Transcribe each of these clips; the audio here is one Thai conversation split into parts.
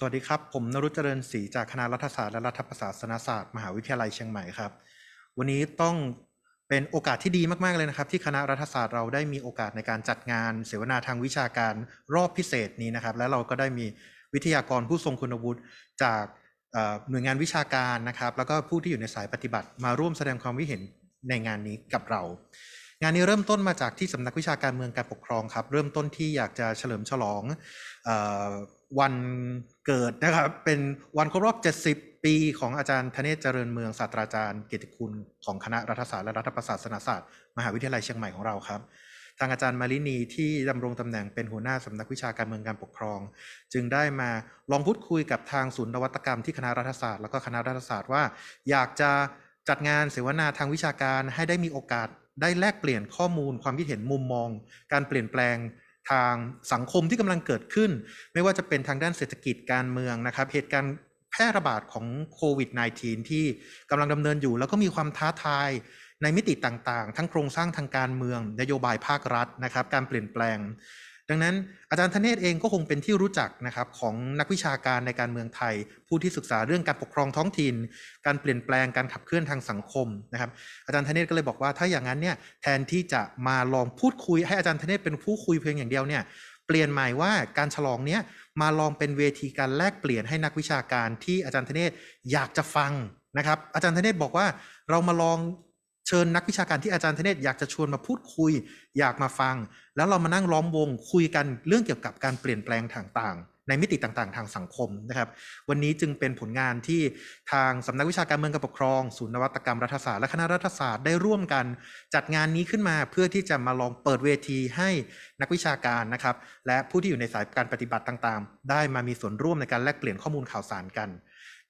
สวัสดีครับ ผมนรุจเจริญศรีจากคณะรัฐศาสตร์และรัฐประศาสนศาสตร์มหาวิทยาลัยเชียงใหม่ครับ วันนี้ต้องเป็นโอกาสที่ดีมาก ๆ เลยนะครับ ที่คณะรัฐศาสตร์เราได้มีโอกาสในการจัดงาน เสวนาทางวิชาการรอบพิเศษนี้นะครับ และเราก็ได้มีวิทยากรผู้ทรงคุณวุฒิจากหน่วยงานวิชาการนะครับ แล้วก็ผู้ที่อยู่ในสายปฏิบัติมาร่วมแสดงความคิดเห็นในงานนี้กับเรา งานนี้เริ่มต้นมาจากที่สำนักวิชาการเมืองการปกครองครับ เริ่มต้นที่อยากจะเฉลิมฉลองอ วันเกิดนะครับ เป็นวันครบรอบ 70 ปีของอาจารย์ธเนศเจริญเมืองศาสตราจารย์เกียรติคุณของคณะรัฐศาสตร์และรัฐประศาสนศาสตร์ มหาวิทยาลัยเชียงใหม่ของเราครับ ทางอาจารย์มารินีที่ดำรงตำแหน่งเป็นหัวหน้าสำนักวิชาการเมืองการปกครอง จึงได้มาลองพูดคุยกับทางศูนย์นวัตกรรมที่คณะรัฐศาสตร์ แล้วก็คณะรัฐศาสตร์ว่า อยากจะจัดงานเสวนาทางวิชาการให้ได้มีโอกาสได้แลกเปลี่ยนข้อมูลความคิดเห็นมุมมอง การเปลี่ยนแปลง ทางสังคมที่กำลังเกิดขึ้น ไม่ว่าจะเป็นทางด้านเศรษฐกิจการเมืองนะครับ เหตุการณ์แพร่ระบาดของโควิด -19 ที่กำลังดำเนินอยู่ แล้วก็มีความท้าทายในมิติต่างๆ ทั้งโครงสร้างทางการเมือง นโยบายภาครัฐนะครับ การเปลี่ยนแปลง ดังนั้นอาจารย์ธเนศเองก็คงเป็นที่รู้จักนะครับของนักวิชาการในการเมืองไทย ผู้ที่ศึกษาเรื่องการปกครองท้องถิ่น การเปลี่ยนแปลงการขับเคลื่อนทางสังคมนะครับ อาจารย์ธเนศก็เลยบอกว่าถ้าอย่างนั้นเนี่ยแทนที่จะมาลองพูดคุยให้อาจารย์ธเนศเป็นผู้คุยเพียงอย่างเดียวเนี่ยเปลี่ยนใหม่ว่าการฉลองเนี้ยมาลองเป็นเวทีการแลกเปลี่ยนให้นักวิชาการที่อาจารย์ธเนศอยากจะฟังนะครับ อาจารย์ธเนศบอกว่าเรามาลอง เชิญนักวิชาการที่อาจารย์ธเนศอยากจะชวนมาพูดคุย อยากมาฟัง แล้วเรามานั่งล้อมวงคุยกันเรื่องเกี่ยวกับการเปลี่ยนแปลงต่างๆ ในมิติต่างๆ ทางสังคมนะครับ วันนี้จึงเป็นผลงานที่ทางสำนักวิชาการเมืองการปกครองศูนย์นวัตกรรมรัฐศาสตร์และคณะรัฐศาสตร์ได้ร่วมกัน จัดงานนี้ขึ้นมาเพื่อที่จะมาลองเปิดเวทีให้นักวิชาการนะครับ และผู้ที่อยู่ในสายการปฏิบัติต่างๆ ได้มามีส่วนร่วมในการแลกเปลี่ยนข้อมูลข่าวสารกัน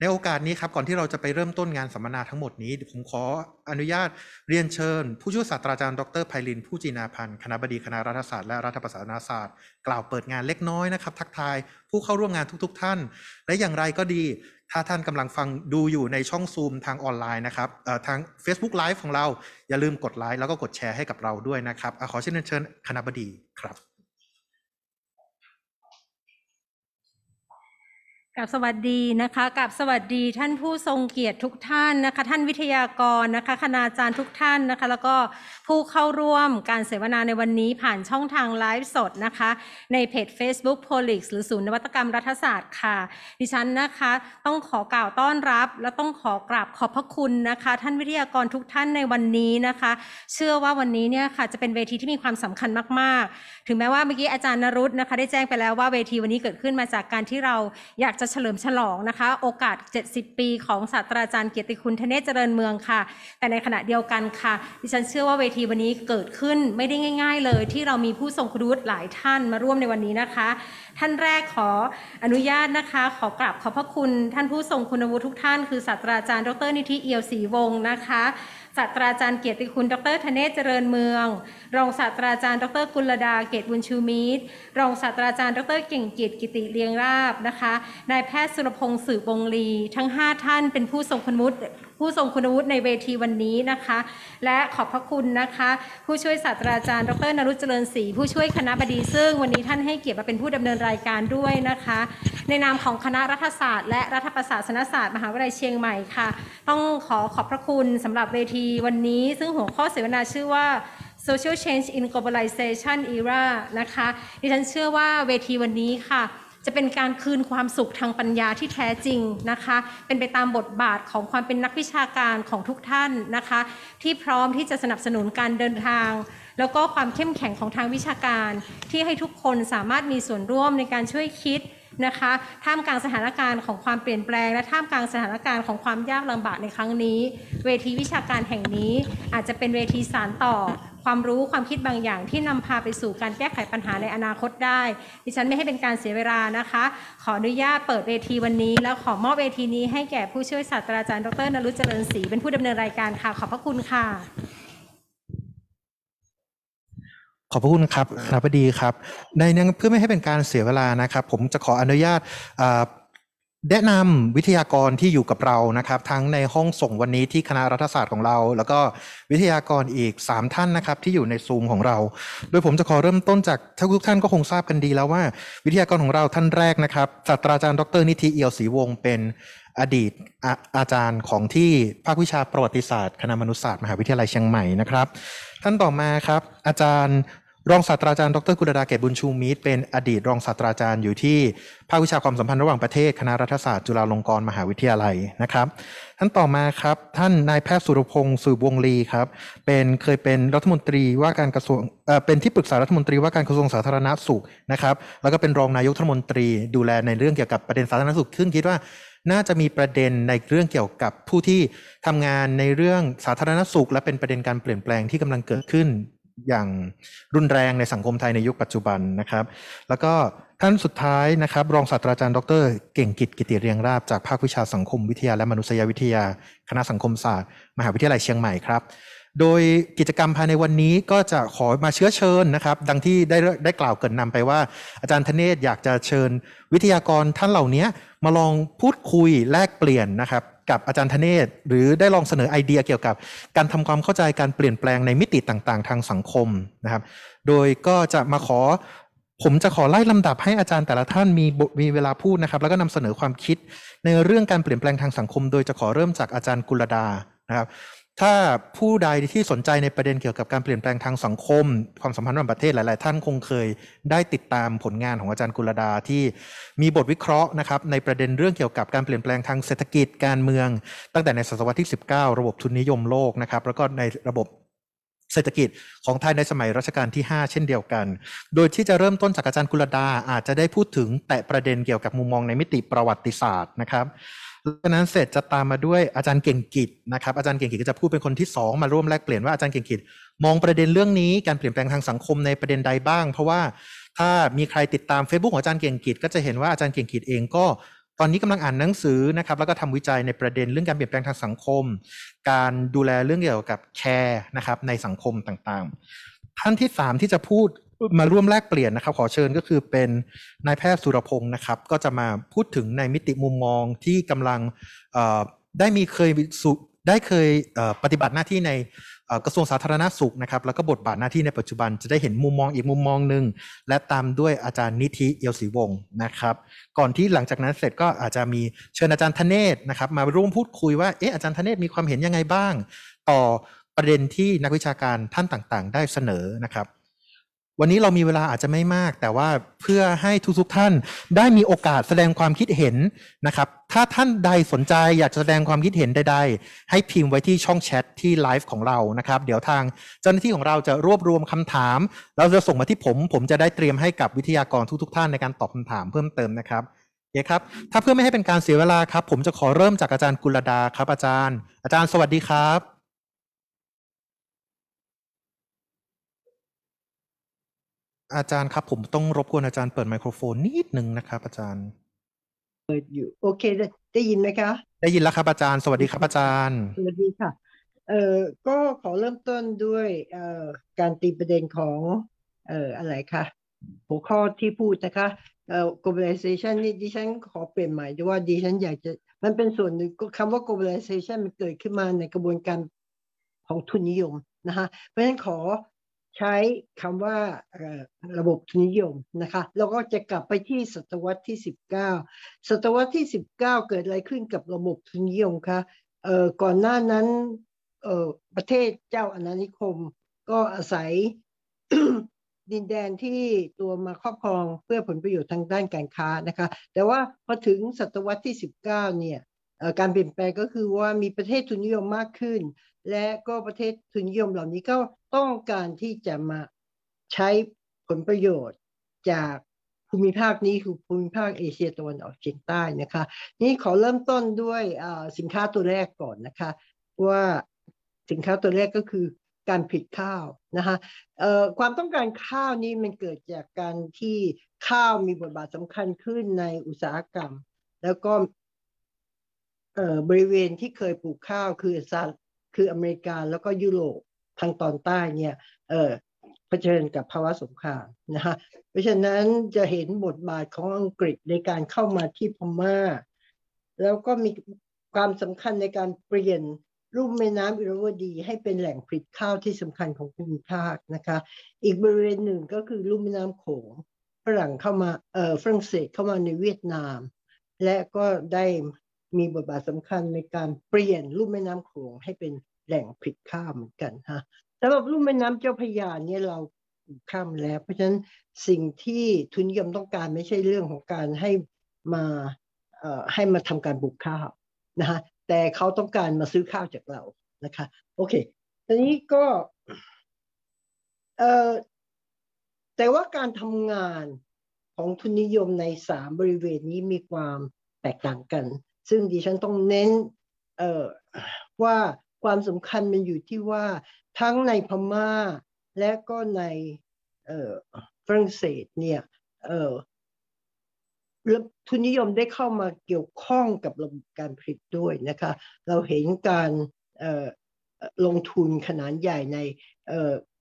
ในโอกาสนี้ครับก่อนที่เราจะไปเริ่มต้นงานสัมมนาทั้งหมดนี้ผมขออนุญาตเรียนเชิญ ผู้ช่วยศาสตราจารย์ดรไพลิน ผู้จีนาพันธ์คณะบดีคณะรัฐศาสตร์และรัฐประศาสนศาสตร์ กล่าวเปิดงานเล็กน้อยนะครับ ทักทายผู้เข้าร่วมงานทุก ๆ ท่าน และอย่างไรก็ดี ถ้าท่านกำลังฟังดูอยู่ในช่องซูมทางออนไลน์นะครับทาง Facebook Live ของเราอย่าลืมกดไลค์แล้วก็กดแชร์ให้กับเราด้วยนะครับอขอเชิญเชิญคณะบดีครับ กับสวัสดีนะคะกับสวัสดีท่านผู้ทรงเกียรติทุกท่านนะคะ ท่านวิทยากรนะคะคณาจารย์ทุกท่านนะคะ แล้วก็ผู้เข้าร่วมการเสวนาในวันนี้ผ่านช่องทางไลฟ์สดนะคะ ในเพจ Facebook Polix หรือศูนย์นวัตกรรมรัฐศาสตร์ค่ะ ดิฉันนะคะ ต้องขอกล่าวต้อนรับ และต้องขอกราบขอบพระคุณนะคะ ท่านวิทยากรทุกท่านในวันนี้นะคะ เชื่อว่าวันนี้เนี่ยค่ะจะเป็นเวทีที่มีความสำคัญมาก ๆ ถึงแม้ว่าเมื่อกี้อาจารย์นรุตนะคะ ได้แจ้งไปแล้วว่าเวทีวันนี้เกิดขึ้นมาจากการที่เราอยากจะเฉลิมฉลองนะคะ โอกาส 70 ปีของศาสตราจารย์เกียรติคุณธเนศเจริญเมืองค่ะ แต่ในขณะเดียวกันค่ะ ดิฉันเชื่อว่าเวทีวันนี้เกิดขึ้นไม่ได้ง่าย ๆ เลย ที่เรามีผู้ทรงคุณวุฒิหลายท่านมาร่วมในวันนี้นะคะ ท่านแรกขออนุญาตนะคะ ขอกราบขอบพระคุณ ท่านผู้ทรงคุณวุฒิทุกท่านคือศาสตราจารย์ ดรนิธิเอียวศรีวงศ์นะคะ ศาสตราจารย์เกียรติคุณ ดรธเนศเจริญเมือง รองศาสตราจารย์ ดรกุลดา เกตบุญชูมิตร รองศาสตราจารย์ ดรเก่งเกียรติกิติเลียงราบนะคะ นายแพทย์สุรพงศ์สืบวงลี ทั้ง 5 ท่านเป็นผู้ทรงคุณวุฒิ ผู้ทรงคุณวุฒิในเวทีวันนี้นะคะ และขอบพระคุณนะคะ ผู้ช่วยศาสตราจารย์ ดรนรุจเจริญศรีผู้ช่วยคณะบดีซึ่งวันนี้ท่านให้เกียรติมาเป็นผู้ดำเนินรายการด้วยนะคะ ในนามของคณะรัฐศาสตร์ และรัฐประศาสนศาสตร์มหาวิทยาลัยเชียงใหม่ค่ะ ต้องขอขอบพระคุณสำหรับเวทีวันนี้ ซึ่งหัวข้อเสวนาชื่อว่า Social Change in Globalization Era นะคะดิฉันเชื่อว่าเวทีวันนี้ค่ะ จะเป็นการคืนความสุขทางปัญญาที่แท้จริงนะคะ เป็นไปตามบทบาทของความเป็นนักวิชาการของทุกท่านนะคะ ที่พร้อมที่จะสนับสนุนการเดินทาง แล้วก็ความเข้มแข็งของทางวิชาการ ที่ให้ทุกคนสามารถมีส่วนร่วมในการช่วยคิด นะคะท่ามกลางสถานการณ์ของความเปลี่ยนแปลง และท่ามกลางสถานการณ์ของความยากลำบากในครั้งนี้ เวทีวิชาการแห่งนี้อาจจะเป็นเวทีสานต่อ ความรู้ความคิดบางอย่างที่นำพาไปสู่การแก้ไขปัญหาในอนาคตได้ ดิฉันไม่ให้เป็นการเสียเวลานะคะ ขออนุญาตเปิดเวทีวันนี้ แล้วขอมอบเวทีนี้ให้แก่ผู้ช่วยศาสตราจารย์ดรนรุจเจริญศรีเป็นผู้ดำเนินรายการค่ะขอบพระคุณค่ะ ขอบพระคุณครับคณะบดีครับ ในนื่องเพื่อไม่ให้เป็นการเสียเวลานะครับ ผมจะขออนุญาตแนะนำวิทยากรที่อยู่กับเรานะครับ ทั้งในห้องส่งวันนี้ที่คณะรัฐศาสตร์ของเรา แล้วก็วิทยากรอีก 3 ท่านนะครับที่อยู่ในซูมของเรา โดยผมจะขอเริ่มต้นจากทุกท่านก็คงทราบกันดีแล้วว่า วิทยากรของเราท่านแรกนะครับศาสตราจารย์ดรนิติเอียวศรีวงศ์เป็นอดีตอาอาจารย์ของที่ภาควิชาประวัติศาสตร์ คณะมนุษยศาสตร์มหาวิทยาลัยเชียงใหม่นะครับ ท่านต่อมาครับ อาจารย์รองศาสตราจารย์ดรกุลดาเกตบุญชูมิตรเป็นอดีตรองศาสตราจารย์อยู่ที่ภาควิชาความสัมพันธ์ระหว่างประเทศคณะรัฐศาสตร์จุฬาลงกรณ์มหาวิทยาลัยนะครับ ท่านต่อมาครับ ท่านนายแพทย์สุรพงศ์สืบวงลีครับ เป็นเคยเป็นรัฐมนตรีว่าการกระทรวงเอ่อเป็นที่ปรึกษารัฐมนตรีว่าการกระทรวงสาธารณสุขนะครับ แล้วก็เป็นรองนายกรัฐมนตรีดูแลในเรื่องเกี่ยวกับประเด็นสาธารณสุขซึ่งคิดว่า น่าจะมีประเด็นในเรื่องเกี่ยวกับผู้ที่ทำงานในเรื่องสาธารณสุข และเป็นประเด็นการเปลี่ยนแปลงที่กำลังเกิดขึ้นอย่างรุนแรงในสังคมไทยในยุคปัจจุบันนะครับ แล้วก็ท่านสุดท้ายนะครับ รองศาสตราจารย์ดร เก่งกิจกิติเรียงราบจากภาควิชาสังคมวิทยาและมนุษยวิทยา คณะสังคมศาสตร์ มหาวิทยาลัยเชียงใหม่ครับ โดยกิจกรรมภายในวันนี้ก็จะขอมาเชื้อเชิญนะครับ ดังที่ได้ได้กล่าวเกินนำไปว่า อาจารย์ธเนศอยากจะเชิญวิทยากรท่านเหล่านี้ มาลองพูดคุยแลกเปลี่ยนนะครับกับอาจารย์ธเนศหรือได้ลองเสนอไอเดียเกี่ยวกับ การทำความเข้าใจการเปลี่ยนแปลงในมิติต่างๆ ทางสังคมนะครับ โดยก็จะมาขอ ผมจะขอไล่ลำดับให้อาจารย์แต่ละท่านมีบทมีเวลาพูดนะครับ แล้วก็นำเสนอความคิดในเรื่องการเปลี่ยนแปลงทางสังคม โดยจะขอเริ่มจากอาจารย์กุลดานะครับ ถ้าผู้ใดที่สนใจในประเด็นเกี่ยวกับการเปลี่ยนแปลงทางสังคม ความสัมพันธ์ระหว่างประเทศหลาย ๆ ท่านคงเคยได้ติดตามผลงานของอาจารย์กุลดาที่มีบทวิเคราะห์นะครับในประเด็นเรื่องเกี่ยวกับการเปลี่ยนแปลงทางเศรษฐกิจการเมือง ตั้งแต่ในศตวรรษที่ 19 ระบบทุนนิยมโลกนะครับแล้วก็ในระบบเศรษฐกิจของไทยในสมัยรัชกาลที่ 5 เช่นเดียวกัน โดยที่จะเริ่มต้นจากอาจารย์กุลดาอาจจะได้พูดถึงแตะประเด็นเกี่ยวกับมุมมองในมิติประวัติศาสตร์นะครับ จากนั้นเสร็จจะตามมาด้วยอาจารย์เก่งกิจนะครับอาจารย์เก่งกิจก็จะพูดเป็นคนที่ 2 มาร่วมแลกเปลี่ยนว่าอาจารย์เก่งกิจมองประเด็นเรื่องนี้การเปลี่ยนแปลงทางสังคมในประเด็นใดบ้าง เพราะว่าถ้ามีใครติดตาม Facebook ของอาจารย์เก่งกิจก็จะเห็นว่าอาจารย์เก่งกิจเองก็ตอนนี้กำลังอ่านหนังสือนะครับแล้วก็ทำวิจัยในประเด็นเรื่องการเปลี่ยนแปลงทางสังคม การดูแลเรื่องเกี่ยวกับแชร์นะครับในสังคมต่างๆ ท่านที่สามที่จะพูด มาร่วมแลกเปลี่ยนนะครับ ขอเชิญก็คือเป็นนายแพทย์สุรพงศ์นะครับ ก็จะมาพูดถึงในมิติมุมมองที่กำลังได้มีเคยได้เคยปฏิบัติหน้าที่ในกระทรวงสาธารณสุขนะครับ แล้วก็บทบาทหน้าที่ในปัจจุบันจะได้เห็นมุมมองอีกมุมมองหนึ่งและตามด้วยอาจารย์นิธิเอียวศรีวงศ์นะครับ ก่อนที่หลังจากนั้นเสร็จก็อาจจะมีเชิญอาจารย์ธเนศนะครับ มาร่วมพูดคุยว่าเอ๊ะอาจารย์ธเนศมีความเห็นยังไงบ้าง ต่อประเด็นที่นักวิชาการท่านต่างๆ ได้เสนอนะครับ วันนี้เรามีเวลาอาจจะไม่มาก แต่ว่าเพื่อให้ทุกๆท่านได้มีโอกาสแสดงความคิดเห็นนะครับ ถ้าท่านใดสนใจอยากจะแสดงความคิดเห็นใดๆ ให้พิมพ์ไว้ที่ช่องแชทที่ไลฟ์ของเรานะครับ เดี๋ยวทางเจ้าหน้าที่ของเราจะรวบรวมคำถาม เราจะส่งมาที่ผม ผมจะได้เตรียมให้กับวิทยากรทุกๆ ท่านในการตอบคำถามเพิ่มเติมนะครับโอเคครับ ถ้าเพื่อไม่ให้เป็นการเสียเวลาครับ ผมจะขอเริ่มจากอาจารย์กุลดาครับ อาจารย์ อาจารย์สวัสดีครับ อาจารย์ครับ ผมต้องรบกวนอาจารย์เปิดไมโครโฟนนิดนึงนะครับ อาจารย์อยู่ โอเค ได้ได้ยินไหมคะ ได้ยินแล้วครับอาจารย์ สวัสดีครับอาจารย์ สวัสดีค่ะ เอ่อก็ขอเริ่มต้นด้วยเอ่อการตีประเด็นของเอ่ออะไรคะหัวข้อที่พูดนะคะเอ่อ globalization นี่ดิฉันขอเปลี่ยนใหม่ด้วยว่าดิฉันอยากจะมันเป็นส่วนหนึ่งก็คำว่า globalization มันเกิดขึ้นมาในกระบวนการของทุนนิยมนะคะเพราะฉะนั้นขอ ใช้คำว่าระบบทุนนิยมนะคะแล้วก็จะกลับไปที่ศตวรรษที่ 19 ศตวรรษที่ 19 เกิดอะไรขึ้นกับระบบทุนนิยมคะก่อนหน้านั้นประเทศเจ้าอาณานิคม ก็อาศัยดินแดนที่ตัวมาครอบครองเพื่อผลประโยชน์ทางด้านการค้านะคะ แต่ว่าพอถึงศตวรรษที่ 19 เนี่ยเอ่อการเปลี่ยนแปลงก็คือว่ามีประเทศทุนนิยมมากขึ้น และก็ประเทศทุนนิยมเหล่านี้ก็ ต้องการที่จะมาใช้ผลประโยชน์จากภูมิภาคนี้คือภูมิภาคเอเชียตะวันออกเฉียงใต้นะคะ นี่ขอเริ่มต้นด้วยสินค้าตัวแรกก่อนนะคะ ว่าสินค้าตัวแรกก็คือการผลิตข้าวนะคะความต้องการข้าวนี้มันเกิดจากการที่ข้าวมีบทบาทสำคัญขึ้นในอุตสาหกรรม แล้วก็บริเวณที่เคยปลูกข้าวคือสหคืออเมริกาแล้วก็ยุโรป ทางตอนใต้เนี่ยเออเผชิญกับภาวะสงครามนะคะเพราะฉะนั้นจะเห็นบทบาทของอังกฤษในการเข้ามาที่พม่า แล้วก็มีความสำคัญในการเปลี่ยนรูปแม่น้ำอิรวดี ให้เป็นแหล่งผลิตข้าวที่สำคัญของภูมิภาคนะคะ อีกบริเวณหนึ่งก็คือลุ่มแม่น้ำโขงฝรั่งเข้ามาเอ่อฝรั่งเศสเข้ามาในเวียดนาม และก็ได้มีบทบาทสำคัญในการเปลี่ยนลุ่มแม่น้ำโขงให้เป็น แหล่งผลิตข้าเหมือนกันฮะสำหรับลุ่มแม่น้ำเจ้าพระยาเนี่ยเราข้ามแล้ว เพราะฉะนั้นสิ่งที่ทุนนิยมต้องการไม่ใช่เรื่องของการให้มาให้มาทำการปลูกข้าวนะฮะแต่เขาต้องการมาซื้อข้าวจากเรานะคะ โอเคทีนี้ก็เอ่อแต่ว่าการทำงานของทุนนิยมในสามบริเวณนี้มีความแตกต่างกัน ซึ่งดิฉันต้องเน้นเอ่อว่า ความสำคัญมันอยู่ที่ว่าทั้งในพม่าและก็ในฝรั่งเศสเนี่ยทุนนิยมได้เข้ามาเกี่ยวข้องกับระบบการผลิตด้วยนะคะ เราเห็นการลงทุนขนาดใหญ่ใน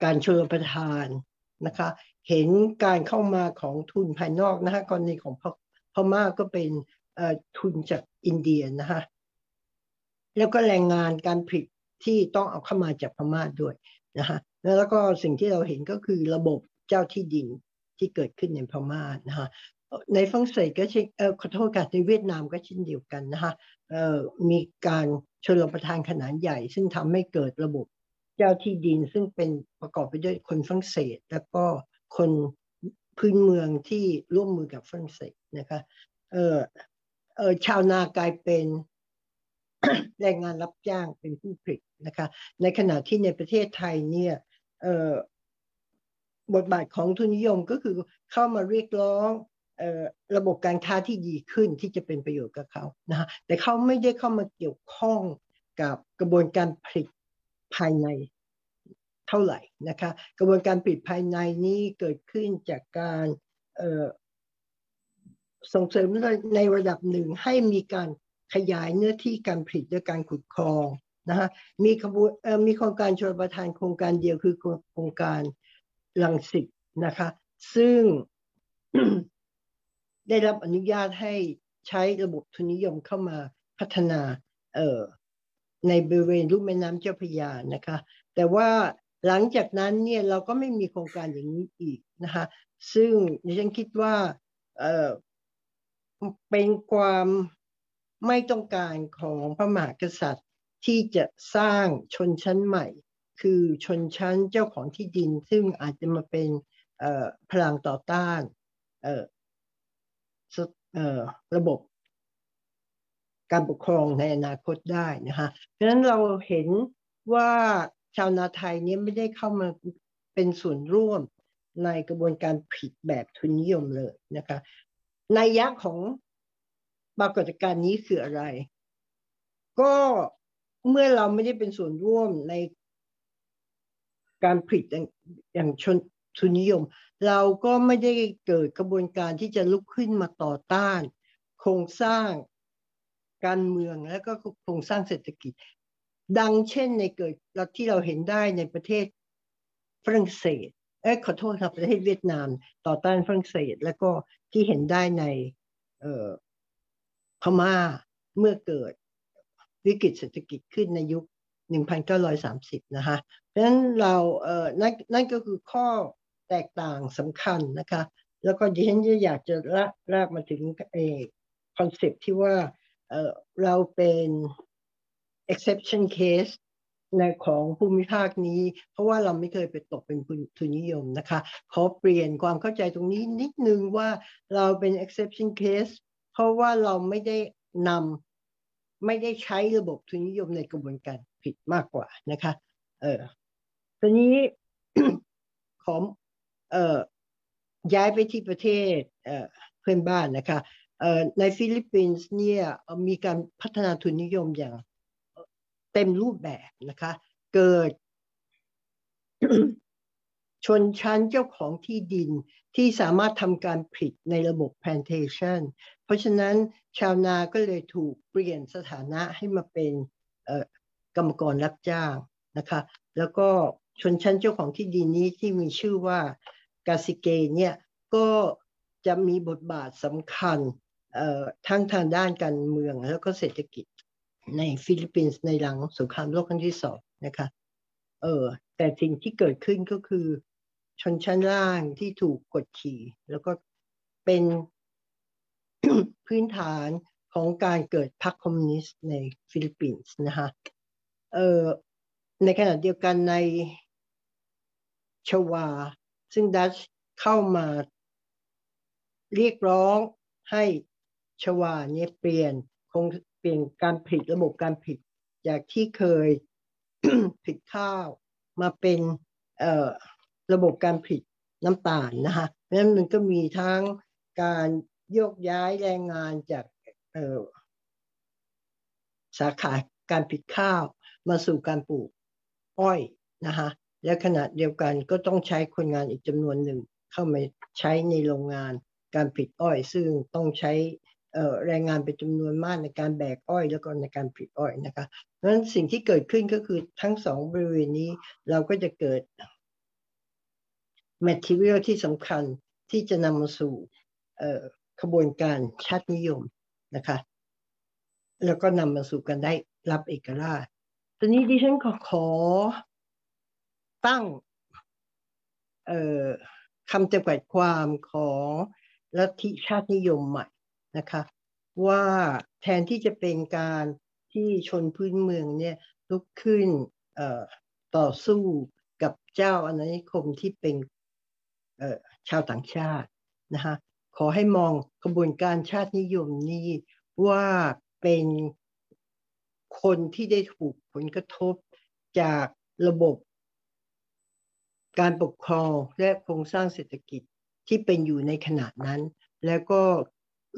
การชลประทานนะคะ เห็นการเข้ามาของทุนภายนอกนะคะกรณีของพพม่าก็เป็นทุนจากอินเดียนะคะ แล้วก็แรงงานการผลิตที่ต้องเอาเข้ามาจากพม่าด้วยนะคะแล้วก็สิ่งที่เราเห็นก็คือระบบเจ้าที่ดินที่เกิดขึ้นในพม่านะคะในฝรั่งเศสก็เช่นเออขอโทษค่ะในเวียดนามก็เช่นเดียวกันนะคะเอ่อมีการชลประทานขนาดใหญ่ ซึ่งทำให้เกิดระบบเจ้าที่ดินซึ่งเป็นประกอบไปด้วยคนฝรั่งเศส แล้วก็คนพื้นเมืองที่ร่วมมือกับฝรั่งเศสนะคะเออเออชาวนากลายเป็น แรงงานรับจ้างเป็นผู้ผลิตนะคะ ในขณะที่ในประเทศไทยเนี่ยบทบาทของทุนนิยมก็คือเข้ามาเรียกร้องออระบบการค้าที่ดีขึ้นที่จะเป็นประโยชน์กับเขานะะแต่เขาไม่ได้เข้ามาเกี่ยวข้องกับกระบวนการผลิตภายในเท่าไหร่นะคะ กระบวนการผลิตภายในนี้เกิดขึ้นจากการส่งเสริมในระดับหนึ่งให้มีการ ขยายเนื้อที่การผลิตด้วยการขุดคลองนะฮะมีขบวนมีโครงการชลประทานโครงการเดียวคือโครงการลังสิตนะคะ ซึ่งได้รับอนุญาตให้ใช้ระบบทุนนิยมเข้ามาพัฒนาเอ่อในบริเวณลุ่มแม่น้ำเจ้าพระยานะคะ แต่ว่าหลังจากนั้นเนี่ยเราก็ไม่มีโครงการอย่างนี้อีกนะคะ ซึ่งดิฉันคิดว่าเอ่อเป็นความ ไม่ต้องการของพระมหากษัตริย์ที่จะสร้างชนชั้นใหม่ คือชนชั้นเจ้าของที่ดิน ซึ่งอาจจะมาเป็นพลังต่อต้านระบบการปกครองในอนาคตได้นะคะเพราะฉะนั้นเราเห็นว่าชาวนาไทยนี้ไม่ได้เข้ามาเป็นส่วนร่วมในกระบวนการผิดแบบทุนนิยมเลยนะคะนัยยะของ ปรากฏการณ์นี้คืออะไร ก็เมื่อเราไม่ได้เป็นส่วนร่วมในการผลิตอย่างชนทุนนิยม เราก็ไม่ได้เกิดกระบวนการที่จะลุกขึ้นมาต่อต้าน โครงสร้างการเมืองและก็โครงสร้างเศรษฐกิจ ดังเช่นในเกิดที่เราเห็นได้ในประเทศฝรั่งเศสเอ้ขอโทษครับประเทศเวียดนาม ต่อต้านฝรั่งเศส แล้วก็ที่เห็นได้ในเอ่อ พม่าเมื่อเกิดวิกฤตเศรษฐกิจขึ้นในยุค 1930 นะคะเพราะฉะนั้นเราเอ่อนั่นนั่นก็คือข้อแตกต่างสำคัญนะคะ แล้วก็ดิฉันอยากจะลากลากมาถึงเอคอนเซปที่ว่าเออเราเป็น exception case ในของภูมิภาคนี้ เพราะว่าเราไม่เคยไปตกเป็นทุนนิยมนะคะ ขอเปลี่ยนความเข้าใจตรงนี้นิดนึงว่าเราเป็น exception case เพราะว่าเราไม่ได้นำไม่ได้ใช้ระบบทุนนิยมในกระบวนการผิดมากกว่านะคะ เออตอนนี้ขอเอ่อย้ายไปที่ประเทศเอ่อเพื่อนบ้านนะคะเอ่อในฟิลิปปินส์เนี่ยมีการพัฒนาทุนนิยมอย่างเต็มรูปแบบนะคะ เกิด ชนชั้นเจ้าของที่ดินที่สามารถทำการผลิตในระบบ plantation เพราะฉะนั้นชาวนาก็เลยถูกเปลี่ยนสถานะให้มาเป็นกรรมกรรับจ้างนะคะ แล้วก็ชนชั้นเจ้าของที่ดินนี้ที่มีชื่อว่ากาซิเกเนี่ยก็จะมีบทบาทสำคัญทั้งทางด้านการเมืองแล้วก็เศรษฐกิจในฟิลิปปินส์ในหลังสงครามโลกครั้งที่สองนะคะเออแต่สิ่งที่เกิดขึ้นก็คือ ชนชั้นล่างที่ถูกกดขี่ แล้วก็เป็น พื้นฐานของการเกิดพรรคคอมมิวนิสต์ในฟิลิปปินส์นะคะเอ่อในขณะเดียวกันในชวา ซึ่งดัตช์เข้ามาเรียกร้องให้ชวาเนี่ยเปลี่ยนคงเปลี่ยนการผลิตระบบการผลิตจากที่เคยผลิตข้าวมาเป็นเอ่อระบบการผลิตน้ำตาลนะคะเพราะฉะนั้นมันก็มีทั้งการ ยกย้ายแรงงานจากออสาขาการผลิตข้าวมาสู่การปลูกอ้อยนะคะและขณะเดียวกันก็ต้องใช้คนงานอีกจำนวนหนึ่ง เข้ามาใช้ในโรงงานการผลิตอ้อย ซึ่งต้องใช้แรงงานเป็นจำนวนมากในการแบกอ้อย แล้วก็ในการผลิตอ้อยนะคะเพราะฉะนั้นสิ่งที่เกิดขึ้นก็คือทั้งสองบริเวณนี้เราก็จะเกิด material ที่สำคัญที่จะนำมาสู่ ขบวนการชาตินิยมนะคะ แล้วก็นำมาสู่การได้รับเอกราชตอนนี้ดิฉันขอขอตั้งคำจำกัดความของลัทธิชาตินิยมใหม่นะคะ ว่าแทนที่จะเป็นการที่ชนพื้นเมืองเนี่ยลุกขึ้นต่อสู้กับเจ้าอาณานิคมที่เป็นชาวต่างชาตินะคะ ขอให้มองกระบวนการชาตินิยมนี้ว่าเป็นคนที่ได้ถูกผลกระทบจากระบบ การปกครองและโครงสร้างเศรษฐกิจที่เป็นอยู่ในขณะนั้น แล้วก็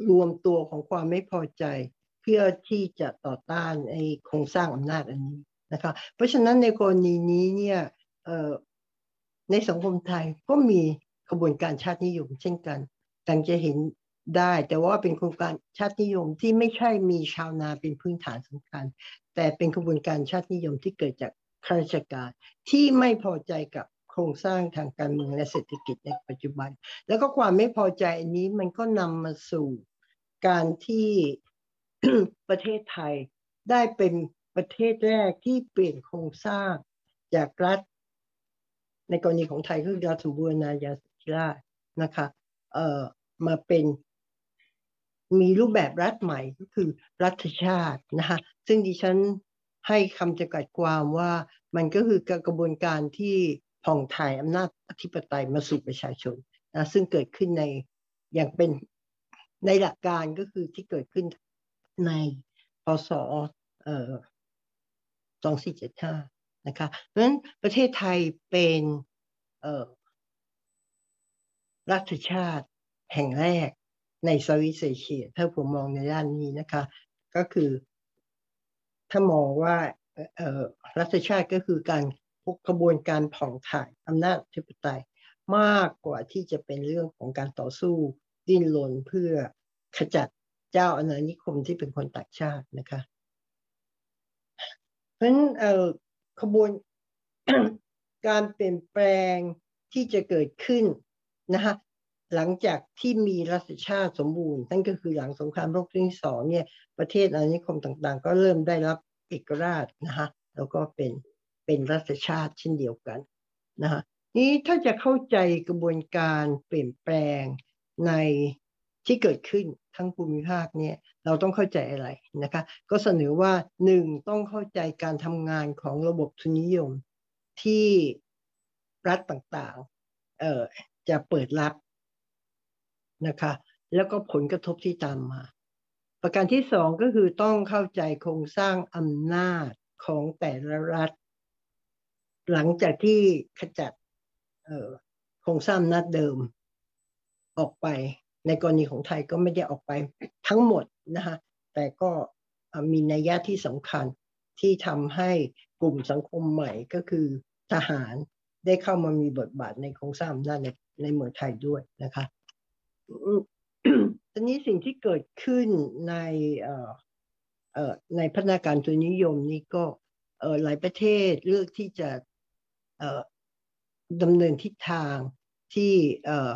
รวมตัวของความไม่พอใจ เพื่อที่จะต่อต้านไอ้โครงสร้างอำนาจอันนี้นะคะเพราะฉะนั้นในกรณีนี้เนี่ยในสังคมไทยก็มีขบวนการชาตินิยมเช่นกัน ดังจะเห็นได้ แต่ว่าเป็นโครงการชาตินิยมที่ไม่ใช่มีชาวนาเป็นพื้นฐานสำคัญ แต่เป็นขบวนการชาตินิยมที่เกิดจากข้าราชการที่ไม่พอใจกับโครงสร้างทางการเมืองและเศรษฐกิจในปัจจุบัน แล้วก็ความไม่พอใจอันนี้มันก็นำมาสู่การที่ประเทศไทยได้เป็นประเทศแรกที่เปลี่ยนโครงสร้างจากรัฐ ในกรณีของไทยคือรัฐสมบูรณาญาสิทธิราชนะคะ เอ่อ มาเป็นมีรูปแบบรัฐใหม่ก็คือรัฐชาตินะคะซึ่งดิฉันให้คำจำกัดความว่ามันก็คือกระบวนการที่ผ่องถ่ายอำนาจอธิปไตยมาสู่ประชาชนนะซึ่งเกิดขึ้นในอย่างเป็นในหลักการก็คือที่เกิดขึ้นในพศเอ่อ2475นะคะเพราะฉะนั้นประเทศไทยเป็นเอ่อรัฐชาติ แห่งแรกในเซาท์อีสเอเชียถ้าผมมองในด้านนี้นะคะ ก็คือถ้ามองว่าเออรัฐชาติก็คือการพกกระบวนการผ่องถ่ายอำนาจธิปไตยมากกว่าที่จะเป็นเรื่องของการต่อสู้ดิ้นรนเพื่อขจัดเจ้าอาณานิคมที่เป็นคนต่างชาตินะคะ เพราะฉะนั้นขบวนการเปลี่ยนแปลงที่จะเกิดขึ้นนะคะ หลังจากที่มีรัฐชาติสมบูรณ์นั่นก็คือหลังสงครามโลกครั้งที่สองเนี่ยประเทศอาณานิคมต่างๆ ก็เริ่มได้รับเอกราชนะคะแล้วก็เป็นเป็นรัฐชาติเช่นเดียวกันนะคะนี้ถ้าจะเข้าใจกระบวนการเปลี่ยนแปลงในที่เกิดขึ้นทั้งภูมิภาคเนี่ยเราต้องเข้าใจอะไรนะคะก็เสนอว่าหนึ่งต้องเข้าใจการทำงานของระบบทุนนิยมที่รัฐต่างๆเอ่อจะเปิดรับ นะคะ แล้วก็ผลกระทบที่ตามมา ประการที่สองก็คือต้องเข้าใจโครงสร้างอำนาจของแต่ละรัฐ หลังจากที่ขจัดโครงสร้างอำนาจเดิมออกไป ในกรณีของไทยก็ไม่ได้ออกไปทั้งหมดนะคะแต่ก็มีนัยยะที่สำคัญที่ทำให้กลุ่มสังคมใหม่ก็คือทหารได้เข้ามามีบทบาทในโครงสร้างอำนาจในในเมืองไทยด้วยนะคะ ตอนนี้สิ่งที่เกิดขึ้นในเอ่อ่ในพัฒนาการทุนนิยมนี่ก็เอ่อหลายประเทศเลือกที่จะเอ่อดำเนินทิศทางที่เอ่อ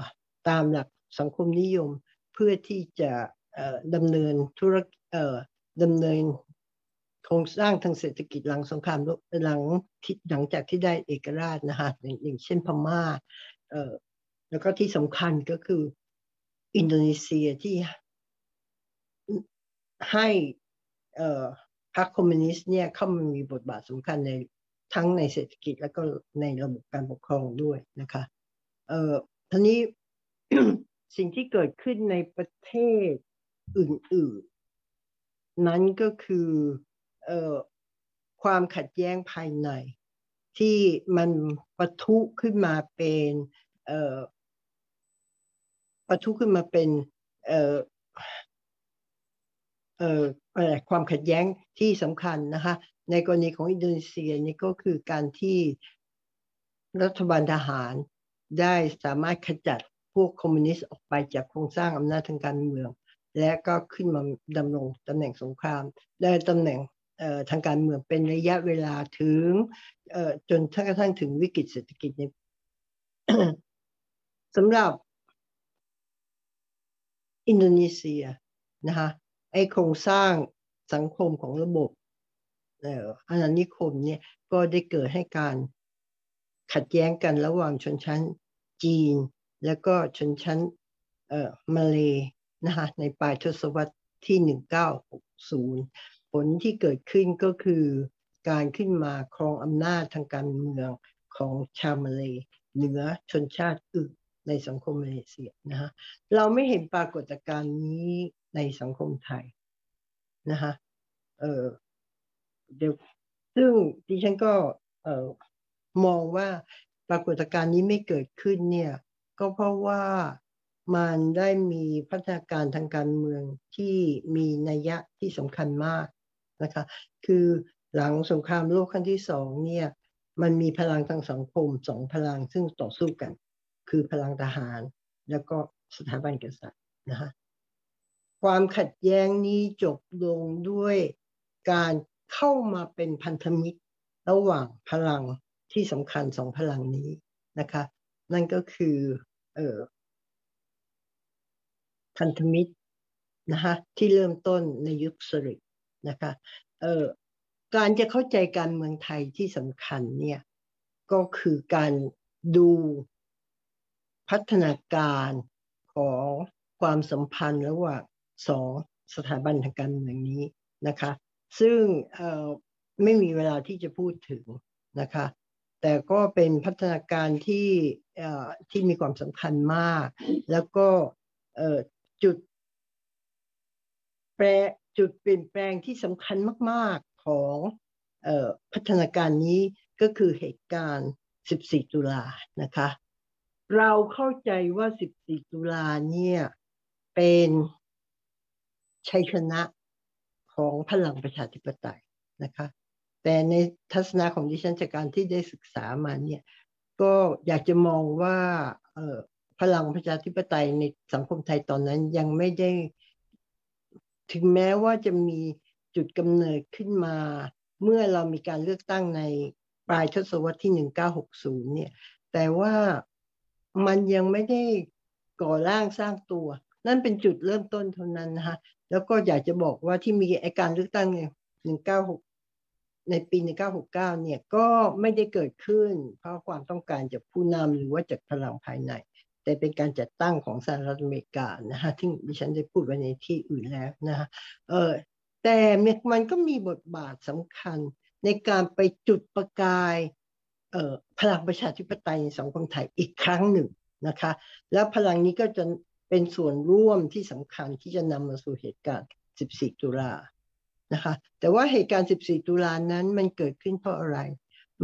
ตามหลักสังคมนิยมเพื่อที่จะเอ่อดำเนินธุรกิจเอ่อดำเนินโครงสร้างทางเศรษฐกิจหลังสงครามหลังที่หลังจากที่ได้เอกราชนะคะอย่างเช่นพม่าเอ่อแล้วก็ที่สำคัญก็คือ อินโดนีเซียที่ให้พรรคคอมมิวนิสต์เนี่ยเข้ามามีบทบาทสำคัญในทั้งในเศรษฐกิจแล้วก็ในระบบการปกครองด้วยนะคะเอ่อทีนี้สิ่งที่เกิดขึ้นในประเทศอื่น ๆ นั้นก็คือเอ่อความขัดแย้งภายใน ที่มันปะทุขึ้นมาเป็นเอ่อ ปะทุขึ้นมาเป็นเอ่อเอ่ออะไรความขัดแย้งที่สำคัญนะคะ ในกรณีของอินโดนีเซียนี่ก็คือการที่รัฐบาลทหารได้สามารถขจัดพวกคอมมิวนิสต์ออกไปจากโครงสร้างอำนาจทางการเมือง และก็ขึ้นมาดำรงตำแหน่งสงคราม ได้ตำแหน่งทางการเมืองเป็นระยะเวลาถึงจนกระทั่งถึงวิกฤตเศรษฐกิจสำหรับ อินโดนีเซียนะคะไอโครงสร้างสังคมของระบบอาณานิคมเนี่ยก็ได้เกิดให้การขัดแย้งกันระหว่างชนชั้นจีน แล้วก็ชนชั้นเอ่อมาเลยนะคะในปลายทศวรรษที่ 1960 ผลที่เกิดขึ้นก็คือการขึ้นมาครองอำนาจทางการเมืองของชาวมาเลยเหนือชนชาติอื่น ในสังคมมาเลเซียนะคะเราไม่เห็นปรากฏการณ์นี้ในสังคมไทยนะคะเออเดี๋ยวซึ่งดิฉันก็เออมองว่าปรากฏการณ์นี้ไม่เกิดขึ้นเนี่ย ก็เพราะว่ามันได้มีพัฒนาการทางการเมืองที่มีนัยยะที่สำคัญมากนะคะ คือหลังสงครามโลกครั้งที่สองเนี่ย มันมีพลังทางสังคมสองพลังซึ่งต่อสู้กัน คือพลังทหาร แล้วก็สถาบันกษัตริย์นะคะความขัดแย้งนี้จบลงด้วยการเข้ามาเป็นพันธมิตรระหว่างพลังที่สำคัญสองพลังนี้นะคะ นั่นก็คือเออพันธมิตรนะคะที่เริ่มต้นในยุคสฤษดิ์นะคะเออการจะเข้าใจการเมืองไทยที่สำคัญเนี่ยก็คือการดู พัฒนาการของความสัมพันธ์ระหว่างสองสถาบันทางการเมืองนี้นะคะ ซึ่งไม่มีเวลาที่จะพูดถึงนะคะ แต่ก็เป็นพัฒนาการที่ที่มีความสำคัญมาก แล้วก็จุดแปรจุดเปลี่ยนแปลงที่สำคัญมาก ๆของอพัฒนาการนี้ก็คือเหตุการณ์ 14 ตุลานะคะ เราเข้าใจว่า 14 ตุลาเนี่ย เป็นชัยชนะของพลังประชาธิปไตยนะคะ แต่ในทัศนะของดิฉันจากการที่ได้ศึกษามาเนี่ย ก็อยากจะมองว่าพลังประชาธิปไตยในสังคมไทยตอนนั้นยังไม่ได้ ถึงแม้ว่าจะมีจุดกำเนิดขึ้นมา เมื่อเรามีการเลือกตั้งในปลายทศวรรษที่ 1960 เนี่ย แต่ว่า มันยังไม่ได้ก่อร่างสร้างตัว นั่นเป็นจุดเริ่มต้นเท่านั้นนะคะแล้วก็อยากจะบอกว่าที่มีไอการเลือกตั้งเนี่ย196ในปี 1969 เนี่ยก็ไม่ได้เกิดขึ้น เพราะความต้องการจากผู้นำหรือว่าจากพลังภายใน แต่เป็นการจัดตั้งของสหรัฐอเมริกานะฮะที่ดิฉันได้พูดไว้ในที่อื่นแล้วนะฮะเออแต่มันก็มีบทบาทสำคัญในการไปจุดประกาย พลังประชาธิปไตยในสังคมไทยอีกครั้งหนึ่งนะคะ แล้วพลังนี้ก็จะเป็นส่วนร่วมที่สำคัญที่จะนำมาสู่เหตุการณ์ 14 ตุลานะคะ แต่ว่าเหตุการณ์ 14 ตุลานั้นมันเกิดขึ้นเพราะอะไร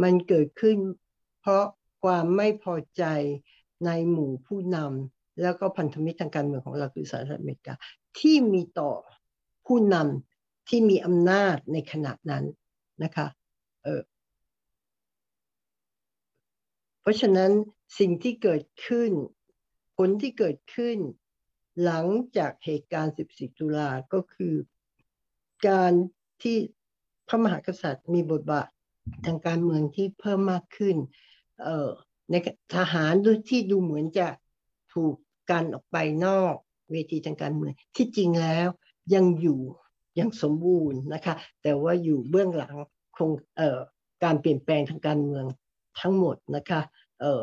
มันเกิดขึ้นเพราะความไม่พอใจในหมู่ผู้นำแล้วก็พันธมิตรทางการเมืองของเราคือสหรัฐอเมริกา ที่มีต่อผู้นำที่มีอำนาจในขณะนั้นนะคะ เพราะฉะนั้นสิ่งที่เกิดขึ้น ผลที่เกิดขึ้น หลังจากเหตุการณ์ 14 ตุลาก็คือ การที่พระมหากษัตริย์มีบทบาททางการเมืองที่เพิ่มมากขึ้นเออในทหารด้วยที่ดูเหมือนจะถูกกันออกไปนอกเวทีทางการเมืองที่จริงแล้วยังอยู่ยังสมบูรณ์นะคะ แต่ว่าอยู่เบื้องหลังคงเออการเปลี่ยนแปลงทางการเมือง ทั้งหมดนะคะเออ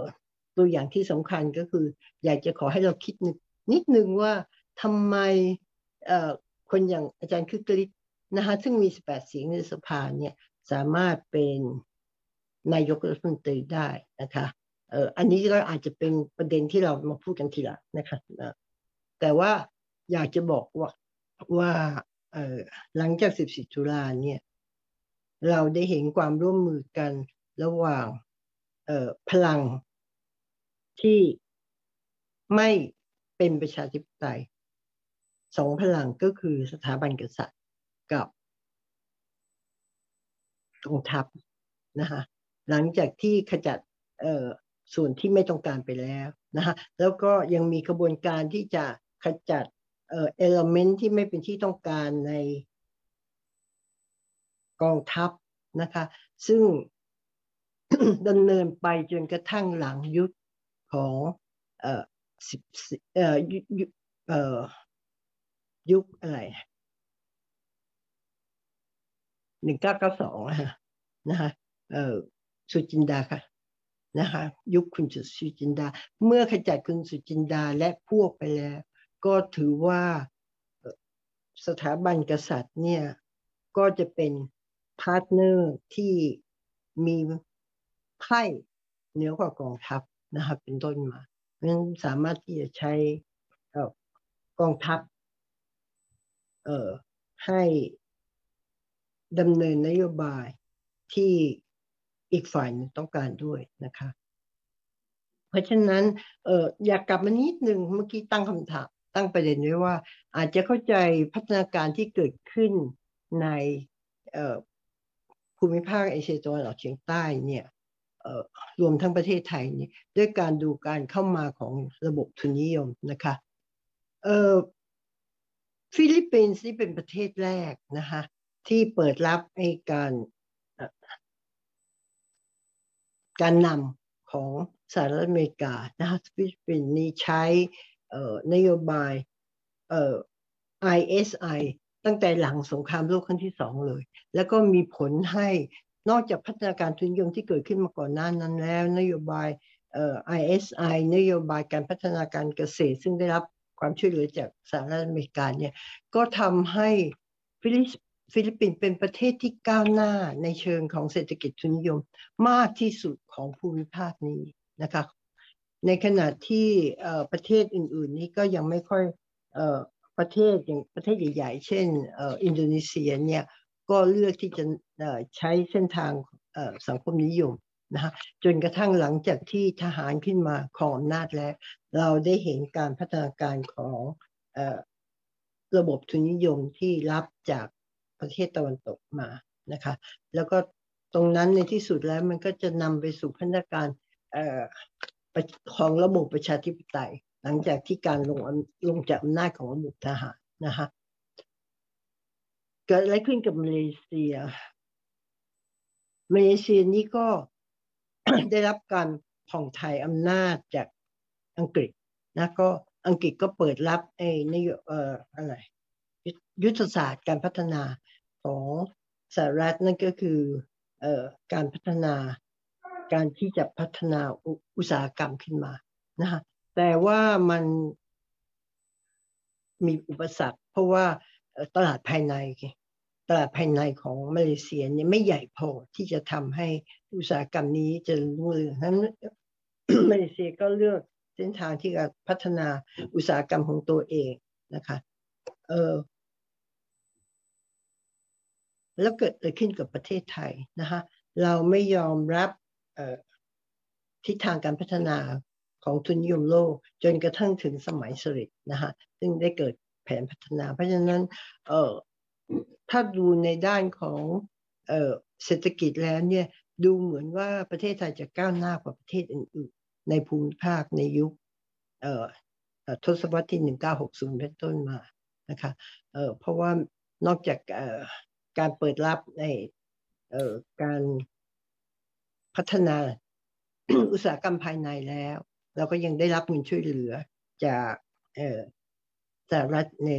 ตัวอย่างที่สำคัญก็คือ อยากจะขอให้เราคิดนิดนึงว่าทำไมเอ่อคนอย่างอาจารย์คึกฤทธิ์นะคะซึ่งมี 18 เสียงในสภาเนี่ยสามารถเป็นนายกรัฐมนตรีได้นะคะเอออันนี้ก็อาจจะเป็นประเด็นที่เรามาพูดกันทีหลังนะคะนะแต่ว่าอยากจะบอกว่าว่าเออหลังจาก 14 ตุลาเนี่ยเราได้เห็นความร่วมมือกันระหว่าง พลังที่ไม่เป็นประชาธิปไตยสองพลังก็คือสถาบันกษัตริย์กับกองทัพนะคะหลังจากที่ขจัดส่วนที่ไม่ต้องการไปแล้วนะคะแล้วก็ยังมีกระบวนการที่จะขจัดเอเอลเมนที่ไม่เป็นที่ต้องการในกองทัพนะคะ ซึ่ง ดำเนินไปจนกระทั่งหลังยุคของเอ่อสิบเอ่อยุยุเอ่อยุคอะไรหนึ่งเก้าเก้าสองนะคะเอ่อสุจินดาค่ะนะคะยุคคุณสุจินดา เมื่อขจัดคุณสุจินดาและพวกไปแล้ว ก็ถือว่าสถาบันกษัตริย์เนี่ยก็จะเป็น partner ที่มี ไพ่เหนือกว่ากองทัพนะครับเป็นต้นมาเพราะฉะนั้นสามารถที่จะใช้กองทัพเอ่อให้ดำเนินนโยบายที่อีกฝ่ายต้องการด้วยนะคะ เพราะฉะนั้นเอออยากกลับมานิดนึงเมื่อกี้ตั้งคำถามตั้งประเด็นไว้ว่า อาจจะเข้าใจพัฒนาการที่เกิดขึ้นในภูมิภาคเอเชียตะวันออกเฉียงใต้เนี่ย รวมทั้งประเทศไทยนี่ด้วยการดูการเข้ามาของระบบทุนนิยมนะคะฟิลิปปินส์นี่เป็นประเทศแรกนะคะที่เปิดรับไอ้การการนำของสหรัฐอเมริกานะคะฟิลิปปินส์นี่ใช้นโยบาย ISI ตั้งแต่หลังสงครามโลกครั้งที่สองเลย แล้วก็มีผลให้ นอกจากพัฒนาการทุนนิยมที่เกิดขึ้นมาก่อนหน้านั้นแล้ว นโยบายเอ่อ ISI นโยบายการพัฒนาการเกษตร ซึ่งได้รับความช่วยเหลือจากสหรัฐอเมริกาเนี่ยก็ทำให้ฟิลิปฟิลิปปินส์เป็นประเทศที่ก้าวหน้าในเชิงของเศรษฐกิจทุนนิยมมากที่สุดของภูมิภาคนี้นะคะในขณะที่ประเทศอื่น ๆ นี้ก็ยังไม่ค่อยอประเทศอย่างประเทศใหญ่ ๆ เช่นอินโดนีเซียเนี่ย ก็เลือกที่จะใช้เส้นทางสังคมนิยมนะคะจนกระทั่งหลังจากที่ทหารขึ้นมาครองอำนาจแล้ว เราได้เห็นการพัฒนาการของอระบบทุนนิยมที่รับจากประเทศตะวันตกมานะคะแล้วก็ตรงนั้นในที่สุดแล้วมันก็จะนำไปสู่พัฒนาการออของระบบประชาธิปไตย หลังจากที่การลงลงจากอำนาจของระบบทหารนะคะ เกิดอะไรขึ้นกับมาเลเซีย มาเลเซียนี่ก็ได้รับการผ่องถ่ายอำนาจจากอังกฤษนะก็อังกฤษก็เปิดรับไอ้นโยเอ่ออะไรยุทธศาสตร์การพัฒนาของสหรัฐนั่นก็คือเอ่อการพัฒนาการที่จะพัฒนาอุอุตสาหกรรมขึ้นมานะคะแต่ว่ามันมีอุปสรรค เพราะว่า ตลาดภายใน ตลาดภายในของมาเลเซียเนี่ยไม่ใหญ่พอที่จะทำให้อุตสาหกรรมนี้เจริญรุ่งเรืองนั้นมาเลเซียก็เลือกเส้นทางที่จะพัฒนาอุตสาหกรรมของตัวเองนะคะเออแล้วเกิดอะไรขึ้นกับประเทศไทยนะคะเราไม่ยอมรับทิศทางการพัฒนาของทุนนิยมโลก จนกระทั่งถึงสมัยสฤษดิ์นะคะซึ่งได้เกิด แผนพัฒนา เพราะฉะนั้นเออถ้าดูในด้านของเออเศรษฐกิจแล้วเนี่ยดูเหมือนว่าประเทศไทยจะก้าวหน้ากว่าประเทศอื่นๆ ในภูมิภาคในยุคเออทศวรรษที่ 1960 เป็นต้นมานะคะเออเพราะว่านอกจากเออการเปิดรับในเออการพัฒนาอุตสาหกรรมภายในแล้ว เราก็ยังได้รับเงินช่วยเหลือจากเออ สหรัฐใน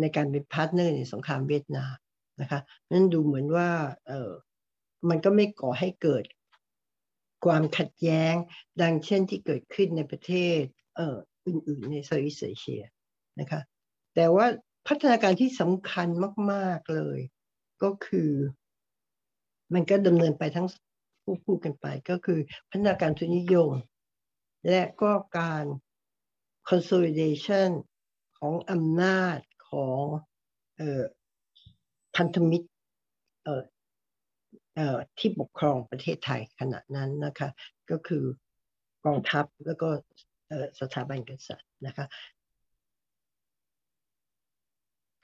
ในการเป็น partner ในสงครามเวียดนามนะคะนั่นดูเหมือนว่าเออมันก็ไม่ก่อให้เกิดความขัดแย้งดังเช่นที่เกิดขึ้นในประเทศเอ,อ,อื่นๆในเซาท์อีสเอเชียนะคะแต่ว่าพัฒนาการที่สำคัญมาก ๆเลย ก็คือ มันก็ดำเนินไปทั้งคู่คู่กันไป ก็คือพัฒนาการทุนนิยม และก็การ consolidation ของอำนาจของเออพันธมิตรเออเออที่ปกครองประเทศไทยขณะนั้นนะคะ ก็คือกองทัพแล้วก็เออสถาบันกษัตริย์นะคะ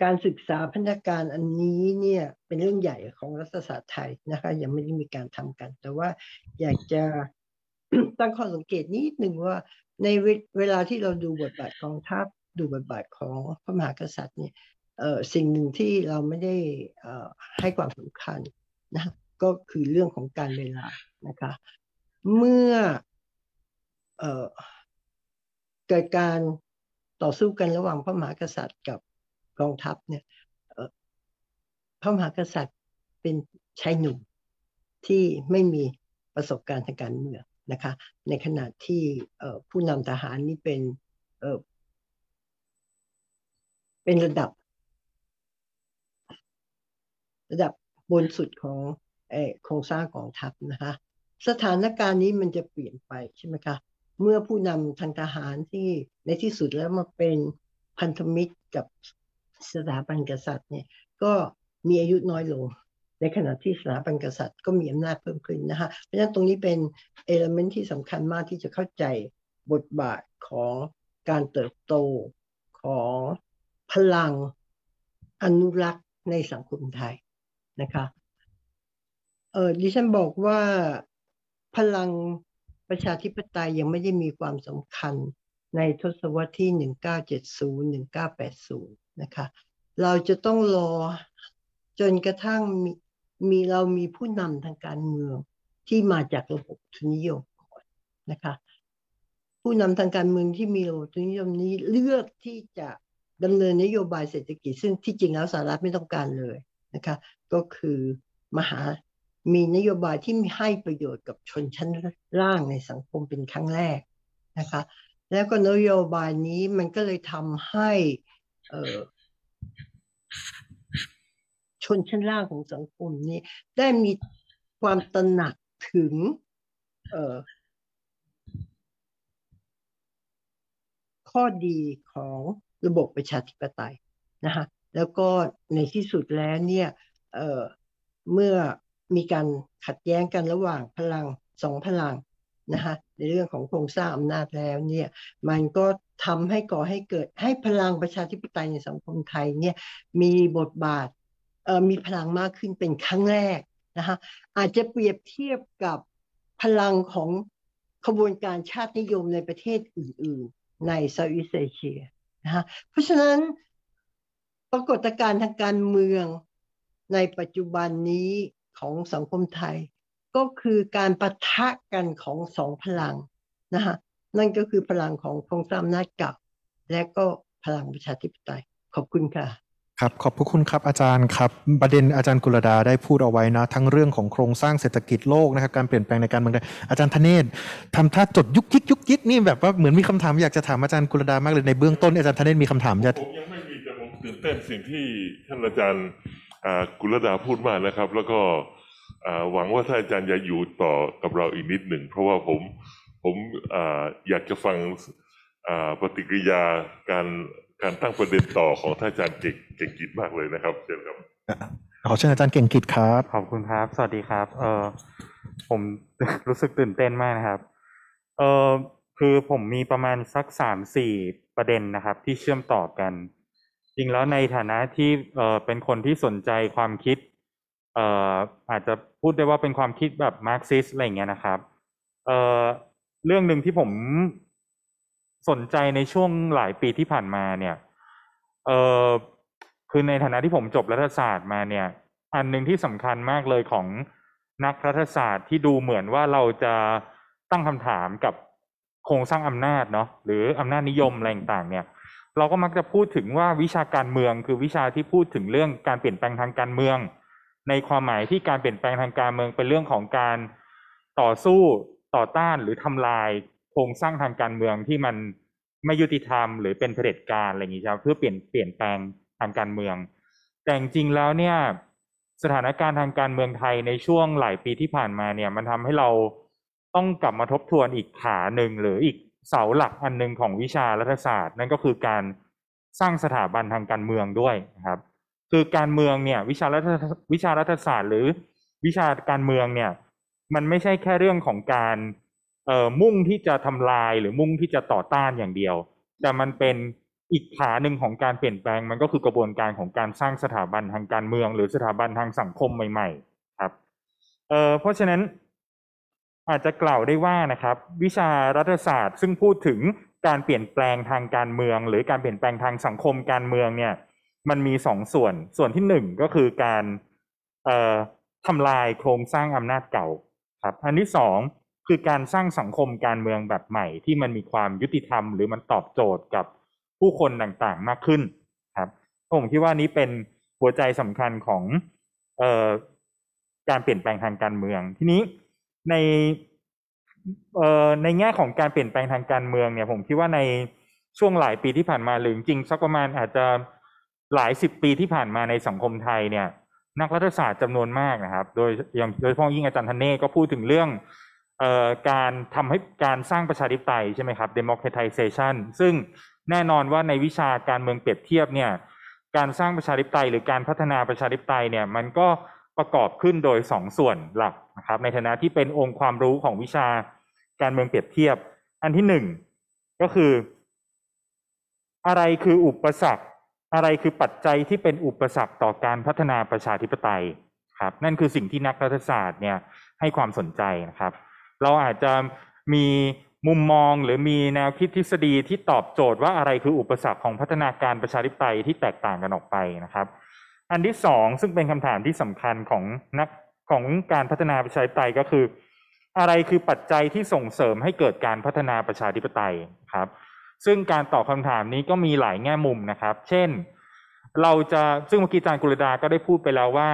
การศึกษาพัฒนาการอันนี้เนี่ยเป็นเรื่องใหญ่ของรัฐศาสตร์ไทยนะคะ ยังไม่ได้มีการทำกัน แต่ว่าอยากจะตั้งข้อสังเกตนิดหนึ่งว่าในเวเวลาที่เราดูบทบาทกองทัพ ดูบทบาทของพระมหากษัตริย์เนี่ยสิ่งหนึ่งที่เราไม่ได้ให้ความสำคัญนะก็คือเรื่องของการเวลานะคะ เมื่อเกิดการต่อสู้กันระหว่างพระมหากษัตริย์กับกองทัพเนี่ยพระมหากษัตริย์เป็นชายหนุ่มที่ไม่มีประสบการณ์ทางการเมืองนะคะ ในขณะที่ผู้นำทหารนี่เป็น เป็นระดับ ระดับบนสุดของโครงสร้างกองทัพนะคะ สถานการณ์นี้มันจะเปลี่ยนไปใช่ไหมคะ เมื่อผู้นำทางทหารที่ในที่สุดแล้วมาเป็นพันธมิตรกับสถาบันกษัตริย์เนี่ย ก็มีอายุน้อยลง ในขณะที่สถาบันกษัตริย์ก็มีอำนาจเพิ่มขึ้นนะคะ เพราะฉะนั้นตรงนี้เป็นเอลเมนที่สำคัญมากที่จะเข้าใจบทบาทของการเติบโตของ พลังอนุรักษ์ในสังคมไทยนะคะเออดิฉันบอกว่าพลังประชาธิปไตยยังไม่ได้มีความสำคัญในทศวรรษที่ 1970 1980 นะคะ เราจะต้องรอจนกระทั่งมีมีเรามีผู้นำทางการเมืองที่มาจากระบบทุนนิยมก่อนนะคะ ผู้นำทางการเมืองที่มีระบบทุนนิยมนี้เลือกที่จะ ดำเนินนโยบายเศรษฐกิจ ซึ่งที่จริงแล้วสหรัฐไม่ต้องการเลยนะคะก็คือมหามีนโยบายที่ให้ประโยชน์กับชนชั้นล่างในสังคมเป็นครั้งแรกนะคะแล้วก็นโยบายนี้มันก็เลยทำให้ชนชั้นล่างของสังคมนี้ ได้มีความตระหนักถึงข้อดีของ ระบบประชาธิปไตยนะคะแล้วก็ในที่สุดแล้วเนี่ยเเมื่อมีการขัดแย้งกันระหว่างพลังสองพลังนะคะในเรื่องของโครงสร้างอำนาจแล้วเนี่ยมันก็ทำให้ก่อให้เกิดให้พลังประชาธิปไตยในสังคมไทยเนี่ยมีบทบาทมีพลังมากขึ้นเป็นครั้งแรกนะคะอาจจะเปรียบเทียบกับพลังของขบวนการชาตินิยมในประเทศอื่น ๆ ในเซาท์อีสเอเชีย นะคะเพราะฉะนั้นปรากฏการณ์ทางการเมืองในปัจจุบันนี้ของสังคมไทย ก็คือการปะทะกันของสองพลังนะคะนั่นก็คือพลังของโครงสร้างอำนาจเก่า และก็พลังประชาธิปไตยขอบคุณค่ะ ครับขอบพระคุณครับอาจารย์ครับประเด็นอาจารย์กุลดาได้พูดเอาไว้นะ ทั้งเรื่องของโครงสร้างเศรษฐกิจโลกนะครับการเปลี่ยนแปลงในการเมืองไทยอาจารย์ธเนศทำท่าจดยุกยิกยุกยิกนี่แบบว่าเหมือนมีคำถามอยากจะถามอาจารย์กุลดามากเลยในเบื้องต้นอาจารย์ธเนศมีคำถามจะผมยังไม่มีแต่ผมตื่นเต้นสิ่งที่ท่านอาจารย์กุลดาพูดมากนะครับ แล้วก็หวังว่าท่านอาจารย์จะอยู่ต่อกับเราอีกนิดหนึ่งเพราะว่าผมผมอยากจะฟังปฏิกิริยาการ การตั้งประเด็นต่อของท่านอาจารย์เก่งเก่งกิจมากเลยนะครับเชิญครับขอเชิญอาจารย์เก่งกิจครับ ขอบคุณครับ สวัสดีครับ เออผมรู้สึกตื่นเต้นมากนะครับ เออคือผมมีประมาณสักสามสี่ประเด็นนะครับ ที่เชื่อมต่อกัน จริงแล้วในฐานะที่เออเป็นคนที่สนใจความคิด เอ่ออาจจะพูดได้ว่าเป็นความคิดแบบมาร์กซิสอะไรอย่างเงี้ยนะครับ เอ่อเรื่องหนึ่งที่ผม สนใจในช่วงหลายปีที่ผ่านมาเนี่ย เออคือในฐานะที่ผมจบรัฐศาสตร์มาเนี่ย อันหนึ่งที่สำคัญมากเลยของนักรัฐศาสตร์ที่ดูเหมือนว่าเราจะตั้งคำถามกับโครงสร้างอำนาจเนาะหรืออำนาจนิยมอะไรต่างเนี่ย เราก็มักจะพูดถึงว่าวิชาการเมืองคือวิชาที่พูดถึงเรื่องการเปลี่ยนแปลงทางการเมือง ในความหมายที่การเปลี่ยนแปลงทางการเมืองเป็นเรื่องของการต่อสู้ต่อต้านหรือทำลาย ครงสร้างทางการเมืองที่มันไม่ยุติธรรมหรือเป็นเผด็จการอะไรอย่างนี้ครับเพื่อเปลี่ยนเปลี่ยนแปลงทางการเมือง แต่จริงแล้วเนี่ยสถานการณ์ทางการเมืองไทยในช่วงหลายปีที่ผ่านมาเนี่ยมันทำให้เราต้องกลับมาทบทวนอีกขาหนึ่งหรืออีกเสาหลักอันหนึ่งของวิชารัฐศาสตร์ นั่นก็คือการสร้างสถาบันทางการเมืองด้วยนะครับ คือการเมืองเนี่ยวิชารัฐวิชารัฐศาสตร์ หรือวิชาการเมืองเนี่ยมันไม่ใช่แค่เรื่องของการ เอ่อมุ่งที่จะทำลายหรือมุ่งที่จะต่อต้านอย่างเดียว แต่มันเป็นอีกขาหนึ่งของการเปลี่ยนแปลงมันก็คือกระบวนการของการสร้างสถาบันทางการเมือง หรือสถาบันทางสังคมใหม่ ๆ ครับเอ่อเพราะฉะนั้นอาจจะกล่าวได้ว่านะครับ วิชารัฐศาสตร์ ซึ่งพูดถึงการเปลี่ยนแปลงทางการเมือง หรือการเปลี่ยนแปลงทางสังคมการเมืองเนี่ย มันมีสองส่วน ส่วนที่หนึ่งก็คือการเอ่อทำลายโครงสร้างอำนาจเก่าครับ อันที่สอง คือการสร้างสังคมการเมืองแบบใหม่ ที่มันมีความยุติธรรม หรือมันตอบโจทย์กับผู้คนต่างๆมากขึ้นครับผมคิดว่านี้เป็นหัวใจสำคัญของเอ่อการเปลี่ยนแปลงทางการเมือง ทีนี้ในเอ่อในแง่ของการเปลี่ยนแปลงทางการเมืองเนี่ย ผมคิดว่าในช่วงหลายปีที่ผ่านมาหรือจริงสักประมาณอาจจะหลายสิบปีที่ผ่านมาในสังคมไทยเนี่ย นักรัฐศาสตร์จำนวนมากนะครับ โดยอย่างโดยเฉพาะยิ่งอาจารย์ธเนศก็พูดถึงเรื่อง การทำให้การสร้างประชาธิปไตยใช่ไหมครับ democratization ซึ่งแน่นอนว่าในวิชาการเมืองเปรียบเทียบเนี่ยการสร้างประชาธิปไตยหรือการพัฒนาประชาธิปไตยเนี่ยมันก็ประกอบขึ้นโดยสองส่วนหลักนะครับในฐานะที่เป็นองค์ความรู้ของวิชาการเมืองเปรียบเทียบ อันที่หนึ่งก็คือ อะไรคืออุปสรรค อะไรคือปัจจัยที่เป็นอุปสรรคต่อการพัฒนาประชาธิปไตยครับนั่นคือสิ่งที่นักรัฐศาสตร์เนี่ยให้ความสนใจนะครับ เราอาจจะมีมุมมองหรือมีแนวคิดทฤษฎีที่ตอบโจทย์ว่าอะไรคืออุปสรรคของพัฒนาการประชาธิปไตยที่แตกต่างกันออกไปนะครับ อันที่สองซึ่งเป็นคำถามที่สำคัญของนักของการพัฒนาประชาธิปไตยก็คือ อะไรคือปัจจัยที่ส่งเสริมให้เกิดการพัฒนาประชาธิปไตยครับ ซึ่งการตอบคำถามนี้ก็มีหลายแง่มุมนะครับ เช่น เราจะซึ่งเมื่อกี้อาจารย์กุลดาก็ได้พูดไปแล้วว่า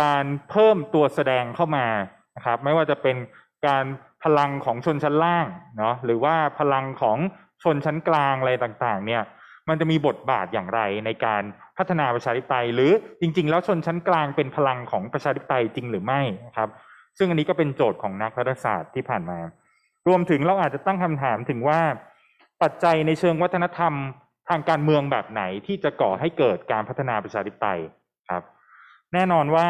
การเพิ่มตัวแสดงเข้ามานะครับ ไม่ว่าจะเป็น การพลังของชนชั้นล่างเนาะหรือว่าพลังของชนชั้นกลางอะไรต่างๆ เนี่ย มันจะมีบทบาทอย่างไรในการพัฒนาประชาธิปไตย หรือจริง ๆ แล้วชนชั้นกลางเป็นพลังของประชาธิปไตยจริงหรือไม่นะครับ ซึ่งอันนี้ก็เป็นโจทย์ของนักรัฐศาสตร์ที่ผ่านมา รวมถึงเราอาจจะตั้งคำถามถึงว่า ปัจจัยในเชิงวัฒนธรรมทางการเมืองแบบไหนที่จะก่อให้เกิดการพัฒนาประชาธิปไตยครับ แน่นอนว่า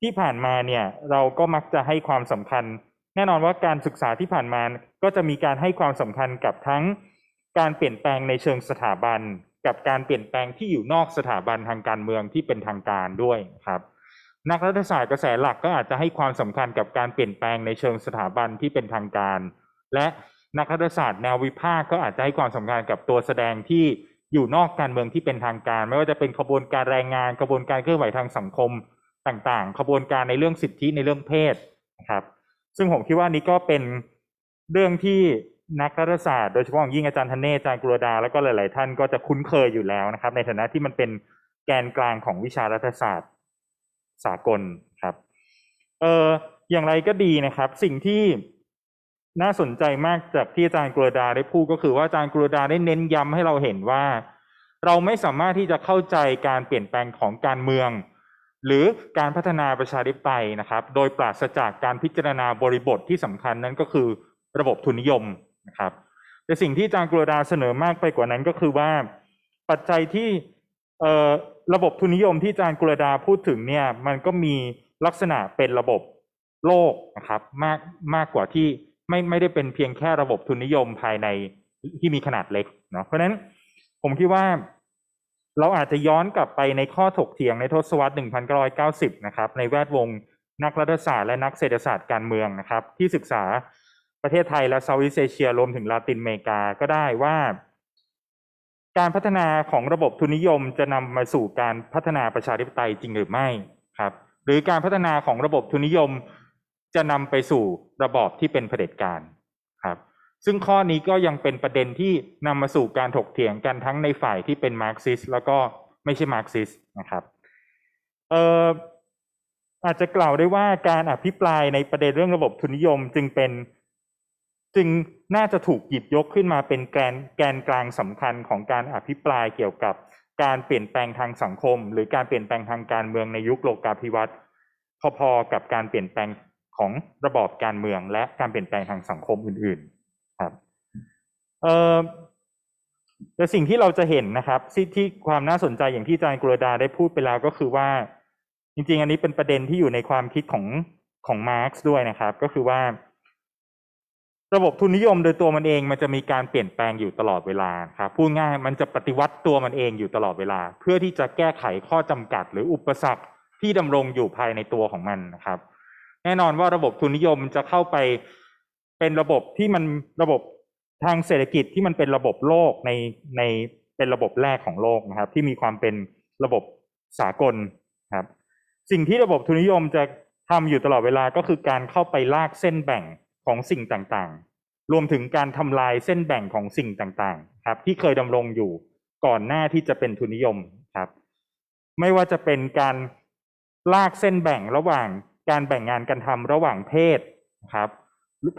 ที่ผ่านมาเนี่ยเราก็มักจะให้ความสำคัญ แน่นอนว่าการศึกษาที่ผ่านมาก็จะมีการให้ความสำคัญกับทั้งการเปลี่ยนแปลงในเชิงสถาบัน กับการเปลี่ยนแปลงที่อยู่นอกสถาบันทางการเมืองที่เป็นทางการด้วยครับนักรัฐศาสตร์กระแสหลักก็อาจจะให้ความสำคัญกับการเปลี่ยนแปลงในเชิงสถาบันที่เป็นทางการ และนักรัฐศาสตร์แนววิพากษ์ก็อาจจะให้ความสำคัญกับตัวแสดงที่อยู่นอกการเมืองที่เป็นทางการ ไม่ว่าจะเป็นขบวนการแรงงานขบวนการเคลื่อนไหวทางสังคม ต่างๆ ขบวนการในเรื่องสิทธิในเรื่องเพศนะครับ ซึ่งผมคิดว่านี้ก็เป็นเรื่องที่นักรัฐศาสตร์โดยเฉพาะอย่างยิ่งอาจารย์ธเนศอาจารย์กรดา แล้วก็หลายๆ ท่านก็จะคุ้นเคยอยู่แล้วนะครับ ในฐานะที่มันเป็นแกนกลางของวิชารัฐศาสตร์สากลครับ เอออย่างไรก็ดีนะครับ สิ่งที่น่าสนใจมากจากที่อาจารย์กรดาได้พูดก็คือว่าอาจารย์กรดาได้เน้นย้ำให้เราเห็นว่า เราไม่สามารถที่จะเข้าใจการเปลี่ยนแปลงของการเมือง หรือการพัฒนาประชาธิปไตยนะครับ โดยปราศจากการพิจารณาบริบทที่สำคัญนั้นก็คือระบบทุนนิยมนะครับ แต่สิ่งที่อาจารย์กรดาเสนอมากไปกว่านั้นก็คือว่าปัจจัยที่ระบบทุนนิยมที่อาจารย์กรดาพูดถึงเนี่ยมันก็มีลักษณะเป็นระบบโลกนะครับมากมากกว่าที่ไม่ไม่ได้เป็นเพียงแค่ระบบทุนนิยมภายในที่มีขนาดเล็กเนาะเพราะฉะนั้นผมคิดว่า เราอาจจะย้อนกลับไปในข้อถกเถียงในทศวรรษ 1990 นะครับในแวดวงนักรัฐศาสตร์และนักเศรษฐศาสตร์การเมืองนะครับ ที่ศึกษาประเทศไทยและเซาท์อีสเอเชียรวมถึงลาตินอเมริกาก็ได้ว่า การพัฒนาของระบบทุนนิยมจะนำมาสู่การพัฒนาประชาธิปไตยจริงหรือไม่ครับ หรือการพัฒนาของระบบทุนนิยมจะนำไปสู่ระบอบที่เป็นเผด็จการครับ ซึ่งข้อนี้ก็ยังเป็นประเด็นที่นำมาสู่การถกเถียงกันทั้งในฝ่ายที่เป็นมาร์กซิสต์แล้วก็ไม่ใช่มาร์กซิสต์นะครับเอ่ออาจจะกล่าวได้ว่าการอภิปรายในประเด็นเรื่องระบบทุนนิยมจึงเป็นจึงน่าจะถูกหยิบยกขึ้นมาเป็นแกนแกนกลางสำคัญของการอภิปรายเกี่ยวกับการเปลี่ยนแปลงทางสังคม หรือการเปลี่ยนแปลงทางการเมืองในยุคโลกาภิวัตน์พอๆกับการเปลี่ยนแปลงของระบอบการเมืองและการเปลี่ยนแปลงทางสังคมอื่นๆ เอ่อแต่สิ่งที่เราจะเห็นนะครับที่ความน่าสนใจอย่างที่อาจารย์กฤษดาได้พูดไปแล้วก็คือว่า จริง ๆ อันนี้เป็นประเด็นที่อยู่ในความคิดของของมาร์กซ์ด้วยนะครับ ก็คือว่า ระบบทุนนิยมโดยตัวมันเองมันจะมีการเปลี่ยนแปลงอยู่ตลอดเวลาครับพูดง่ายมันจะปฏิวัติตัวมันเองอยู่ตลอดเวลา เพื่อที่จะแก้ไขข้อจำกัด หรืออุปสรรคที่ดำรงอยู่ภายในตัวของมันนะครับ แน่นอนว่าระบบทุนนิยมจะเข้าไปเป็นระบบที่มันระบบ ทางเศรษฐกิจที่มันเป็นระบบโลกในในเป็นระบบแรกของโลกนะครับ ที่มีความเป็นระบบสากลครับ สิ่งที่ระบบทุนนิยมจะทำอยู่ตลอดเวลาก็คือการเข้าไปลากเส้นแบ่งของสิ่งต่างๆ รวมถึงการทำลายเส้นแบ่งของสิ่งต่างๆ ครับ ที่เคยดำรงอยู่ก่อนหน้าที่จะเป็นทุนนิยมครับ ไม่ว่าจะเป็นการลากเส้นแบ่งระหว่างการแบ่งงานกันทำระหว่างเพศครับ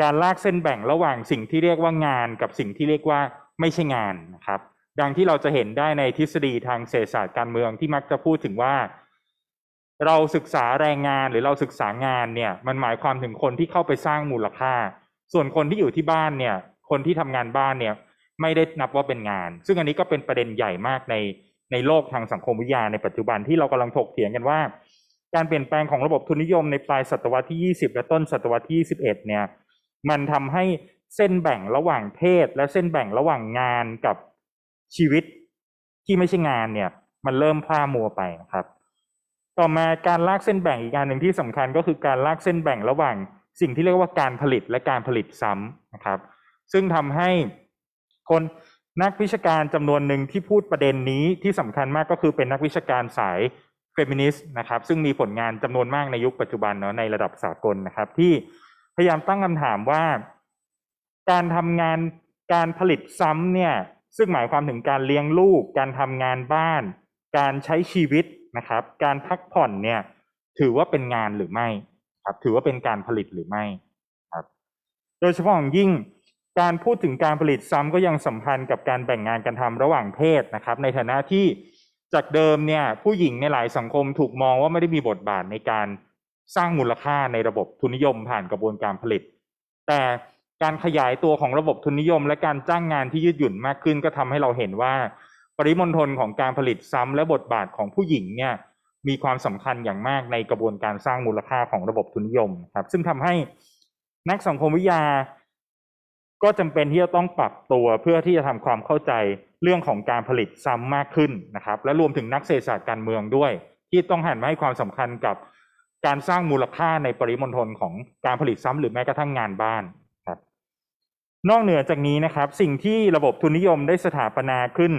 การลากเส้นแบ่งระหว่างสิ่งที่เรียกว่างานกับสิ่งที่เรียกว่าไม่ใช่งานนะครับ ดังที่เราจะเห็นได้ในทฤษฎีทางเศรษฐศาสตร์การเมืองที่มักจะพูดถึงว่า เราศึกษาแรงงานหรือเราศึกษางานเนี่ยมันหมายความถึงคนที่เข้าไปสร้างมูลค่า ส่วนคนที่อยู่ที่บ้านเนี่ย คนที่ทำงานบ้านเนี่ยไม่ได้นับว่าเป็นงาน ซึ่งอันนี้ก็เป็นประเด็นใหญ่มากในในโลกทางสังคมวิทยาในปัจจุบันที่เรากำลังถกเถียงกันว่า การเปลี่ยนแปลงของระบบทุนนิยมในปลายศตวรรษที่ 20 และต้นศตวรรษที่ 21 เนี่ย มันทำให้เส้นแบ่งระหว่างเพศ และเส้นแบ่งระหว่างงานกับชีวิตที่ไม่ใช่งานเนี่ย มันเริ่มพร่ามัวไปนะครับ ต่อมาการลากเส้นแบ่งอีกการหนึ่งที่สำคัญก็คือการลากเส้นแบ่งระหว่างสิ่งที่เรียกว่าการผลิตและการผลิตซ้ำนะครับ ซึ่งทำให้คนนักวิชาการจำนวนหนึ่งที่พูดประเด็นนี้ที่สำคัญมากก็คือเป็นนักวิชาการสายเฟมินิสต์นะครับ ซึ่งมีผลงานจำนวนมากในยุคปัจจุบันเนาะในระดับสากลนะครับที่ พยายามตั้งคำถามว่า การทำงานการผลิตซ้ำเนี่ย ซึ่งหมายความถึงการเลี้ยงลูก การทำงานบ้าน การใช้ชีวิตนะครับ การพักผ่อนเนี่ย ถือว่าเป็นงานหรือไม่ครับ ถือว่าเป็นการผลิตหรือไม่ครับ โดยเฉพาะอย่างยิ่งการพูดถึงการผลิตซ้ำก็ยังสัมพันธ์กับการแบ่งงานกันทำระหว่างเพศนะครับ ในฐานะที่จากเดิมเนี่ยผู้หญิงในหลายสังคมถูกมองว่าไม่ได้มีบทบาทในการ สร้างมูลค่าในระบบทุนนิยมผ่านกระบวนการผลิต แต่การขยายตัวของระบบทุนนิยม และการจ้างงานที่ยืดหยุ่นมากขึ้น ก็ทำให้เราเห็นว่า ปริมณฑลของการผลิตซ้ำและบทบาทของผู้หญิงเนี่ยมีความสำคัญอย่างมากในกระบวนการสร้างมูลค่าของระบบทุนนิยมครับ ซึ่งทำให้นักสังคมวิทยา ก็จำเป็นที่จะต้องปรับตัวเพื่อที่จะทำความเข้าใจเรื่องของการผลิตซ้ำมากขึ้นนะครับ และรวมถึงนักเศรษฐศาสตร์การเมืองด้วย ที่ต้องหันมาให้ความสำคัญกับ การสร้างมูลค่าในปริมณฑลของการผลิตซ้ำหรือแม้กระทั่งงานบ้านครับ นอกเหนือจากนี้นะครับ สิ่งที่ระบบทุนนิยมได้สถาปนาขึ้น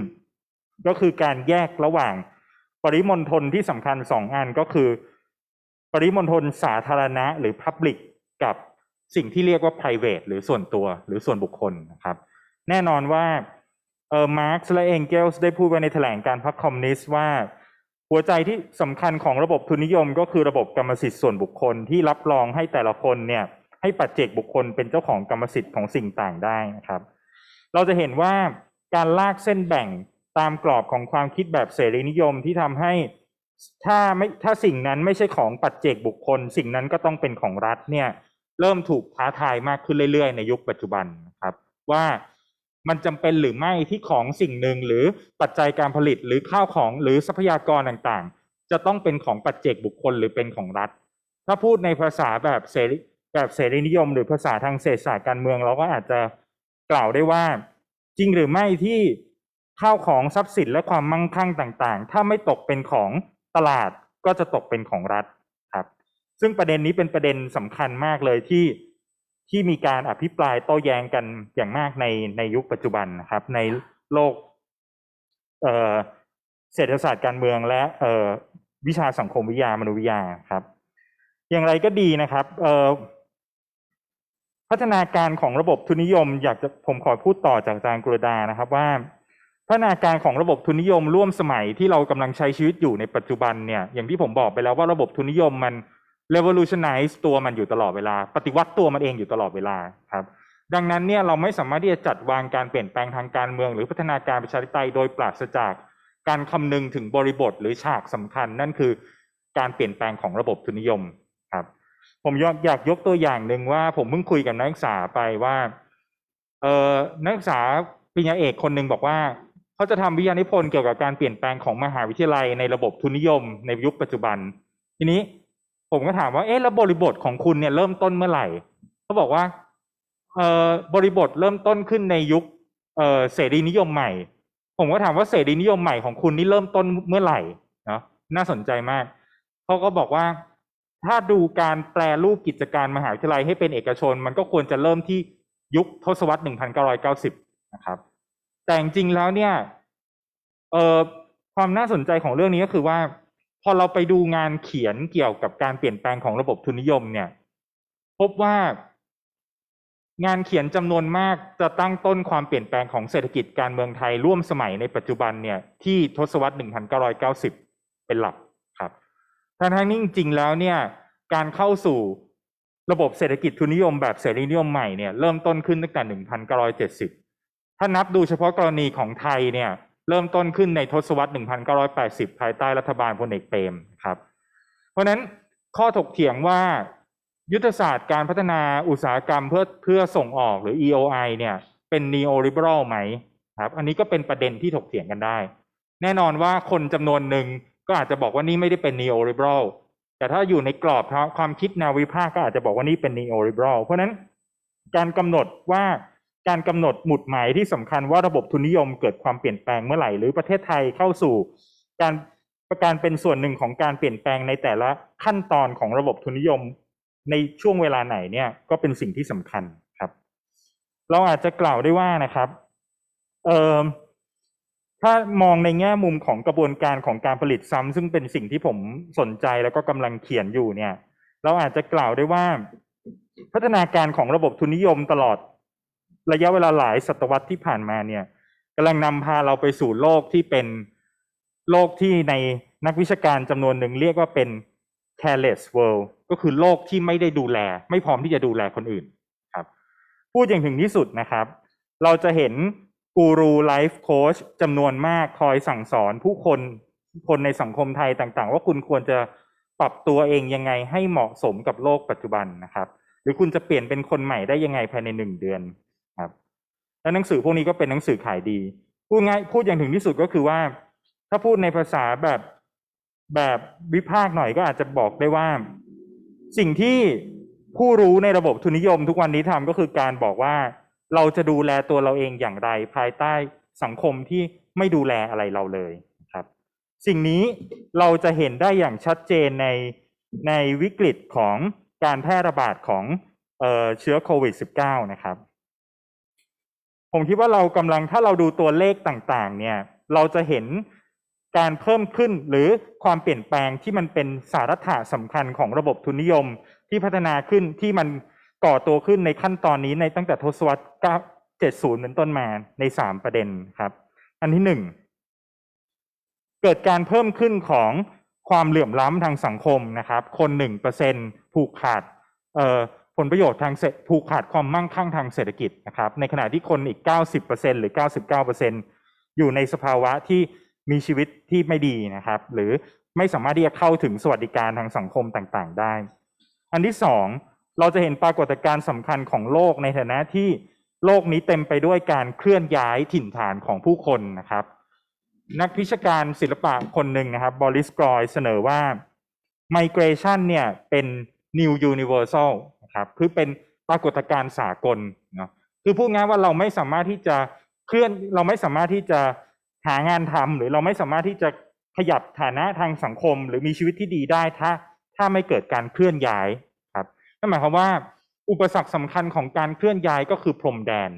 ก็คือการแยกระหว่างปริมณฑลที่สำคัญสองอันก็คือ ปริมณฑลสาธารณะหรือ Public กับสิ่งที่เรียกว่า private หรือส่วนตัวหรือส่วนบุคคลนะครับ แน่นอนว่าเออมาร์กซ์และเองเกลส์ได้พูดไว้ในแถลงการณ์พรรคคอมมิวนิสต์ว่า หัวใจที่สำคัญของระบบทุนนิยมก็คือระบบกรรมสิทธิ์ส่วนบุคคลที่รับรองให้แต่ละคนเนี่ยให้ปัจเจกบุคคลเป็นเจ้าของกรรมสิทธิ์ของสิ่งต่างได้นะครับ เราจะเห็นว่าการลากเส้นแบ่งตามกรอบของความคิดแบบเสรีนิยมที่ทำให้ถ้าไม่ถ้าสิ่งนั้นไม่ใช่ของปัจเจกบุคคล สิ่งนั้นก็ต้องเป็นของรัฐเนี่ยเริ่มถูกท้าทายมากขึ้นเรื่อยๆ ในยุคปัจจุบันนะครับ ว่า มันจำเป็นหรือไม่ที่ของสิ่งหนึ่งหรือปัจจัยการผลิตหรือข้าวของหรือทรัพยากรต่างๆ จะต้องเป็นของปัจเจกบุคคลหรือเป็นของรัฐ ถ้าพูดในภาษาแบบเสรีแบบเสรีนิยม หรือภาษาทางเศรษฐศาสตร์การเมืองเราก็อาจจะกล่าวได้ว่า จริงหรือไม่ที่ข้าวของทรัพย์สินและความมั่งคั่งต่างๆ ถ้าไม่ตกเป็นของตลาดก็จะตกเป็นของรัฐครับ ซึ่งประเด็นนี้เป็นประเด็นสำคัญมากเลยที่ ที่มีการอภิปรายโต้แย้งกันอย่างมากในในยุคปัจจุบันนะครับ ในโลกเศรษฐศาสตร์การเมืองและเวิชาสังคมวิทยามนุษยวิทยาครับ อย่างไรก็ดีนะครับพัฒนาการของระบบทุนนิยม อยากจะผมขอพูดต่อจากอาจารย์กฤษดานะครับว่า พัฒนาการของระบบทุนนิยมร่วมสมัยที่เรากำลังใช้ชีวิตอยู่ในปัจจุบันเนี่ยอย่างที่ผมบอกไปแล้วว่าระบบทุนนิยมมัน revolutionize ตัวมันอยู่ตลอดเวลา ปฏิวัติตัวมันเองอยู่ตลอดเวลาครับ ดังนั้นเนี่ยเราไม่สามารถที่จะจัดวางการเปลี่ยนแปลงทางการเมือง หรือพัฒนาการประชาธิปไตยโดยปราศจากการคำนึงถึงบริบทหรือฉากสำคัญ นั่นคือการเปลี่ยนแปลงของระบบทุนนิยมครับ ผมยกอยากยกตัวอย่างหนึ่งว่า ผมเพิ่งคุยกับนักศึกษาไปว่าเออนักศึกษาปริญญาเอกคนหนึ่งบอกว่าเขาจะทำวิทยานิพนธ์เกี่ยวกับการเปลี่ยนแปลงของมหาวิทยาลัยในระบบทุนนิยมในยุคปัจจุบัน ทีนี้ ผมก็ถามว่าเอ๊ะแล้วบริบทของคุณเนี่ยเริ่มต้นเมื่อไหร่เขาบอกว่าเอ่อบริบทเริ่มต้นขึ้นในยุคเอ่อเสรีนิยมใหม่ ผมก็ถามว่าเสรีนิยมใหม่ของคุณนี่เริ่มต้นเมื่อไหร่เนาะน่าสนใจมากเขาก็บอกว่าถ้าดูการแปลรูปกิจการมหาวิทยาลัยให้เป็นเอกชน มันก็ควรจะเริ่มที่ยุคทศวรรษ 1990 นะครับ แต่จริงๆแล้วเนี่ยเอ่อความน่าสนใจของเรื่องนี้ก็คือว่า พอเราไปดูงานเขียนเกี่ยวกับการเปลี่ยนแปลงของระบบทุนนิยมเนี่ย พบว่างานเขียนจำนวนมากจะตั้งต้นความเปลี่ยนแปลงของเศรษฐกิจการเมืองไทยร่วมสมัยในปัจจุบันเนี่ยที่ทศวรรษ 1990 เป็นหลักครับทั้งๆนี้จริงๆแล้วเนี่ยการเข้าสู่ระบบเศรษฐกิจทุนนิยมแบบเสรีนิยมใหม่เนี่ยเริ่มต้นขึ้นตั้งแต่ 1970 ถ้านับดูเฉพาะกรณีของไทยเนี่ย เริ่มต้นขึ้นในทศวรรษ 1980 ภายใต้รัฐบาลพลเอกเปรมครับ เพราะนั้นข้อถกเถียงว่ายุทธศาสตร์การพัฒนาอุตสาหกรรมเพื่อเพื่อส่งออกหรือ EOI เนี่ยเป็น neoliberal ไหมครับอันนี้ก็เป็นประเด็นที่ถกเถียงกันได้ แน่นอนว่าคนจำนวนหนึ่งก็อาจจะบอกว่านี่ไม่ได้เป็น neoliberal แต่ถ้าอยู่ในกรอบความคิดแนววิพากษ์ก็อาจจะบอกว่านี่เป็น neoliberal เพราะนั้นการกำหนดว่า การกำหนดหมุดหมายที่สำคัญว่าระบบทุนนิยมเกิดความเปลี่ยนแปลงเมื่อไหร่ หรือประเทศไทยเข้าสู่ การประการเป็นส่วนหนึ่งของการเปลี่ยนแปลงในแต่ละขั้นตอนของระบบทุนนิยม ในช่วงเวลาไหนเนี่ยก็เป็นสิ่งที่สำคัญครับ เราอาจจะกล่าวได้ว่านะครับเอ่อถ้ามองในแง่มุมของกระบวนการของการผลิตซ้ำซึ่งเป็นสิ่งที่ผมสนใจแล้วก็กำลังเขียนอยู่เนี่ย เราอาจจะกล่าวได้ว่า พัฒนาการของระบบทุนนิยมตลอด ระยะเวลาหลายศตวรรษที่ผ่านมาเนี่ยกำลังนำพาเราไปสู่โลกที่เป็นโลกที่ในนักวิชาการจำนวนหนึ่งเรียกว่าเป็น careless world ก็คือโลกที่ไม่ได้ดูแล ไม่พร้อมที่จะดูแลคนอื่นครับ พูดอย่างถึงที่สุดนะครับ เราจะเห็นกูรูไลฟ์โค้ชจำนวนมากคอยสั่งสอนผู้คนคนในสังคมไทยต่างๆ ว่าคุณควรจะปรับตัวเองยังไงให้เหมาะสมกับโลกปัจจุบันนะครับ หรือคุณจะเปลี่ยนเป็นคนใหม่ได้ยังไงภายในหนึ่งเดือน และหนังสือพวกนี้ก็เป็นหนังสือขายดี พูดง่ายพูดอย่างถึงที่สุดก็คือว่า ถ้าพูดในภาษาแบบแบบวิพากษ์หน่อยก็อาจจะบอกได้ว่า สิ่งที่ผู้รู้ในระบบทุนนิยมทุกวันนี้ทำก็คือการบอกว่า เราจะดูแลตัวเราเองอย่างไร ภายใต้สังคมที่ไม่ดูแลอะไรเราเลยครับ สิ่งนี้เราจะเห็นได้อย่างชัดเจนในในวิกฤตของการแพร่ระบาดของเอ่อเชื้อโควิด -19 นะครับ ผมคิดว่าเรากำลังถ้าเราดูตัวเลขต่างๆ เนี่ย เราจะเห็นการเพิ่มขึ้นหรือความเปลี่ยนแปลงที่มันเป็นสาระสำคัญของระบบทุนนิยมที่พัฒนาขึ้นที่มันก่อตัวขึ้นในขั้นตอนนี้ในตั้งแต่ทศวรรษ 70 เป็นต้นมาใน 3 ประเด็นครับ อันที่หนึ่งเกิดการเพิ่มขึ้นของความเหลื่อมล้ำทางสังคมนะครับ คนหนึ่งเปอร์เซ็นผูกขาดเอ่อ ผลประโยชน์ทางเศรษผูกขาดความมั่งคั่งทางเศรษฐกิจนะครับ ในขณะที่คนอีก 90%หรือ 99%อยู่ในสภาวะที่มีชีวิตที่ไม่ดีนะครับ หรือไม่สามารถที่จะเข้าถึงสวัสดิการทางสังคมต่างๆ ได้ อันที่สองเราจะเห็นปรากฏการณ์สำคัญของโลกในฐานะที่โลกนี้เต็มไปด้วยการเคลื่อนย้ายถิ่นฐานของผู้คนนะครับ นักวิชาการศิลปะคนหนึ่งนะครับบอริสกรอยเสนอว่า migration เนี่ยเป็น new universal ครับคือเป็นปรากฏการณ์สากลเนาะคือพูดง่ายว่าเราไม่สามารถที่จะเคลื่อนเราไม่สามารถที่จะหางานทำหรือเราไม่สามารถที่จะขยับฐานะทางสังคม หรือมีชีวิตที่ดีได้ถ้า ถ้าไม่เกิดการเคลื่อนย้ายครับนั่นหมายความว่า อุปสรรคสำคัญของการเคลื่อนย้ายก็คือพรมแดน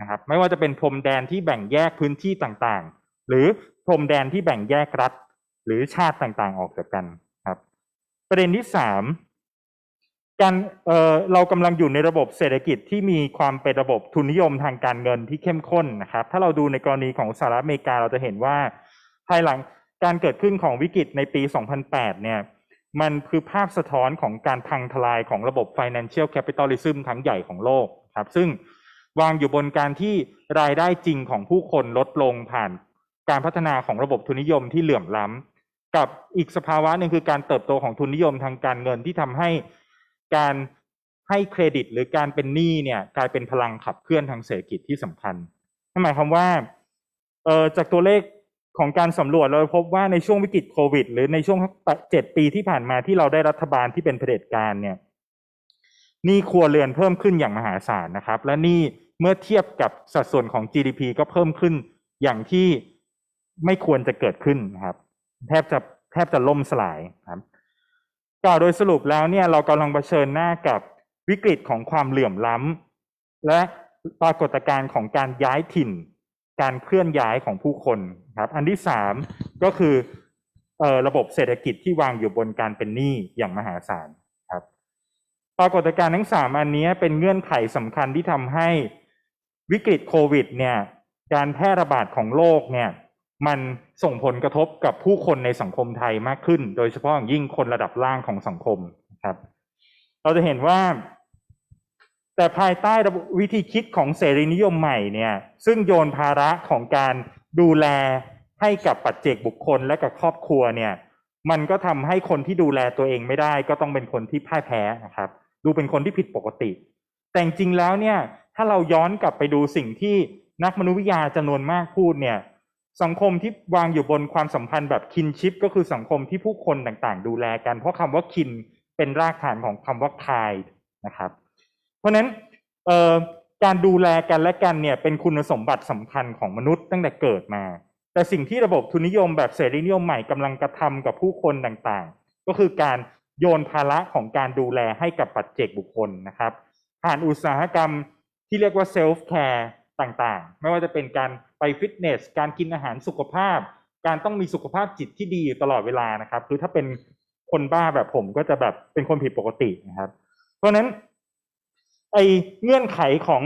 นะครับ ไม่ว่าจะเป็นพรมแดนที่แบ่งแยกพื้นที่ต่างๆ หรือพรมแดนที่แบ่งแยกรัฐ หรือชาติต่างๆ ออกจากกันครับ ประเด็นที่สาม การเเรากำลังอยู่ในระบบเศรษฐกิจที่มีความเป็นระบบทุนนิยมทางการเงินที่เข้มข้นนะครับ ถ้าเราดูในกรณีของสหรัฐอเมริกาเราจะเห็นว่า ภายหลังการเกิดขึ้นของวิกฤตในปี 2008 เนี่ย มันคือภาพสะท้อนของการพังทลายของระบบ financial capitalism ทั้งใหญ่ของโลกครับ ซึ่งวางอยู่บนการที่รายได้จริงของผู้คนลดลงผ่านการพัฒนาของระบบทุนนิยมที่เหลื่อมล้ำกับอีกสภาวะหนึ่งคือการเติบโตของทุนนิยมทางการเงินที่ทำให้ การให้เครดิตหรือการเป็นหนี้เนี่ยกลายเป็นพลังขับเคลื่อนทางเศรษฐกิจที่สำคัญนั่นหมายความว่าเออจากตัวเลขของการสำรวจเราพบว่าในช่วงวิกฤตโควิด หรือในช่วงเจ็ดปีที่ผ่านมาที่เราได้รัฐบาลที่เป็นเผด็จการเนี่ยหนี้ครัวเรือนเพิ่มขึ้นอย่างมหาศาลนะครับ และหนี้เมื่อเทียบกับสัดส่วนของ GDP ก็เพิ่มขึ้นอย่างที่ไม่ควรจะเกิดขึ้นนะครับ แทบจะแทบจะล่มสลายครับ กล่าวโดยสรุปแล้วเนี่ยเรากำลังเผชิญหน้ากับวิกฤตของความเหลื่อมล้ำและปรากฏการณ์ของการย้ายถิ่น การเคลื่อนย้ายของผู้คนครับ อันที่สามก็คือเอ่อระบบเศรษฐกิจที่วางอยู่บนการเป็นหนี้อย่างมหาศาลครับ ปรากฏการณ์ทั้งสามอันนี้เป็นเงื่อนไขสำคัญที่ทำให้วิกฤตโควิดเนี่ย การแพร่ระบาดของโรคเนี่ย มันส่งผลกระทบกับผู้คนในสังคมไทยมากขึ้น โดยเฉพาะอย่างยิ่งคนระดับล่างของสังคมครับ เราจะเห็นว่า แต่ภายใต้วิธีคิดของเสรีนิยมใหม่เนี่ย ซึ่งโยนภาระของการดูแลให้กับปัจเจกบุคคลและกับครอบครัวเนี่ย มันก็ทำให้คนที่ดูแลตัวเองไม่ได้ ก็ต้องเป็นคนที่พ่ายแพ้นะครับ ดูเป็นคนที่ผิดปกติ แต่จริงแล้วเนี่ย ถ้าเราย้อนกลับไปดูสิ่งที่นักมนุษยวิทยาจำนวนมากพูดเนี่ย สังคมที่วางอยู่บนความสัมพันธ์แบบคินชิป ก็คือสังคมที่ผู้คนต่างๆ ดูแลกัน เพราะคำว่าคินเป็นรากฐานของคำว่า care นะครับ เพราะฉะนั้นการดูแลกันและกันเนี่ยเป็นคุณสมบัติสำคัญของมนุษย์ตั้งแต่เกิดมา แต่สิ่งที่ระบบทุนนิยมแบบเสรีนิยมใหม่กำลังกระทำกับผู้คนต่างๆ ก็คือการโยนภาระของการดูแลให้กับปัจเจกบุคคลนะครับ ผ่านอุตสาหกรรมที่เรียกว่า self-care ต่างๆ ไม่ว่าจะเป็นการ ไปฟิตเนส การกินอาหารสุขภาพ การต้องมีสุขภาพจิตที่ดีอยู่ตลอดเวลานะครับ คือถ้าเป็นคนบ้าแบบผมก็จะแบบเป็นคนผิดปกตินะครับ เพราะฉะนั้นไอเงื่อนไขของ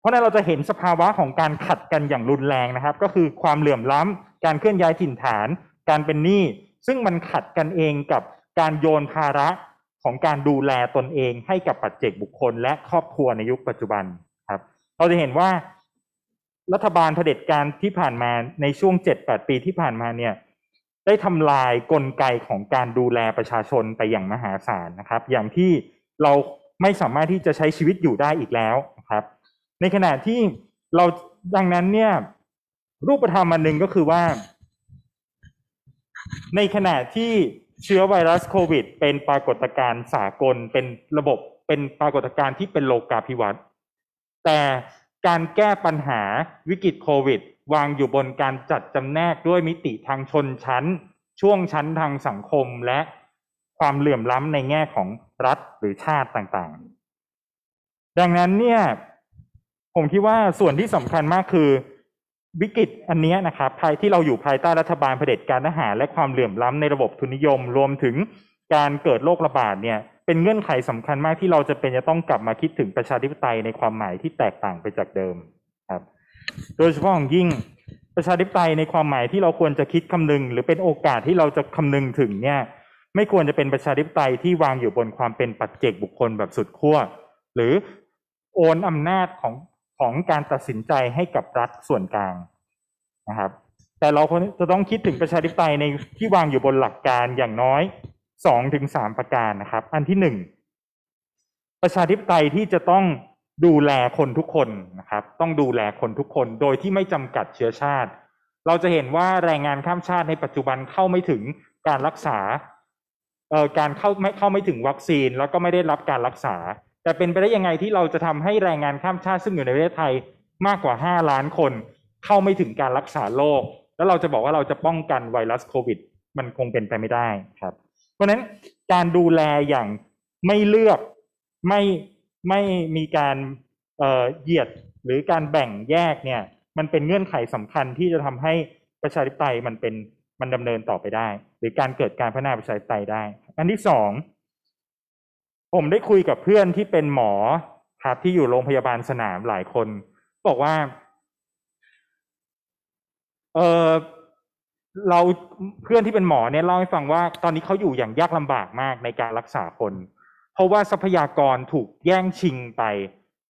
เพราะฉะนั้นเราจะเห็นสภาวะของการขัดกันอย่างรุนแรงนะครับ ก็คือความเหลื่อมล้ำการเคลื่อนย้ายถิ่นฐาน การเป็นหนี้ซึ่งมันขัดกันเองกับการโยนภาระของการดูแลตนเองให้กับปัจเจกบุคคล และครอบครัวในยุคปัจจุบันครับ เราจะเห็นว่า รัฐบาลเผด็จการที่ผ่านมาในช่วงเจ็ดแปดปีที่ผ่านมาเนี่ยได้ทำลายกลไกของการดูแลประชาชนไปอย่างมหาศาลนะครับ อย่างที่เราไม่สามารถที่จะใช้ชีวิตอยู่ได้อีกแล้วนะครับ ในขณะที่เราดังนั้นเนี่ยรูปธรรมอันหนึ่งก็คือว่า ในขณะที่เชื้อไวรัสโควิด เป็นปรากฏการณ์สากลเป็นระบบเป็นปรากฏการณ์ที่เป็นโลกาภิวัตน์แต่ การแก้ปัญหาวิกฤตโควิด วางอยู่บนการจัดจำแนกด้วยมิติทางชนชั้น ช่วงชั้นทางสังคมและความเหลื่อมล้ำในแง่ของรัฐหรือชาติต่างๆ ดังนั้นเนี่ยผมคิดว่าส่วนที่สำคัญมากคือวิกฤตอันเนี้ยนะครับภายที่เราอยู่ภายใต้รัฐบาลเผด็จการทหารและความเหลื่อมล้ำในระบบทุนนิยม รวมถึงการเกิดโรคระบาดเนี่ย เป็นเงื่อนไขสำคัญมากที่เราจะเป็นจะต้องกลับมาคิดถึงประชาธิปไตยในความหมายที่แตกต่างไปจากเดิมครับ โดยเฉพาะอย่างยิ่งประชาธิปไตยในความหมายที่เราควรจะคิดคำนึง หรือเป็นโอกาสที่เราจะคำนึงถึงเนี่ยไม่ควรจะเป็นประชาธิปไตยที่วางอยู่บนความเป็นปัจเจกบุคคลแบบสุดขั้วหรือโอนอำนาจของของการตัดสินใจให้กับรัฐส่วนกลางนะครับ แต่เราควรจะต้องคิดถึงประชาธิปไตยในที่วางอยู่บนหลักการอย่างน้อย สองถึงสามประการนะครับ อันที่หนึ่งประชาธิปไตยที่จะต้องดูแลคนทุกคนนะครับ ต้องดูแลคนทุกคน โดยที่ไม่จำกัดเชื้อชาติ เราจะเห็นว่าแรงงานข้ามชาติในปัจจุบันเข้าไม่ถึงการรักษาเอ่อการเข้าไม่เข้าไม่ถึงวัคซีน แล้วก็ไม่ได้รับการรักษา แต่เป็นไปได้ยังไงที่เราจะทำให้แรงงานข้ามชาติซึ่งอยู่ในประเทศไทยมากกว่าห้าล้านคน เข้าไม่ถึงการรักษาโรคแล้วเราจะบอกว่าเราจะป้องกันไวรัสโควิด มันคงเป็นไปไม่ได้ครับ เพราะนั้นการดูแลอย่างไม่เลือกไม่ไม่มีการเหยียดหรือการแบ่งแยกเนี่ย มันเป็นเงื่อนไขสำคัญที่จะทำให้ประชาธิปไตยมันเป็นมันดำเนินต่อไปได้ หรือการเกิดการพัฒนาประชาธิปไตยได้ อันที่สองผผมได้คุยกับเพื่อนที่เป็นหมอครับที่อยู่โรงพยาบาลสนามหลายคน บอกว่า เออ เราเพื่อนที่เป็นหมอเนี่ยเล่าให้ฟังว่า ตอนนี้เขาอยู่อย่างยากลำบากมากในการรักษาคน เพราะว่าทรัพยากรถูกแย่งชิงไป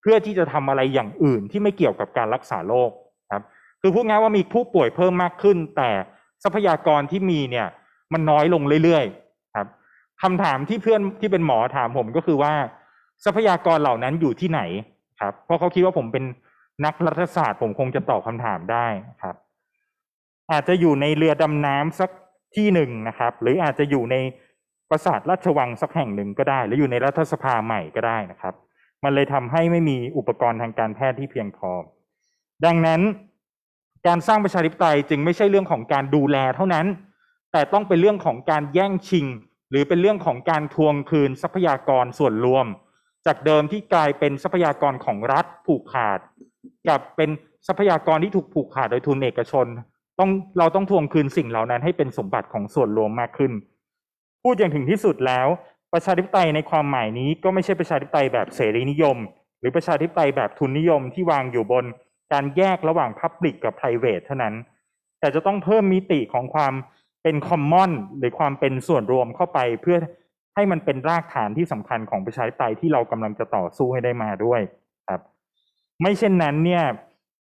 เพื่อที่จะทำอะไรอย่างอื่นที่ไม่เกี่ยวกับการรักษาโรคครับ คือพูดง่ายว่ามีผู้ป่วยเพิ่มมากขึ้น แต่ทรัพยากรที่มีเนี่ย มันน้อยลงเรื่อยๆครับคำถามที่เพื่อนที่เป็นหมอถามผมก็คือว่า ทรัพยากรเหล่านั้นอยู่ที่ไหนครับ เพราะเขาคิดว่าผมเป็นนักรัฐศาสตร์ ผมคงจะตอบคำถามได้ครับ อาจจะอยู่ในเรือดำน้ำสักที่หนึ่งนะครับ หรืออาจจะอยู่ในปราสาทราชวังสักแห่งหนึ่งก็ได้ หรืออยู่ในรัฐสภาใหม่ก็ได้นะครับ มันเลยทำให้ไม่มีอุปกรณ์ทางการแพทย์ที่เพียงพอ ดังนั้น การสร้างประชาธิปไตยจึงไม่ใช่เรื่องของการดูแลเท่านั้น แต่ต้องเป็นเรื่องของการแย่งชิง หรือเป็นเรื่องของการทวงคืนทรัพยากรส่วนรวม จากเดิมที่กลายเป็นทรัพยากรของรัฐผูกขาด กับเป็นทรัพยากรที่ถูกผูกขาดโดยทุนเอกชน ต้องเราต้องทวงคืนสิ่งเหล่านั้นให้เป็นสมบัติของส่วนรวมมากขึ้น พูดอย่างถึงที่สุดแล้ว ประชาธิปไตยในความหมายนี้ก็ไม่ใช่ประชาธิปไตยแบบเสรีนิยม หรือประชาธิปไตยแบบทุนนิยมที่วางอยู่บนการแยกระหว่าง Public กับ Private เท่านั้น แต่จะต้องเพิ่มมิติของความเป็นคอมมอนหรือความเป็นส่วนรวมเข้าไปเพื่อให้มันเป็นรากฐานที่สำคัญของประชาธิปไตยที่เรากำลังจะต่อสู้ให้ได้มาด้วยครับ ไม่เช่นนั้นเนี่ย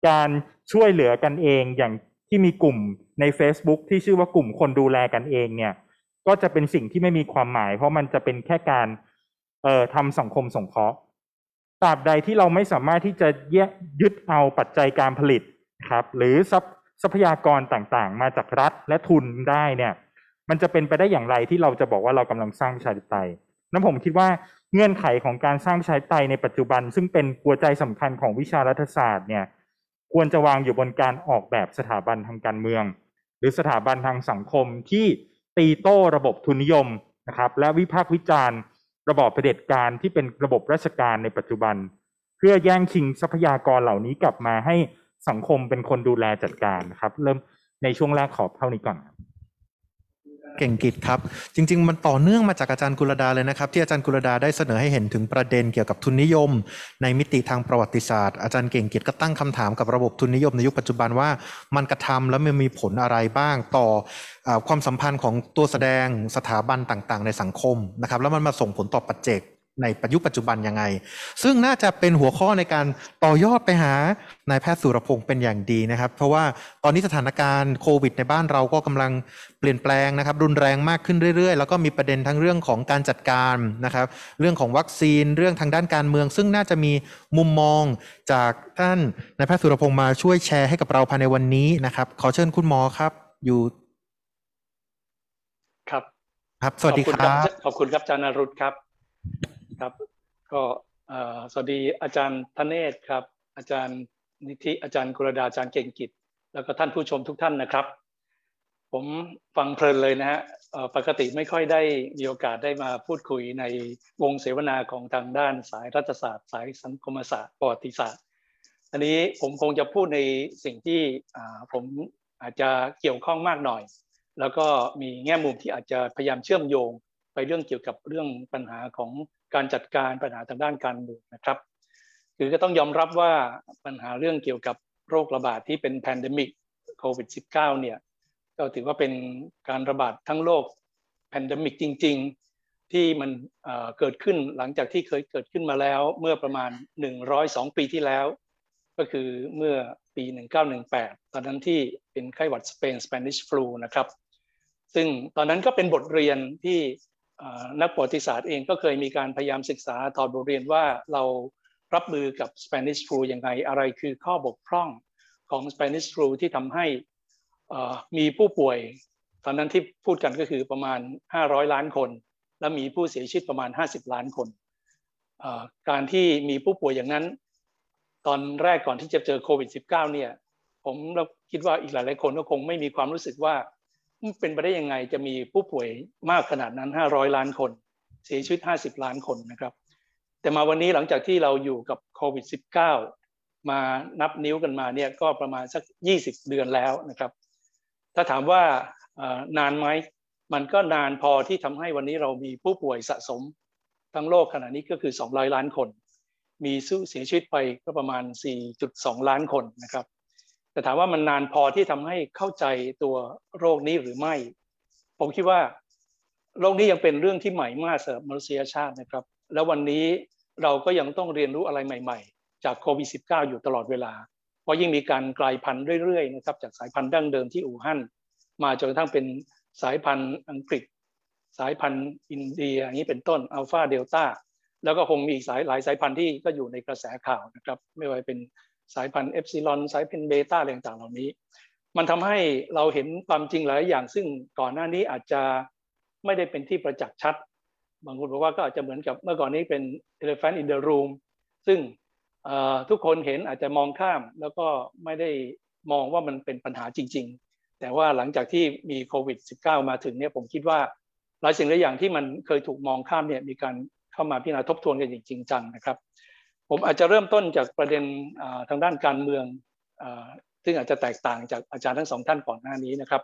การช่วยเหลือกันเองอย่าง ที่มีกลุ่มใน Facebook ที่ชื่อว่ากลุ่มคนดูแลกันเองเนี่ย ก็จะเป็นสิ่งที่ไม่มีความหมาย เพราะมันจะเป็นแค่การเอ่อทำสังคมสงเคราะห์ตราบใดที่เราไม่สามารถที่จะแยกยึดเอาปัจจัยการผลิตครับ หรือทรัพยากรต่างๆ มาจากรัฐและทุนได้เนี่ย มันจะเป็นไปได้อย่างไรที่เราจะบอกว่าเรากำลังสร้างประชาธิปไตยนั้นผมคิดว่าเงื่อนไขของการสร้างประชาธิปไตยในปัจจุบัน ซึ่งเป็นหัวใจสำคัญของวิชารัฐศาสตร์เนี่ย ควรจะวางอยู่บนการออกแบบสถาบันทางการเมือง หรือสถาบันทางสังคมที่ตีโต้ระบบทุนนิยมนะครับและวิพากษ์วิจารณ์ ระบอบเผด็จการที่เป็นระบบราชการในปัจจุบัน เพื่อแย่งชิงทรัพยากรเหล่านี้กลับมาให้สังคมเป็นคนดูแลจัดการนะครับ เริ่มในช่วงแรกขอบเท่านี้ก่อนครับ เก่งกิจครับ จริง ๆ มันต่อเนื่องมาจากอาจารย์กุลดาเลยนะครับ ที่อาจารย์กุลดาได้เสนอให้เห็นถึงประเด็นเกี่ยวกับทุนนิยม ในมิติทางประวัติศาสตร์ อาจารย์เก่งกิจก็ตั้งคำถามกับระบบทุนนิยมในยุคปัจจุบันว่า มันกระทำแล้วมันมีผลอะไรบ้างต่ออความสัมพันธ์ของตัวแสดงสถาบันต่างๆ ในสังคมนะครับแล้วมันมาส่งผลต่อปัจเจก ในปัจจุปัจจุบันยังไง ซึ่งน่าจะเป็นหัวข้อในการต่อยอดไปหานายแพทย์สุรพงศ์เป็นอย่างดีนะครับ เพราะว่าตอนนี้สถานการณ์โควิด ในบ้านเราก็กำลังเปลี่ยนแปลงนะครับ รุนแรงมากขึ้นเรื่อยๆ แล้วก็มีประเด็นทั้งเรื่องของการจัดการนะครับ เรื่องของวัคซีนเรื่องทางด้านการเมือง ซึ่งน่าจะมีมุมมองจากท่านนายแพทย์สุรพงศ์มาช่วยแชร์ให้กับเราภายในวันนี้นะครับ ขอเชิญคุณหมอครับอยู่ครับ ครับ สวัสดีขอบคณรับ ขอบคุณครับอาจารย์นรุตครับ ครับ ก็สวัสดีอาจารย์ธเนศครับ อาจารย์นิธิอาจารย์กุรดาอาจารย์เก่งกิจ แล้วก็ท่านผู้ชมทุกท่านนะครับ ผมฟังเพลินเลยนะฮะปกติไม่ค่อยได้มีโอกาสได้มาพูดคุยในวงเสวนาของทางด้านสายรัฐศาสตร์ สายสังคมศาสตร์ประวัติศาสตร์ อันนี้ผมคงจะพูดในสิ่งที่ผมอาจจะเกี่ยวข้องมากหน่อย แล้วก็มีแง่มุมที่อาจจะพยายามเชื่อมโยงไปเรื่องเกี่ยวกับเรื่องปัญหาของ การจัดการปัญหาทางด้านการเมืองนะครับ คือก็ต้องยอมรับว่าปัญหาเรื่องเกี่ยวกับโรคระบาดที่เป็น pandemic โควิด -19 เนี่ยก็ถือว่าเป็นการระบาดทั้งโลก pandemic จริง ๆ ที่มันเกิดขึ้นหลังจากที่เคยเกิดขึ้นมาแล้ว เมื่อประมาณ 102 ปีที่แล้ว ก็คือเมื่อปี 1918 ตอนนั้นที่เป็นไข้หวัดสเปน Spanish flu นะครับ ซึ่งตอนนั้นก็เป็นบทเรียนที่ นักประวัติศาสตร์เองก็เคยมีการพยายามศึกษาถอดบทเรียนว่าเรารับมือกับ Spanish flu ยังไงอะไรคือข้อบกพร่องของ Spanish flu ที่ทำให้มีผู้ป่วย ตอนนั้นที่พูดกันก็คือประมาณ 500 ล้านคน และมีผู้เสียชีวิตประมาณ 50 ล้านคน การที่มีผู้ป่วยอย่างนั้น ตอนแรกก่อนที่จะเจอโควิด -19 เนี่ยผมเราคิดว่าอีกหลายๆคนก็คงไม่มีความรู้สึกว่า เป็นไปได้ยังไงจะมีผู้ป่วยมากขนาดนั้น 500 ล้านคน เสียชีวิต 50 ล้านคนนะครับ แต่มาวันนี้หลังจากที่เราอยู่กับโควิด -19 มานับนิ้วกันมาเนี่ยก็ประมาณสัก 20 เดือนแล้วนะครับ ถ้าถามว่านานไหมมันก็นานพอที่ทำให้วันนี้เรามีผู้ป่วยสะสมทั้งโลกขณะนี้ก็คือ 200 ล้านคน มีสู้เสียชีวิตไปก็ประมาณ 4.2 ล้านคนนะครับ แต่ถามว่ามันนานพอที่ทำให้เข้าใจตัวโรคนี้หรือไม่ ผมคิดว่าโรคนี้ยังเป็นเรื่องที่ใหม่มากสำหรับมนุษยชาตินะครับ แล้ววันนี้เราก็ยังต้องเรียนรู้อะไรใหม่ ๆ จากโควิด -19 อยู่ตลอดเวลา เพราะยิ่งมีการกลายพันธุ์เรื่อยๆนะครับจากสายพันธุ์ดั้งเดิมที่อู่ฮั่นมาจนกระทั่งเป็นสายพันธุ์อังกฤษ สายพันธุ์อินเดียอย่างนี้เป็นต้นอัลฟาเดลต้าแล้วก็คงมีอีกสายหลายสายพันธุ์ที่ก็อยู่ในกระแสข่าวนะครับ ไม่ว่าเป็น สายพันธุ์เอปซิลอนสายพันธุ์เบต้าอะไรต่างๆเหล่านี้ มันทำให้เราเห็นความจริงหลายอย่าง ซึ่งก่อนหน้านี้อาจจะไม่ได้เป็นที่ประจักษ์ชัด บางคนบอกว่าก็อาจจะเหมือนกับเมื่อก่อนนี้เป็น elephant in the room ซึ่งทุกคนเห็นอาจจะมองข้าม แล้วก็ไม่ได้มองว่ามันเป็นปัญหาจริง ๆ แต่ว่าหลังจากที่มีโควิด -19 มาถึงเนี่ยผมคิดว่าหลายสิ่งหลายอย่างที่มันเคยถูกมองข้ามเนี่ยมีการเข้ามาพิจารณาทบทวนกันอย่างจริงจังนะครับ ผมอาจจะเริ่มต้นจากประเด็นทางด้านการเมือง ซึ่งอาจจะแตกต่างจากอาจารย์ทั้งสองท่านก่อนหน้านี้นะครับ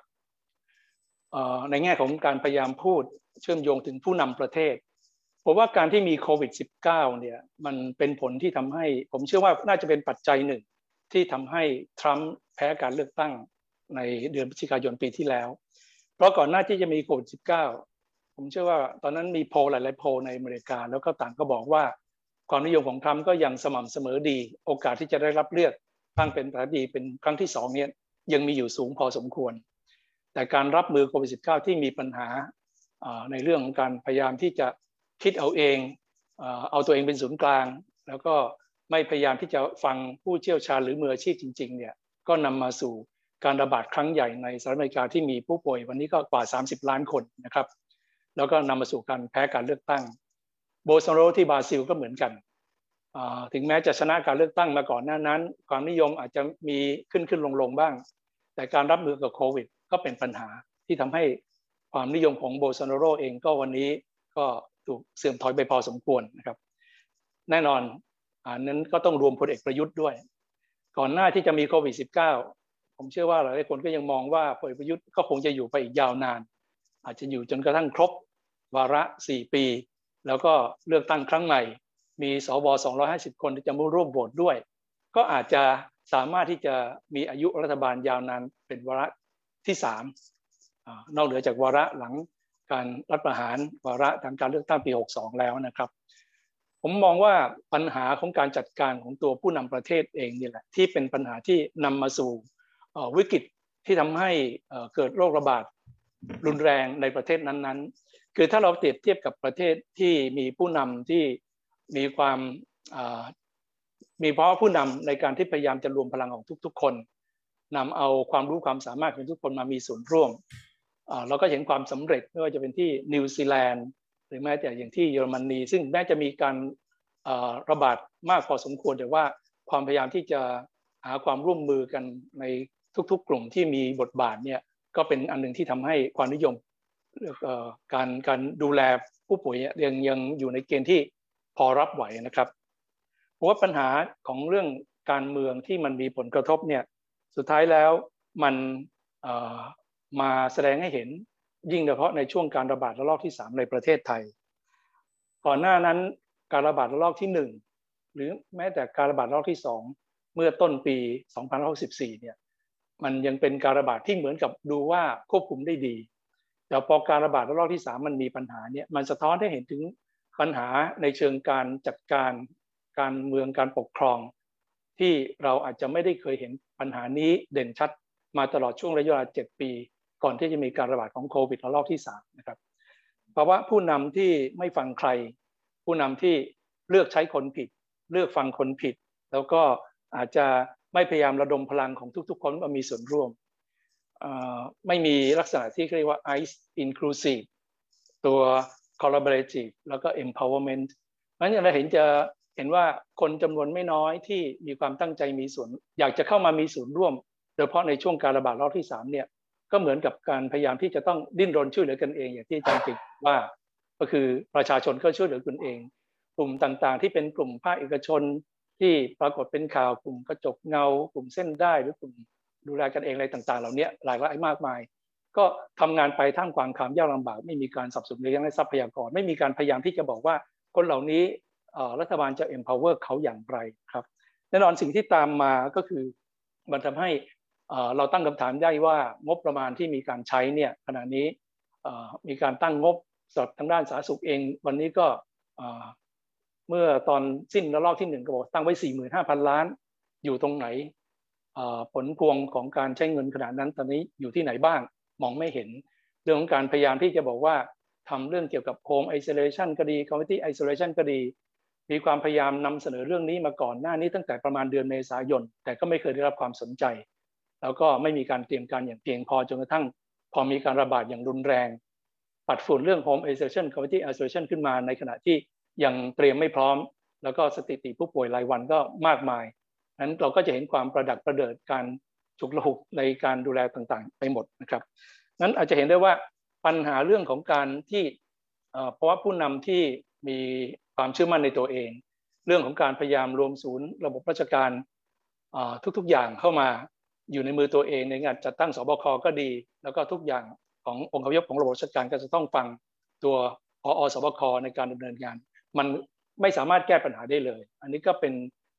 ในแง่ของการพยายามพูดเชื่อมโยงถึงผู้นำประเทศผมว่าการที่มีโควิด -19 เนี่ยมันเป็นผลที่ทำให้ ผมเชื่อว่าน่าจะเป็นปัจจัยหนึ่ง ที่ทำให้ทรัมป์แพ้การเลือกตั้งในเดือนพฤศจิกายนปีที่แล้ว เพราะก่อนหน้าที่จะมีโควิด -19 ผมเชื่อว่าตอนนั้นมีโพลหลาย ๆ โพลในอเมริกา แล้วก็ต่างก็บอกว่า ความนิยมของทรัมป์ก็ยังสม่ำเสมอดี โอกาสที่จะได้รับเลือกตั้งเป็นประธานาธิบดีเป็นครั้งที่สองเนี่ยยังมีอยู่สูงพอสมควร แต่การรับมือโควิด -19 ที่มีปัญหาในเรื่องของการพยายามที่จะคิดเอาเองเอาตัวเองเป็นศูนย์กลาง แล้วก็ไม่พยายามที่จะฟังผู้เชี่ยวชาญหรือมืออาชีพจริงๆเนี่ยก็นำมาสู่การระบาดครั้งใหญ่ในสหรัฐอเมริกาที่มีผู้ป่วยวันนี้ก็กว่า 30 ล้านคนนะครับ แล้วก็นำมาสู่การแพ้การเลือกตั้ง โบสโรที่บราซิลก็เหมือนกัน ถึงแม้จะชนะการเลือกตั้งมาก่อนหน้านั้น ความนิยมอาจจะมีขึ้นขึ้นลงลงบ้าง แต่การรับมือกับโควิด ก็เป็นปัญหาที่ทำให้ความนิยมของโบสโนโรเองก็วันนี้ก็ถูกเสื่อมถอยไปพอสมควรนะครับ แน่นอนอันนั้นก็ต้องรวมพลเอกประยุทธ์ด้วย ก่อนหน้าที่จะมีโควิด -19 ผมเชื่อว่าหลายคนก็ยังมองว่าพลเอกประยุทธ์ก็คงจะอยู่ไปอีกยาวนาน อาจจะอยู่จนกระทั่งครบวาระ 4 ปี แล้วก็เลือกตั้งครั้งใหม่ มีสว250 คนที่จะมาร่วมโหวตด้วย ก็อาจจะสามารถที่จะมีอายุรัฐบาลยาวนานเป็นวาระที่3นอกเหนือจากวาระหลังการรัฐประหารวาระทางการเลือกตั้งปี 62 แล้วนะครับ ผมมองว่าปัญหาของการจัดการของตัวผู้นำประเทศเองนี่แหละที่เป็นปัญหาที่นำมาสู่วิกฤตที่ทำให้เกิดโรคระบาดรุนแรงในประเทศนั้นๆ คือถ้าเราเปรียบเทียบกับประเทศที่มีผู้นำที่มีความมีภาวะผู้นำในการที่พยายามจะรวมพลังของทุก ๆ คนนำเอาความรู้ความสามารถของทุกคนมามีส่วนร่วมเราก็เห็นความสำเร็จไม่ว่าจะเป็นที่นิวซีแลนด์หรือแม้แต่อย่างที่เยอรมนี ซึ่งแม้จะมีการระบาดมากพอสมควรแต่ว่าความพยายามที่จะหาความร่วมมือกันในทุก ๆ กลุ่มที่มีบทบาทเนี่ยก็เป็นอันหนึ่งที่ทำให้ความนิยม การการดูแลผู้ป่วยยังยังอยู่ในเกณฑ์ที่พอรับไหวนะครับเพราะว่าปัญหาของเรื่องการเมืองที่มันมีผลกระทบเนี่ยสุดท้ายแล้วมันมาแสดงให้เห็นยิ่งเฉพาะในช่วงการระบาดระลอกที่ 3 ในประเทศไทย ก่อนหน้านั้นการระบาดระลอกที่ 1 หรือแม้แต่การระบาดระลอกที่ 2 เมื่อต้นปี2564เนี่ยมันยังเป็นการระบาดที่เหมือนกับดูว่าควบคุมได้ดี แต่พอการระบาดระลอกที่ 3 มันมีปัญหาเนี่ยมันสะท้อนให้เห็นถึงปัญหาในเชิงการจัดการการเมืองการปกครอง ที่เราอาจจะไม่ได้เคยเห็นปัญหานี้เด่นชัด มาตลอดช่วงระยะเวลา 7 ปี ก่อนที่จะมีการระบาดของโควิดระลอกที่3นะครับภาวะผู้นำที่ไม่ฟังใคร ผู้นำที่เลือกใช้คนผิด เลือกฟังคนผิด แล้วก็อาจจะไม่พยายามระดมพลังของทุกๆ คนมามีส่วนร่วม ไม่มีลักษณะที่เรียกว่า ICE inclusive ตัว collaborative แล้วก็ empowerment เพราะฉะนั้นเราเห็นจะเห็นว่าคนจำนวนไม่น้อยที่มีความตั้งใจมีส่วน อยากจะเข้ามามีส่วนร่วม โดยเฉพาะในช่วงการระบาดรอบที่ 3 เนี่ยก็เหมือนกับการพยายามที่จะต้องดิ้นรนช่วยเหลือกันเอง อย่างที่อาจารย์ติกว่าก็คือประชาชนก็ช่วยเหลือกันเอง กลุ่มต่างๆ ที่เป็นกลุ่มภาคเอกชนที่ปรากฏเป็นข่าวกลุ่มกระจกเงา กลุ่มเส้นได้หรือกลุ่ม ดูแลกันเองอะไรต่างๆ เหล่านี้หลายรายมากมาย ก็ทำงานไปท่ามกลางความยากลำบาก ไม่มีการสับสนในเรื่องทรัพยากร ไม่มีการพยายามที่จะบอกว่าคนเหล่านี้รัฐบาลจะ empower เขาอย่างไรครับแน่นอนสิ่งที่ตามมาก็คือมันทำให้เราตั้งคำถามได้ว่างบประมาณที่มีการใช้เนี่ยขณะนี้มีการตั้งงบสำหรับทางด้านสาธารณสุขเอง วันนี้ก็เมื่อตอนสิ้นระลอกที่หนึ่งก็บอกตั้งไว้ 45,000 ล้าน อยู่ตรงไหน ผลพวงของการใช้เงินขนาดนั้นตอนนี้อยู่ที่ไหนบ้างมองไม่เห็น เรื่องของการพยายามที่จะบอกว่าทำเรื่องเกี่ยวกับ home isolation ก็ดี community isolation ก็ดี มีความพยายามนำเสนอเรื่องนี้มาก่อนหน้านี้ตั้งแต่ประมาณเดือนเมษายน แต่ก็ไม่เคยได้รับความสนใจ แล้วก็ไม่มีการเตรียมการอย่างเพียงพอจนกระทั่ง พอมีการระบาดอย่างรุนแรง ปัดฝุ่นเรื่อง home isolation community isolation ขึ้นมาในขณะที่ยังเตรียมไม่พร้อม แล้วก็สถิติผู้ป่วยรายวันก็มากมาย นั้นเราก็จะเห็นความประดักประเดิดการฉุกละหุกในการดูแลต่างๆ ไปหมดนะครับนั้นอาจจะเห็นได้ว่าปัญหาเรื่องของการที่เพราะว่าผู้นำที่มีความเชื่อมั่นในตัวเอง เรื่องของการพยายามรวมศูนย์ ระบบราชการทุกๆอย่างเข้ามาอยู่ในมือตัวเองในงานจัดตั้งสบคก็ดี แล้วก็ทุกอย่างขององค์คาพยพของระบบราชการก็จะต้องฟังตัวพอสบคในการดำเนินงาน มันไม่สามารถแก้ปัญหาได้เลย อันนี้ก็เป็น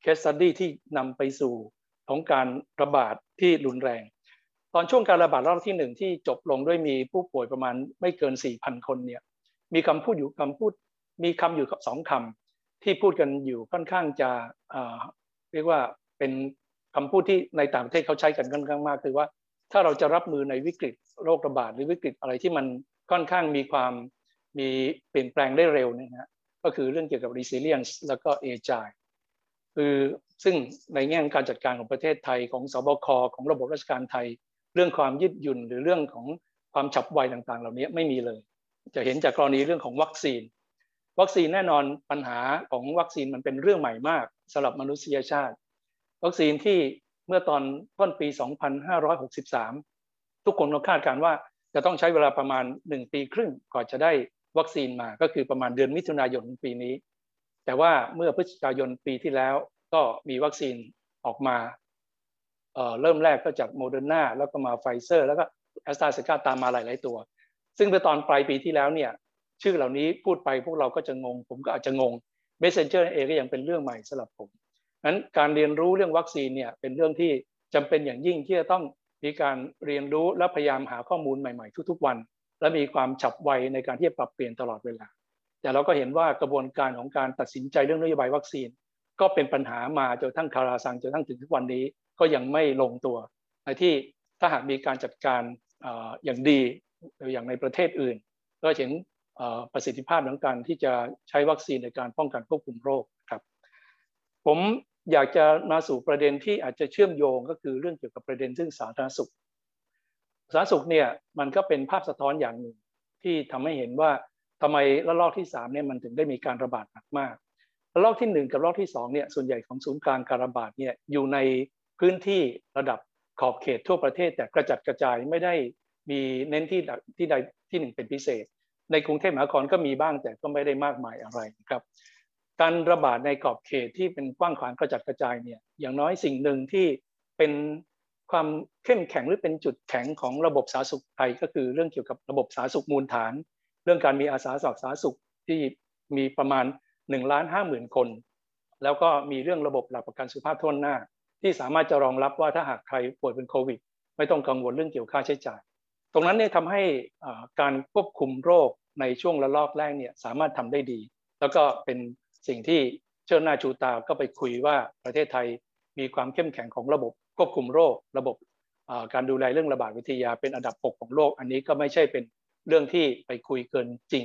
เคส e ั t ดี้ที่นำไปสู่ของการระบาดที่รุนแรง ตอนช่วงการระบาดรอบที่หนึ่งที่จบลงด้วยมีผู้ป่วยประมาณไม่เกิน 4,000 คนเนี่ยมีคำพูดอยู่คำพูดมีคำอยู่สองคำที่พูดกันอยู่ค่อนข้างจะเอ่อเรียกว่าเป็นคำพูดที่ในต่างประเทศเขาใช้กันค่อนข้างมากคือว่าถ้าเราจะรับมือในวิกฤตโรคระบาดหรือวิกฤตอะไรที่มันค่อนข้างมีความมีเปลี่ยนแปลงได้เร็วเนี่ยนะก็คือเรื่องเกี่ยวกับ resilience แล้วก็ agile คือซึ่งในแง่ของการจัดการของประเทศไทยของสบคของระบบราชการไทย เรื่องความยืดหยุ่นหรือเรื่องของความฉับไวต่างๆ เหล่านี้ไม่มีเลย จะเห็นจากกรณีเรื่องของวัคซีน วัคซีนแน่นอนปัญหาของวัคซีนมันเป็นเรื่องใหม่มากสำหรับมนุษยชาติ วัคซีนที่เมื่อตอนต้นปี 2563 ทุกคนก็คาดการว่าจะต้องใช้เวลาประมาณ 1 ปีครึ่งก่อนจะได้วัคซีนมาก็คือประมาณเดือนมิถุนายนปีนี้ แต่ว่าเมื่อพฤศจิกายนปีที่แล้วก็มีวัคซีนออกมาเริ่มแรกก็จากโมเดอร์นาแล้วก็มาไฟเซอร์ แล้วก็แอสตราเซเนกาตามมาหลาย ๆ ตัว ซึ่งเมื่อตอนปลายปีที่แล้วเนี่ยชื่อเหล่านี้พูดไปพวกเราก็จะงง ผมก็อาจจะงง Messenger เองก็ยังเป็นเรื่องใหม่สำหรับผมนั้นการเรียนรู้เรื่องวัคซีนเนี่ยเป็นเรื่องที่จำเป็นอย่างยิ่งที่จะต้องมีการเรียนรู้และพยายามหาข้อมูลใหม่ ๆ ทุก ๆ วัน และมีความฉับไวในการที่จะปรับเปลี่ยนตลอดเวลา แต่เราก็เห็นว่ากระบวนการของการตัดสินใจเรื่องนโยบายวัคซีน ก็เป็นปัญหามาจนทั้งคาราซังจนทั้งถึงทุกวันนี้ก็ยังไม่ลงตัวในที่ถ้าหากมีการจัดการอย่างดีอย่างในประเทศอื่น ก็เห็นประสิทธิภาพของการที่จะใช้วัคซีนในการป้องกันควบคุมโรคครับ ผมอยากจะมาสู่ประเด็นที่อาจจะเชื่อมโยงก็คือเรื่องเกี่ยวกับประเด็นซึ่งสาธารณสุข สาธารณสุขเนี่ยมันก็เป็นภาพสะท้อนอย่างหนึ่งที่ทำให้เห็นว่า ทำไมระลอกที่3เนี่ยมันถึงได้มีการระบาดหนักมากระลอกที่ 1 กับระลอกที่2เนี่ยส่วนใหญ่ของศูนย์กลางการระบาดเนี่ยอยู่ในพื้นที่ระดับขอบเขตทั่วประเทศแต่กระจัดกระจายไม่ได้มีเน้นที่ที่ใดที่หนึ่งเป็นพิเศษ ในกรุงเทพมหานครก็มีบ้างแต่ก็ไม่ได้มากมายอะไรครับการระบาดในขอบเขตที่เป็นกว้างขวางกระจัดกระจายเนี่ยอย่างน้อยสิ่งหนึ่งที่เป็นความเข้มแข็งหรือเป็นจุดแข็งของระบบสาธารณสุขไทยก็คือเรื่องเกี่ยวกับระบบสาธารณสุขมูลฐาน เรื่องการมีอาสาสมัครสาธารณสุขที่มีประมาณ1ล้านห้าหมื่นคน แล้วก็มีเรื่องระบบหลักประกันสุขภาพทั่วหน้า ที่สามารถจะรองรับว่าถ้าหากใครป่วยเป็นโควิด ไม่ต้องกังวลเรื่องเกี่ยวค่าใช้จ่าย ตรงนั้นเนี่ยทำให้การควบคุมโรคในช่วงระลอกแรกเนี่ยสามารถทำได้ดี แล้วก็เป็นสิ่งที่เชิญหน้าชูตาก็ไปคุยว่าประเทศไทยมีความเข้มแข็งของระบบควบคุมโรค ระบบการดูแลเรื่องระบาดวิทยาเป็นอันดับ 6 ของโลก อันนี้ก็ไม่ใช่เป็น เรื่องที่ไปคุยเกินจริง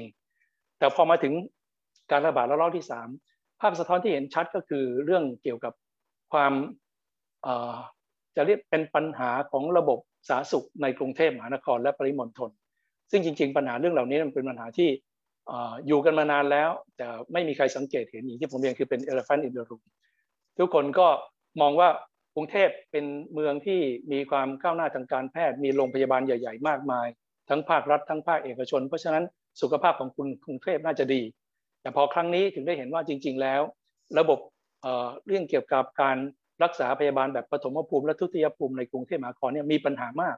แต่พอมาถึงการระบาดระลอกที่ 3 ภาพสะท้อนที่เห็นชัดก็คือเรื่องเกี่ยวกับความจะเรียกเป็นปัญหาของระบบสาธารณสุขในกรุงเทพมหานครและปริมณฑลซึ่งจริง ๆ ปัญหาเรื่องเหล่านี้มันเป็นปัญหาที่อยู่กันมานานแล้ว แต่ไม่มีใครสังเกตเห็นอย่างที่ผมเรียนคือเป็น elephant in the room ทุกคนก็มองว่ากรุงเทพเป็นเมืองที่มีความก้าวหน้าทางการแพทย์ มีโรงพยาบาลใหญ่ ๆ มากมาย ทั้งภาครัฐทั้งภาคเอกชน เพราะฉะนั้นสุขภาพของคุณกรุงเทพน่าจะดี แต่พอครั้งนี้ถึงได้เห็นว่าจริง ๆ แล้ว ระบบเรื่องเกี่ยวกับการรักษาพยาบาลแบบปฐมภูมิและทุติยภูมิในกรุงเทพมหานครเนี่ยมีปัญหามาก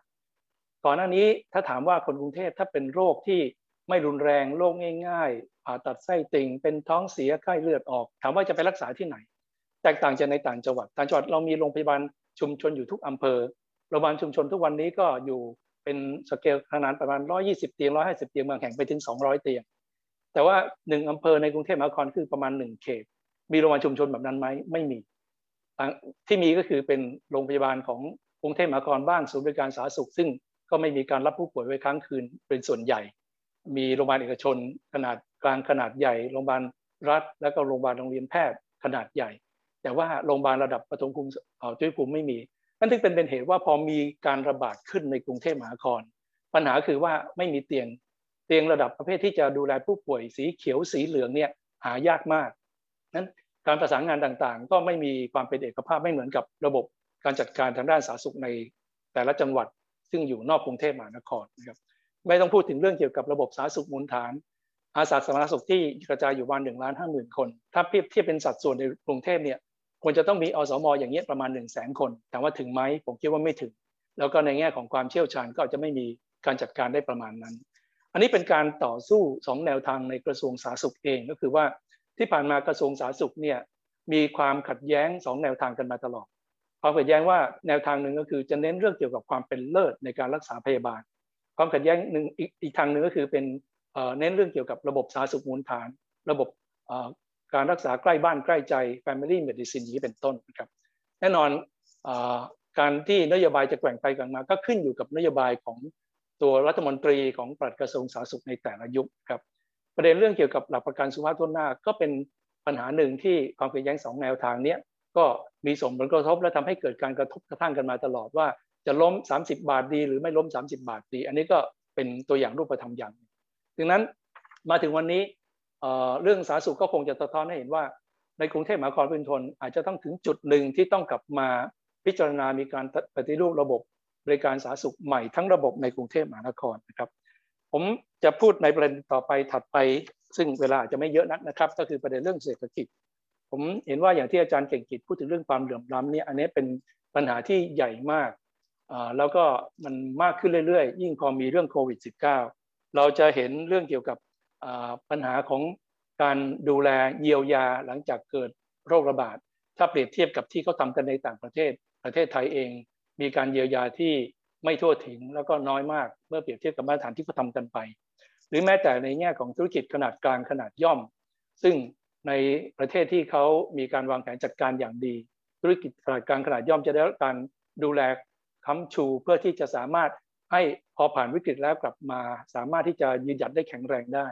ก่อนหน้านี้ถ้าถามว่าคนกรุงเทพถ้าเป็นโรคที่ไม่รุนแรงโรคง่าย ๆ ผ่าตัดไส้ติ่ง เป็นท้องเสียไข้เลือดออก ถามว่าจะไปรักษาที่ไหน แตกต่างจากในต่างจังหวัด ต่างจังหวัดเรามีโรงพยาบาลชุมชนอยู่ทุกอำเภอโรงพยาบาลชุมชนทุกวันนี้ก็อยู่ เป็นสเกลขนาดประมาณ 120 เตียง 150 เตียงบางแห่งไปถึง 200 เตียง แต่ว่าหนึ่งอำเภอในกรุงเทพมหานครคือประมาณหนึ่งเขต มีโรงพยาบาลชุมชนแบบนั้นไหมไม่มี ที่มีก็คือเป็นโรงพยาบาลของกรุงเทพมหานครบ้างศูนย์บริการสาธารณสุข ซึ่งก็ไม่มีการรับผู้ป่วยไว้ค้างคืนเป็นส่วนใหญ่ มีโรงพยาบาลเอกชน ขนาดกลางขนาดใหญ่โรงพยาบาลรัฐ แล้วก็โรงพยาบาลโรงเรียนแพทย์ขนาดใหญ่ แต่ว่าโรงพยาบาลระดับปฐมภูมิจุฬาภูมิไม่มี นั่นถึงเป็นเป็นเหตุว่าพอมีการระบาดขึ้นในกรุงเทพมหานคร ปัญหาคือว่าไม่มีเตียง เตียงระดับประเภทที่จะดูแลผู้ป่วยสีเขียวสีเหลืองเนี่ยหายากมากนั้นการประสานงานต่างๆ ก็ไม่มีความเป็นเอกภาพไม่เหมือนกับระบบการจัดการทางด้านสาธารณสุขในแต่ละจังหวัดซึ่งอยู่นอกกรุงเทพมหานครนะครับไม่ต้องพูดถึงเรื่องเกี่ยวกับระบบสาธารณสุขมูลฐาน อาสาสาธารณสุขที่กระจายอยู่วันหนึ่งล้านห้าหมื่นคน ถ้าเทียบเป็นสัดส่วนในกรุงเทพเนี่ย ควรจะต้องมีอสมอย่างเงี้ยประมาณ1นึ่งแสนคนถามว่าถึงไหมผมคิดว่าไม่ถึง แล้วก็ในแง่ของความเชี่ยวชาญก็อาจจะไม่มีการจัดการได้ประมาณนั้น อันนี้เป็นการต่อสู้สองแนวทางในกระทรวงสาธารณสุขเองก็คือว่าที่ผ่านมากระทรวงสาธารณสุขเนี่ยมีความขัดแย้งสองแนวทางกันมาตลอดความขัดแย้งว่าแนวทางหนึ่งก็คือจะเน้นเรื่องเกี่ยวกับความเป็นเลิศในการรักษาพยาบาล ความขัดแย้งหนึ่งอีกทางหนึ่งก็คือเป็นเน้นเรื่องเกี่ยวกับระบบสาธารณสุขมูลฐาน ระบบ การรักษาใกล้บ้านใกล้ใจ Family Medicine นี้เป็นต้นนะครับ แน่นอนอการที่นโยบายจะแกว่งไปแกว่งมา ก็ขึ้นอยู่กับนโยบายของตัวรัฐมนตรีของปลัดกระทรวงสาธารณสุขในแต่ละยุคครับ ประเด็นเรื่องเกี่ยวกับหลักประกันสุขภาพทั่วหน้า ก็เป็นปัญหาหนึ่งที่ความขัดแย้งสองแนวทางเนี้ยก็มีส่งผลกระทบและทำให้เกิดการกระทบกระทั่งกันมาตลอดว่าจะล้ม 30 บาทดี หรือไม่ล้ม 30 บาทดี อันนี้ก็เป็นตัวอย่างรูปธรรมอย่างหนึ่งดังนั้นมาถึงวันนี้ เรื่องสาธารณสุขก็คงจะสะท้อนให้เห็นว่า ในกรุงเทพมหานครปริมณฑลอาจจะต้องถึงจุดหนึ่งที่ต้องกลับมาพิจารณามีการปฏิรูประบบบริการสาธารณสุขใหม่ทั้งระบบในกรุงเทพมหานครนะครับ ผมจะพูดในประเด็นต่อไปถัดไป ซึ่งเวลาอาจจะไม่เยอะนักนะครับ ก็คือประเด็นเรื่องเศรษฐกิจ ผมเห็นว่าอย่างที่อาจารย์เก่งกิจพูดถึงเรื่องความเหลื่อมล้ำเนี่ยอันนี้เป็นปัญหาที่ใหญ่มากแล้วก็มันมากขึ้นเรื่อยๆ ยิ่งพอมีเรื่องโควิด -19 เราจะเห็นเรื่องเกี่ยวกับ ปัญหาของการดูแลเยียวยาหลังจากเกิดโรคระบาด ถ้าเปรียบเทียบกับที่เขาทำกันในต่างประเทศ ประเทศไทยเอง มีการเยียวยาที่ไม่ทั่วถึงแล้วก็น้อยมากเมื่อเปรียบเทียบกับมาตรฐานที่เขาทำกันไป หรือแม้แต่ในแง่ของธุรกิจขนาดกลางขนาดย่อม ซึ่งในประเทศที่เขามีการวางแผนจัดการอย่างดี ธุรกิจขนาดกลางขนาดย่อมจะได้รับการดูแลค้ำชูเพื่อที่จะสามารถให้พอผ่านวิกฤตแล้วกลับมา สามารถที่จะยืนหยัดได้แข็งแรงได้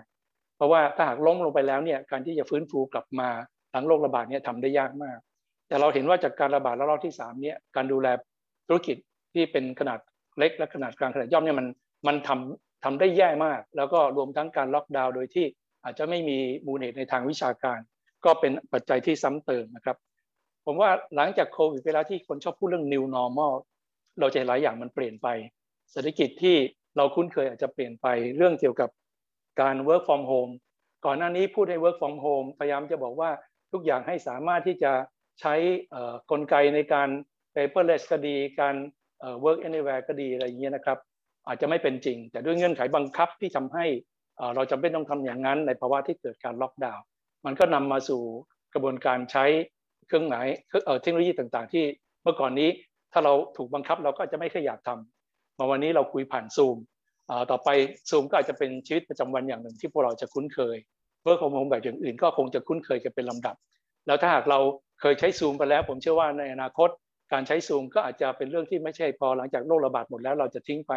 ราะว่าถ้าหากล้มลงไปแล้วเนี่ยการที่จะฟื้นฟูกลับมาหลังโรคระบาดเนี่ยทำได้ยากมาก แต่เราเห็นว่าจากการระบาดระลอกที่3เนี่ยการดูแลธุรกิจที่เป็นขนาดเล็กและขนาดกลางขนาดย่อมเนี่ยมันมันทำทำได้แย่มาก แล้วก็รวมทั้งการล็อกดาวน์โดยที่อาจจะไม่มีมูลเหตุในทางวิชาการ ก็เป็นปัจจัยที่ซ้ำเติมนะครับ ผมว่าหลังจากโควิดไปแล้วที่คนชอบพูดเรื่อง new normal เราจะเห็นหลายอย่างมันเปลี่ยนไป เศรษฐกิจที่เราคุ้นเคยอาจจะเปลี่ยนไปเรื่องเกี่ยวกับ การ work from home ก่อนหน้านี้พูดให้ work from home พยายามจะบอกว่าทุกอย่างให้สามารถที่จะใช้กลไกในการ paperless ก็ดีการ work anywhere ก็ดีอะไรอย่างเงี้ยนะครับ อาจจะไม่เป็นจริง แต่ด้วยเงื่อนไขบังคับที่ทำให้เราจำเป็นต้องทำอย่างนั้นในภาวะที่เกิดการล็อกดาวน์มันก็นำมาสู่กระบวนการใช้เครื่องมือเทคโนโลยีต่างๆ ที่เมื่อก่อนนี้ถ้าเราถูกบังคับเราก็จะไม่ค่อยอยากทำมาวันนี้เราคุยผ่านซูม ต่อไปซูมก็อาจจะเป็นชีวิตประจำวันอย่างหนึ่งที่พวกเราจะคุ้นเคย work home แบบอย่างอื่นก็คงจะคุ้นเคยกันเป็นลำดับ แล้วถ้าหากเราเคยใช้ซูมไปแล้ว ผมเชื่อว่าในอนาคต การใช้ซูมก็อาจจะเป็นเรื่องที่ไม่ใช่พอหลังจากโรคระบาดหมดแล้วเราจะทิ้งไป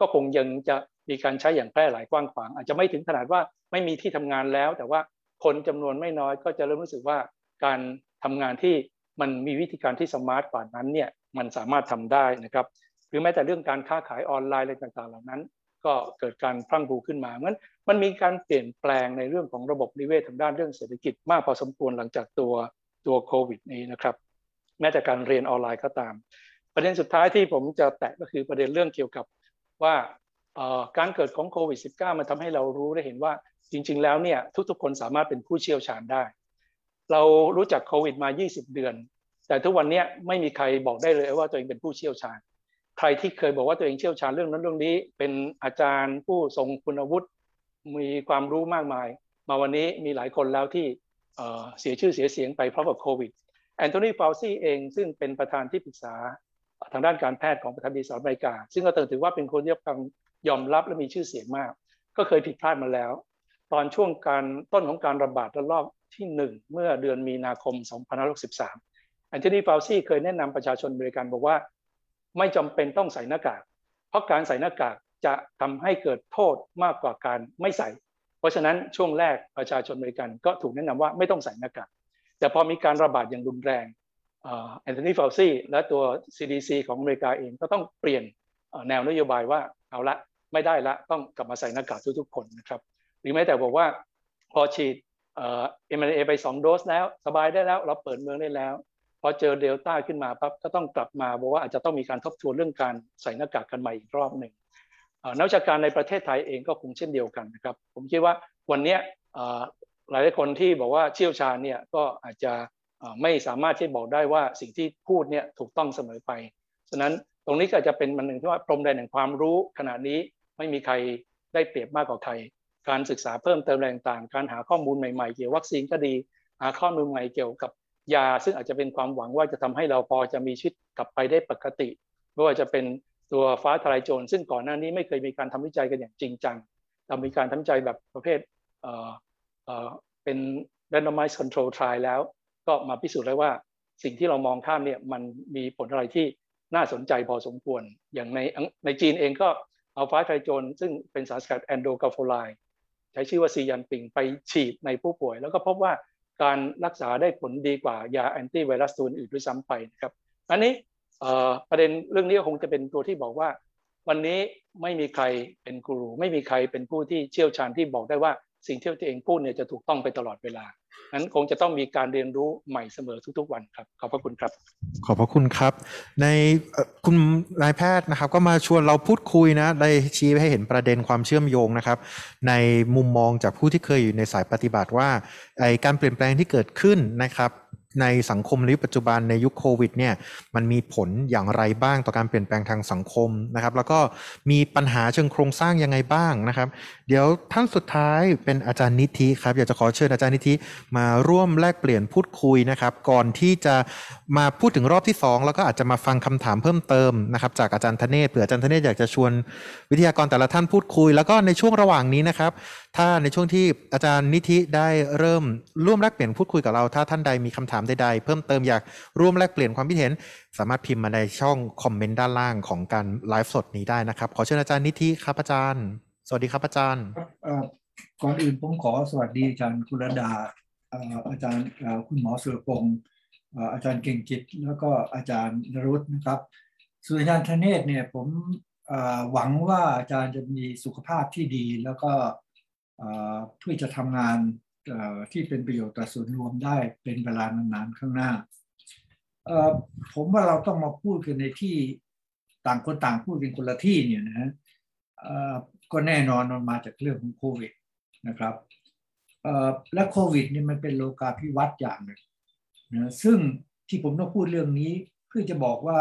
ก็คงยังจะมีการใช้อย่างแพร่หลายกว้างขวาง อาจจะไม่ถึงขนาดว่าไม่มีที่ทำงานแล้ว แต่ว่าคนจำนวนไม่น้อยก็จะเริ่มรู้สึกว่าการทำงานที่มันมีวิธีการที่สมาร์ทกว่านั้นเนี่ยมันสามารถทำได้นะครับหรือแม้แต่เรื่องการค้าขายออนไลน์อะไรต่างๆ เหล่านั้น ก็เกิดการพลั่งพลูขึ้นมางั้นมันมีการเปลี่ยนแปลงในเรื่องของระบบนิเวศทางด้านเรื่องเศรษฐกิจมากพอสมควรหลังจากตัวตัวโควิดนี้นะครับแม้แต่การเรียนออนไลน์ก็ตาม ประเด็นสุดท้ายที่ผมจะแตะก็คือประเด็นเรื่องเกี่ยวกับว่าการเกิดของโควิด -19 มันทำให้เรารู้ได้เห็นว่าจริง ๆ แล้วเนี่ยทุกๆ คนสามารถเป็นผู้เชี่ยวชาญได้ เรารู้จักโควิดมา 20 เดือน แต่ทุกวันนี้ไม่มีใครบอกได้เลยว่าตัวเองเป็นผู้เชี่ยวชาญ ใครที่เคยบอกว่าตัวเองเชี่ยวชาญเรื่องนั้นเรื่องนี้ เป็นอาจารย์ผู้ทรงคุณวุฒิมีความรู้มากมาย มาวันนี้มีหลายคนแล้วที่เสียชื่อเสียเสียงไปเพราะกับโควิดแอนโทนีฟาวซี่เองซึ่งเป็นประธานที่ปรึกษาทางด้านการแพทย์ของประธานาธิบดีสหรัฐอเมริกา ซึ่งก็ถือว่าเป็นคนที่ยอมรับและมีชื่อเสียงมาก ก็เคยผิดพลาดมาแล้ว ตอนช่วงการต้นของการระบาดระลอกที่ 1 เมื่อเดือนมีนาคม 2563แอนโทนีฟาวซี่เคยแนะนำประชาชนอเมริกันบอกว่า ไม่จำเป็นต้องใส่หน้ากาก เพราะการใส่หน้ากากจะทำให้เกิดโทษมากกว่าการไม่ใส่ เพราะฉะนั้นช่วงแรกประชาชนอเมริกันก็ถูกแนะนำว่าไม่ต้องใส่หน้ากาก แต่พอมีการระบาดอย่างรุนแรงแอนโทนีฟาวซีและตัว CDC ของอเมริกาเองก็ต้องเปลี่ยนแนวนโยบายว่าเอาละไม่ได้ละต้องกลับมาใส่หน้ากากทุกๆคนนะครับ หรือแม้แต่บอกว่าพอฉีดเอ็มเอไปสองโดสแล้วสบายได้แล้วเราเปิดเมืองได้แล้ว พอเจอเดลต้าขึ้นมาปั๊บก็ต้องกลับมาบอกว่าอาจจะต้องมีการทบทวนเรื่องการใส่หน้ากากกันใหม่อีกรอบหนึ่งนักวิชาการในประเทศไทยเองก็คงเช่นเดียวกันนะครับ ผมคิดว่าวันนี้หลายคนที่บอกว่าเชี่ยวชาญเนี่ยก็อาจจะไม่สามารถที่บอกได้ว่าสิ่งที่พูดเนี่ยถูกต้องเสมอไป ฉะนั้นตรงนี้ก็จะเป็นมันหนึ่งที่ว่าพรมแดนแห่งความรู้ขณะนี้ไม่มีใครได้เปรียบมากกว่าใคร การศึกษาเพิ่มเติมแรงต่าง การหาข้อมูลใหม่ๆ เกี่ยววัคซีนก็ดี หาข้อมูลใหม่เกี่ยวกับ ยาซึ่งอาจจะเป็นความหวังว่าจะทำให้เราพอจะมีชีวิตกลับไปได้ปกติไม่ว่าจะเป็นตัวฟ้าทลายโจรซึ่งก่อนหน้านี้ไม่เคยมีการทำวิจัยกันอย่างจริงจังเรามีการทำวิจัยแบบประเภทเเ,เป็น randomized control trial แล้ว ก็มาพิสูจน์ได้ว่าสิ่งที่เรามองข้ามเนี่ยมันมีผลอะไรที่น่าสนใจพอสมควร อย่างในในจีนเองก็เอาฟ้าไทรโจนซึ่งเป็นสารสกัดแอนโดกาโฟไลใช้ชื่อว่าซียันปิงไปฉีดในผู้ป่วย แล้วก็พบว่า การรักษาได้ผลดีกว่ายาแอนตี้ไวรัสตัวอื่นด้วยซ้ำไปนะครับอันนี้ประเด็นเรื่องนี้คงจะเป็นตัวที่บอกว่า วันนี้ไม่มีใครเป็นกูรูไม่มีใครเป็นผู้ที่เชี่ยวชาญที่บอกได้ว่า สิ่งที่ตัวเองพูดเนี่ยจะถูกต้องไปตลอดเวลานั้นคงจะต้องมีการเรียนรู้ใหม่เสมอทุกๆวันครับ ขอบพระคุณครับ ขอบพระคุณครับ ในคุณนายแพทย์นะครับ ก็มาชวนเราพูดคุยนะได้ชี้ให้เห็นประเด็นความเชื่อมโยงนะครับ ในมุมมองจากผู้ที่เคยอยู่ในสายปฏิบัติว่าไอการเปลี่ยนแปลงที่เกิดขึ้นนะครับในสังคมในปัจจุบันในยุคโควิดเนี่ยมันมีผลอย่างไรบ้างต่อการเปลี่ยนแปลงทางสังคมนะครับ แล้วก็มีปัญหาเชิงโครงสร้างยังไงบ้างนะครับ เดี๋ยวท่านสุดท้ายเป็นอาจารย์นิธิครับ อยากจะขอเชิญอาจารย์นิธิมาร่วมแลกเปลี่ยนพูดคุยนะครับ ก่อนที่จะมาพูดถึงรอบที่ 2 แล้วก็อาจจะมาฟังคำถามเพิ่มเติมนะครับ จากอาจารย์ธเนศเผื่ออาจารย์ธเนศอยากจะชวนวิทยากรแต่ละท่านพูดคุย แล้วก็ในช่วงระหว่างนี้นะครับ ถ้าในช่วงที่อาจารย์นิธิได้เริ่มร่วมแลกเปลี่ยนพูดคุยกับเรา ถ้าท่านใดมีคำถามใดๆ เพิ่มเติมอยากร่วมแลกเปลี่ยนความคิดเห็น สามารถพิมพ์มาในช่องคอมเมนต์ด้านล่างของการไลฟ์สดนี้ได้นะครับขอเชิญอาจารย์นิธิครับอาจารย์ วัสดีครับอาจารย์ก่อนอื่นผมขอสวัสดีอาจารย์กุลดาอาจารย์คุณหมอสุรพงศ์อาจารย์เก่งจิตแล้วก็อาจารย์นรุตนะครับส่วนอาจารย์ธเนศเนี่ยผมหวังว่าอาจารย์จะมีสุขภาพที่ดี แล้วก็เพื่อจะทำงานที่เป็นประโยชน์ต่อส่วนรวมได้เป็นเวลานานๆข้างหน้าผมว่าเราต้องมาพูดกันในที่ต่างคนต่างพูดกันคนละที่เนี่ยนะ ก็แน่นอนมันมาจากเรื่องของโควิดนะครับและโควิดนี่มันเป็นโลกาภิวัตน์อย่างหนึ่งนะซึ่งที่ผมต้องพูดเรื่องนี้เพื่อจะบอกว่า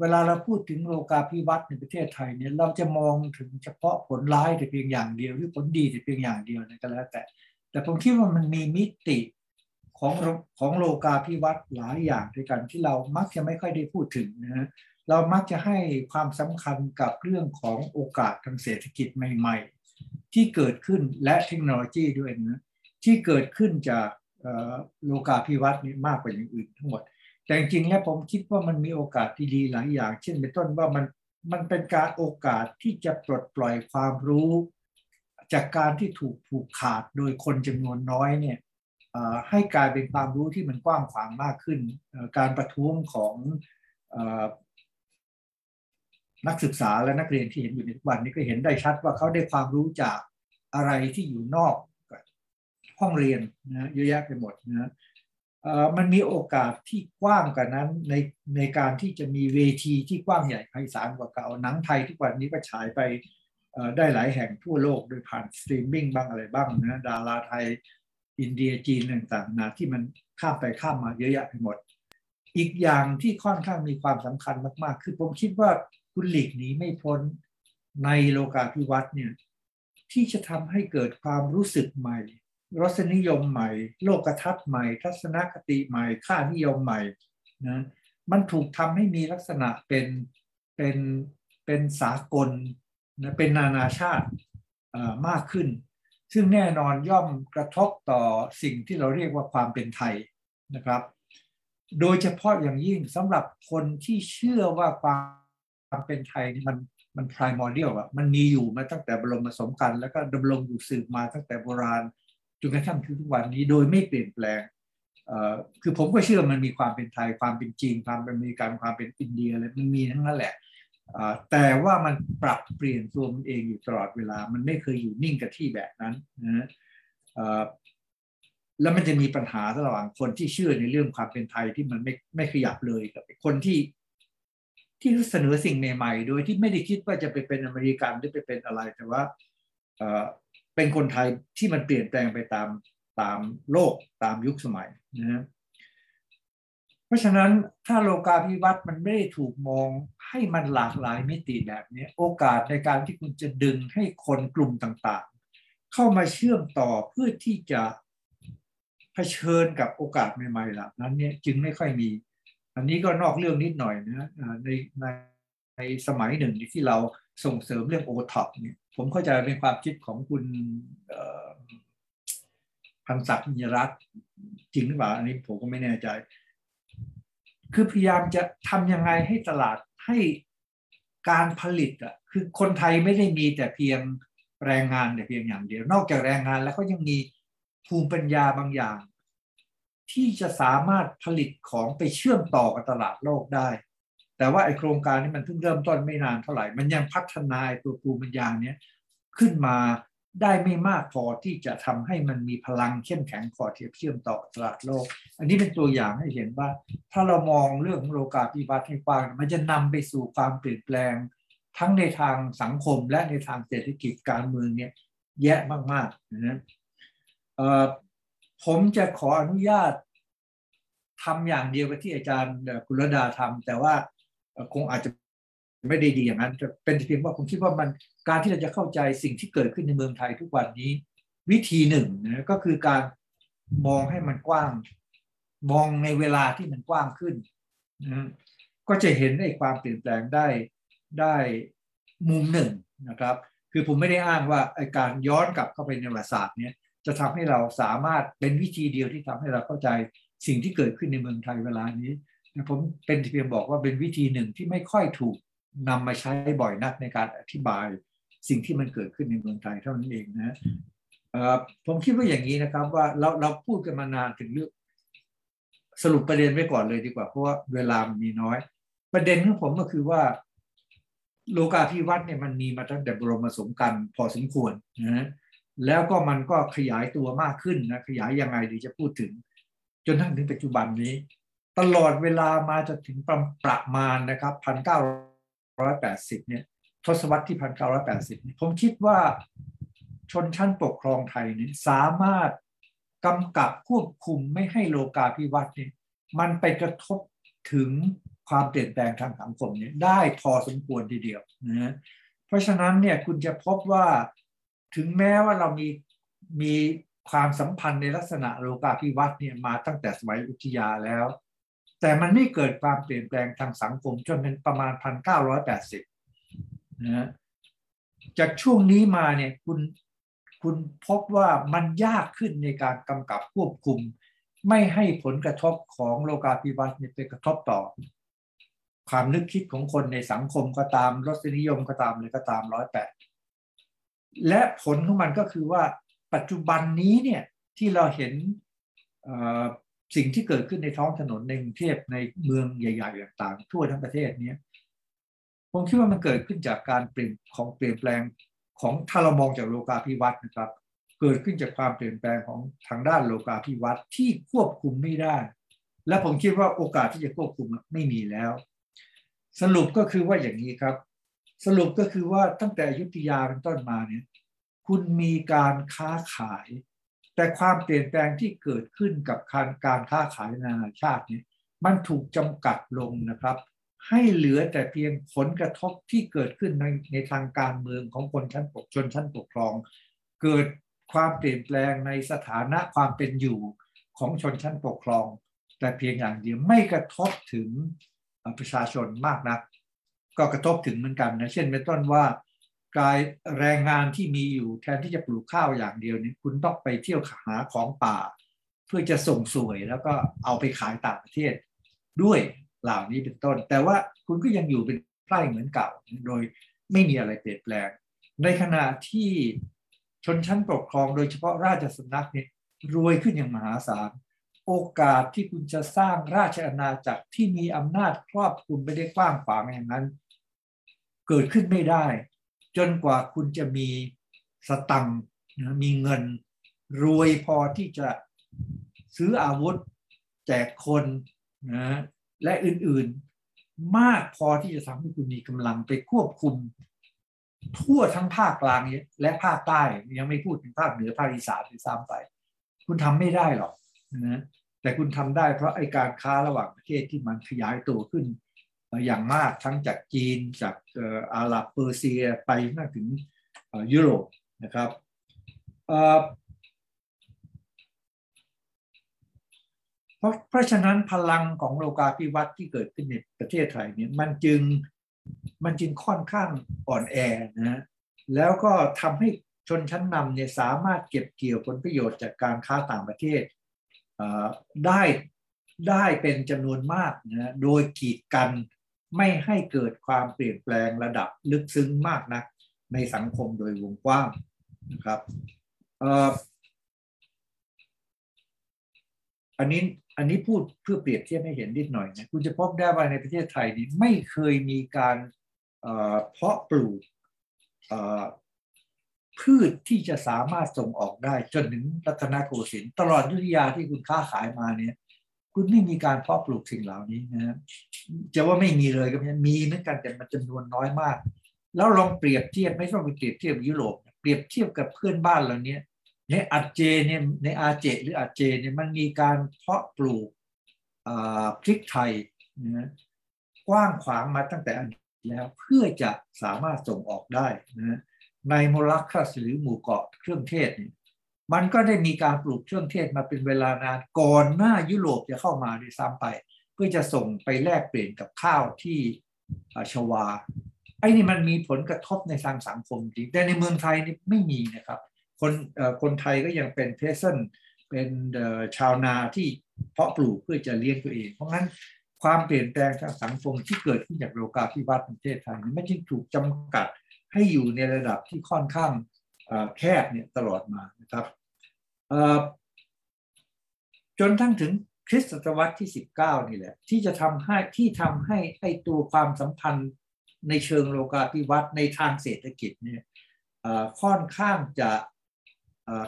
เวลาเราพูดถึงโลกาภิวัตน์ในประเทศไทยเนี่ยเราจะมองถึงเฉพาะผลร้ายแต่เพียงอย่างเดียวหรือผลดีแต่เพียงอย่างเดียวนะก็แล้วแต่ แต่ผมคิดว่ามันมีมิติของของโลกาภิวัตน์หลายอย่างด้วยกันที่เรามักจะไม่ค่อยได้พูดถึงนะฮะ เรามักจะให้ความสำคัญกับเรื่องของโอกาสทางเศรษฐกิจใหม่ ๆ ที่เกิดขึ้นและเทคโนโลยีด้วยนะที่เกิดขึ้นจากโลกาภิวัตน์นี่มากกว่าอย่างอื่นทั้งหมด แต่จริงๆแล้วผมคิดว่ามันมีโอกาสที่ดีหลายอย่าง เช่นเป็นต้นว่ามันมันเป็นการโอกาสที่จะปลดปล่อยความรู้ จากการที่ถูกผูกขาดโดยคนจำนวนน้อยเนี่ยให้กลายเป็นความรู้ที่มันกว้างขวางมากขึ้น การประท้วงของ นักศึกษาและนักเรียนที่เห็นอยู่ในทุกวันนี้ก็เห็นได้ชัดว่าเขาได้ความรู้จากอะไรที่อยู่นอกห้องเรียนนะเยอะแยะไปหมดนะมันมีโอกาสที่กว้างกว่านั้นในในการที่จะมีเวทีที่กว้างใหญ่ไพศาลกว่าเก่าหนังไทยทุกวันนี้ก็ฉายไปได้หลายแห่งทั่วโลกโดยผ่านสตรีมมิ่งบ้างอะไรบ้างนะดาราไทยอินเดียจีนต่างๆนะที่มันข้ามไปข้ามมาเยอะแยะไปหมด อีกอย่างที่ค่อนข้างมีความสำคัญมากๆ คือผมคิดว่า คุณหลีกหนีไม่พ้นในโลกาภิวัตน์เนี่ยที่จะทำให้เกิดความรู้สึกใหม่ รสนิยมใหม่ โลกทัศน์ใหม่ ทัศนคติใหม่ ค่านิยมใหม่นะมันถูกทำให้มีลักษณะเป็นเป็นเป็นสากลนะเป็นนานาชาติมากขึ้น ซึ่งแน่นอนย่อมกระทบต่อสิ่งที่เราเรียกว่าความเป็นไทยนะครับ โดยเฉพาะอย่างยิ่งสำหรับคนที่เชื่อว่าความ ความเป็นไทยนี่มันมัน primordial อะมันมีอยู่มาตั้งแต่บรมสมกัน แล้วก็ดำรงอยู่สืบมาตั้งแต่โบราณจนกระทั่งถึงทุกวันนี้โดยไม่เปลี่ยนแปลงคือผมก็เชื่อมันมีความเป็นไทยความเป็นจีนความเป็นอเมริกันความเป็นอินเดียอะไรมันมีทั้งนั้นแหละแต่ว่ามันปรับเปลี่ยนตัวมันเองอยู่ตลอดเวลา มันไม่เคยอยู่นิ่งกับที่แบบนั้นนะแล้วมันจะมีปัญหาระหว่างคนที่เชื่อในเรื่องความเป็นไทยที่มันไม่ไม่ขยับเลยกับคนที่ ที่เสนอสิ่งใหม่ๆ โดยที่ไม่ได้คิดว่าจะไปเป็นอเมริกันหรือไปเป็นอะไรแต่ว่าเป็นคนไทยที่มันเปลี่ยนแปลงไปตามตามโลกตามยุคสมัยนะฮะเพราะฉะนั้นถ้าโลกาภิวัตน์มันไม่ได้ถูกมองให้มันหลากหลายมิติแบบนี้โอกาสในการที่คุณจะดึงให้คนกลุ่มต่างๆ เข้ามาเชื่อมต่อเพื่อที่จะเผชิญกับโอกาสใหม่ๆเหล่านั้นเนี่ยจึงไม่ค่อยมี อันนี้ก็นอกเรื่องนิดหน่อยนะในในในสมัยหนึ่งที่เราส่งเสริมเรื่องโอท็อปเนี่ยผมเข้าใจเป็นความคิดของคุณพันศักดิ์ยรัตจริงหรือเปล่าอันนี้ผมก็ไม่แน่ใจ คือพยายามจะทำยังไงให้ตลาดให้การผลิตอะคือคนไทยไม่ได้มีแต่เพียงแรงงานแต่เพียงอย่างเดียว นอกจากแรงงานแล้วก็ยังมีภูมิปัญญาบางอย่าง ที่จะสามารถผลิตของไปเชื่อมต่อกับตลาดโลกได้ แต่ว่าไอโครงการนี้มันเพิ่งเริ่มต้นไม่นานเท่าไหร่ มันยังพัฒนาตัวภูมิปัญญาเนี้ยขึ้นมาได้ไม่มากพอที่จะทำให้มันมีพลังเข้มแข็งพอที่จะเชื่อมต่อตลาดโลก อันนี้เป็นตัวอย่างให้เห็นว่า ถ้าเรามองเรื่องโลกาภิวัตน์ให้กว้างมันจะนำไปสู่ความเปลี่ยนแปลง ทั้งในทางสังคมและในทางเศรษฐกิจการเมืองเนี่ยแย่มากๆนะ ผมจะขออนุญาตทำอย่างเดียวกับที่อาจารย์กุลดาทำแต่ว่าคงอาจจะไม่ได้ดีอย่างนั้น เป็นเพียงว่าผมคิดว่ามันการที่เราจะเข้าใจสิ่งที่เกิดขึ้นในเมืองไทยทุกวันนี้ วิธีหนึ่งนะก็คือการมองให้มันกว้าง มองในเวลาที่มันกว้างขึ้นนะก็จะเห็นไอ้ความเปลี่ยนแปลงได้ได้มุมหนึ่งนะครับ คือผมไม่ได้อ้างว่าไอ้การย้อนกลับเข้าไปในประวัติศาสตร์เนี้ย จะทำให้เราสามารถเป็นวิธีเดียวที่ทำให้เราเข้าใจสิ่งที่เกิดขึ้นในเมืองไทยเวลานี้ผมเป็นเพียงบอกว่าเป็นวิธีหนึ่งที่ไม่ค่อยถูกนำมาใช้บ่อยนักในการอธิบายสิ่งที่มันเกิดขึ้นในเมืองไทยเท่านั้นเองนะผมคิดว่าอย่างนี้นะครับว่าเราเราพูดกันมานานถึงเรื่องสรุปประเด็นไว้ก่อนเลยดีกว่า เพราะว่าเวลามันมีน้อย ประเด็นของผมก็คือว่า โลกาภิวัตน์เนี่ยมันมีมาตั้งแต่บรมสมกันพอสมควรนะ แล้วก็มันก็ขยายตัวมากขึ้นนะขยายยังไงดีจะพูดถึง จนถึงปัจจุบันนี้ ตลอดเวลามาจนถึงประมาณนะครับพันเก้าร้อยแปดสิบเนี่ยทศวรรษที่พันเก้าร้อยแปดสิบผมคิดว่าชนชั้นปกครองไทยนี่สามารถกำกับควบคุมไม่ให้โลกาภิวัตน์นี่มันไปกระทบถึงความเปลี่ยนแปลงทางสังคมเนี่ยได้พอสมควรทีเดียวนะเพราะฉะนั้นเนี่ยคุณจะพบว่า ถึงแม้ว่าเรามีมีความสัมพันธ์ในลักษณะโลกาภิวัตน์เนี่ยมาตั้งแต่สมัยอุทยาแล้ว แต่มันไม่เกิดความเปลี่ยนแปลงทางสังคมจนเป็นประมาณพันเก้าร้อยแปดสิบนะจากช่วงนี้มาเนี่ยคุณคุณพบว่ามันยากขึ้นในการกำกับควบคุม ไม่ให้ผลกระทบของโลกาภิวัตน์ไปกระทบต่อ ความนึกคิดของคนในสังคมก็ตามรสนิยมก็ตามเลยก็ตามร้อยแปด และผลของมันก็คือว่าปัจจุบันนี้เนี่ยที่เราเห็นสิ่งที่เกิดขึ้นในท้องถนนในกรุงเทพในเมืองใหญ่ ๆ ต่าง ๆ ทั่วทั้งประเทศนี้ผมคิดว่ามันเกิดขึ้นจากการเปลี่ยนของเปลี่ยนแปลงของถ้าเรามองจากโลกาภิวัตน์นะครับ เกิดขึ้นจากความเปลี่ยนแปลงของทางด้านโลกาภิวัตน์ที่ควบคุมไม่ได้ และผมคิดว่าโอกาสที่จะควบคุมไม่มีแล้ว สรุปก็คือว่าอย่างนี้ครับ สรุปก็คือว่าตั้งแต่ยุทธยาเป็นต้นมาเนี่ยคุณมีการค้าขาย แต่ความเปลี่ยนแปลงที่เกิดขึ้นกับการการค้าขายนานาชาติเนี่ยมันถูกจำกัดลงนะครับ ให้เหลือแต่เพียงผลกระทบที่เกิดขึ้นในในทางการเมืองของคนชั้นปกชนชั้นปกครอง เกิดความเปลี่ยนแปลงในสถานะความเป็นอยู่ของชนชั้นปกครอง แต่เพียงอย่างเดียวไม่กระทบถึงประชาชนมากนัก ก็กระทบถึงเหมือนกันนะเช่นเป็นต้นว่ากายแรงงานที่มีอยู่แทนที่จะปลูกข้าวอย่างเดียวนี้คุณต้องไปเที่ยวหาของป่า เพื่อจะส่งสวยแล้วก็เอาไปขายต่างประเทศ ด้วยเหล่านี้เป็นต้น แต่ว่าคุณก็ยังอยู่เป็นไพร่เหมือนเก่า โดยไม่มีอะไรเปลี่ยนแปลง ในขณะที่ชนชั้นปกครองโดยเฉพาะราชสำนักเนี่ยรวยขึ้นอย่างมหาศาลโอกาสที่คุณจะสร้างราชอาณาจักรที่มีอำนาจครอบคลุมไปได้กว้างขวางอย่างนั้น เกิดขึ้นไม่ได้ จนกว่าคุณจะมีสตังค์นะมีเงิน รวยพอที่จะซื้ออาวุธ แจกคนนะและอื่นๆมากพอที่จะทำให้คุณมีกำลังไปควบคุม ทั่วทั้งภาคกลางและภาคใต้ยังไม่พูดถึงภาคเหนือภาคอีสานด้วยซ้ำไป คุณทำไม่ได้หรอกนะแต่คุณทำได้เพราะไอการค้าระหว่างประเทศที่มันขยายตัวขึ้น อย่างมากทั้งจากจีนจากอาหรับเปอร์เซียไปมาถึงยุโรปนะครับเพราะเพราะฉะนั้นพลังของโลกาภิวัตน์ที่เกิดขึ้นในประเทศไทยเนี่ยมันจึงมันจึงค่อนข้างอ่อนแอนะแล้วก็ทำให้ชนชั้นนำเนี่ยสามารถเก็บเกี่ยวผลประโยชน์จากการค้าต่างประเทศได้ได้เป็นจำนวนมากนะโดยกีดกัน ไม่ให้เกิดความเปลี่ยนแปลงระดับลึกซึ้งมากนักในสังคมโดยวงกว้างนะครับอันนี้อันนี้พูดเพื่อเปรียบเทียบให้เห็นนิดหน่อยนะคุณจะพบได้ว่าในประเทศไทยนี้ไม่เคยมีการเพาะปลูกพืชที่จะสามารถส่งออกได้จนถึงรัตนโกสินทร์ตลอดยุทธยาที่คุณค้าขายมาเนี่ย คุณไม่มีการเพาะปลูกสิ่งเหล่านี้นะจะว่าไม่มีเลยก็ไม่มีเหมือนกันแต่มันจำนวนน้อยมาก แล้วลองเปรียบเทียบไม่ต้องไปเปรียบเทียบยุโรปเปรียบเทียบกับเพื่อนบ้านเราเนี้ยในอาเจเนี่ยในอาเจหรืออาเจเนี่ยมันมีการเพาะปลูกพริกไทยนะกว้างขวางมาตั้งแต่อดีตแล้วเพื่อจะสามารถส่งออกได้นะในโมรัคคัสหรือหมู่เกาะเครื่องเทศนี่ มันก็ได้มีการปลูกเครื่องเทศมาเป็นเวลานานก่อนหน้ายุโรปจะเข้ามาด้วยซ้ำไป เพื่อจะส่งไปแลกเปลี่ยนกับข้าวที่ชวา ไอ้นี่มันมีผลกระทบในทางสังคมจริงแต่ในเมืองไทยนี่ไม่มีนะครับ คนคนไทยก็ยังเป็นเพเซนเป็นชาวนาที่เพาะปลูกเพื่อจะเลี้ยงตัวเอง เพราะงั้นความเปลี่ยนแปลงทางสังคมที่เกิดขึ้นจากโลกาภิวัตน์ประเทศไทยไม่จึงถูกจำกัดให้อยู่ในระดับที่ค่อนข้างแคบเนี่ยตลอดมานะครับ จนทั้งถึงคริสตศตวรรษที่ 19 นี่แหละ ที่จะทำให้ที่ทำให้ไอตัวความสัมพันธ์ในเชิงโลกาภิวัตน์ในทางเศรษฐกิจเนี่ยค่อนข้างจะ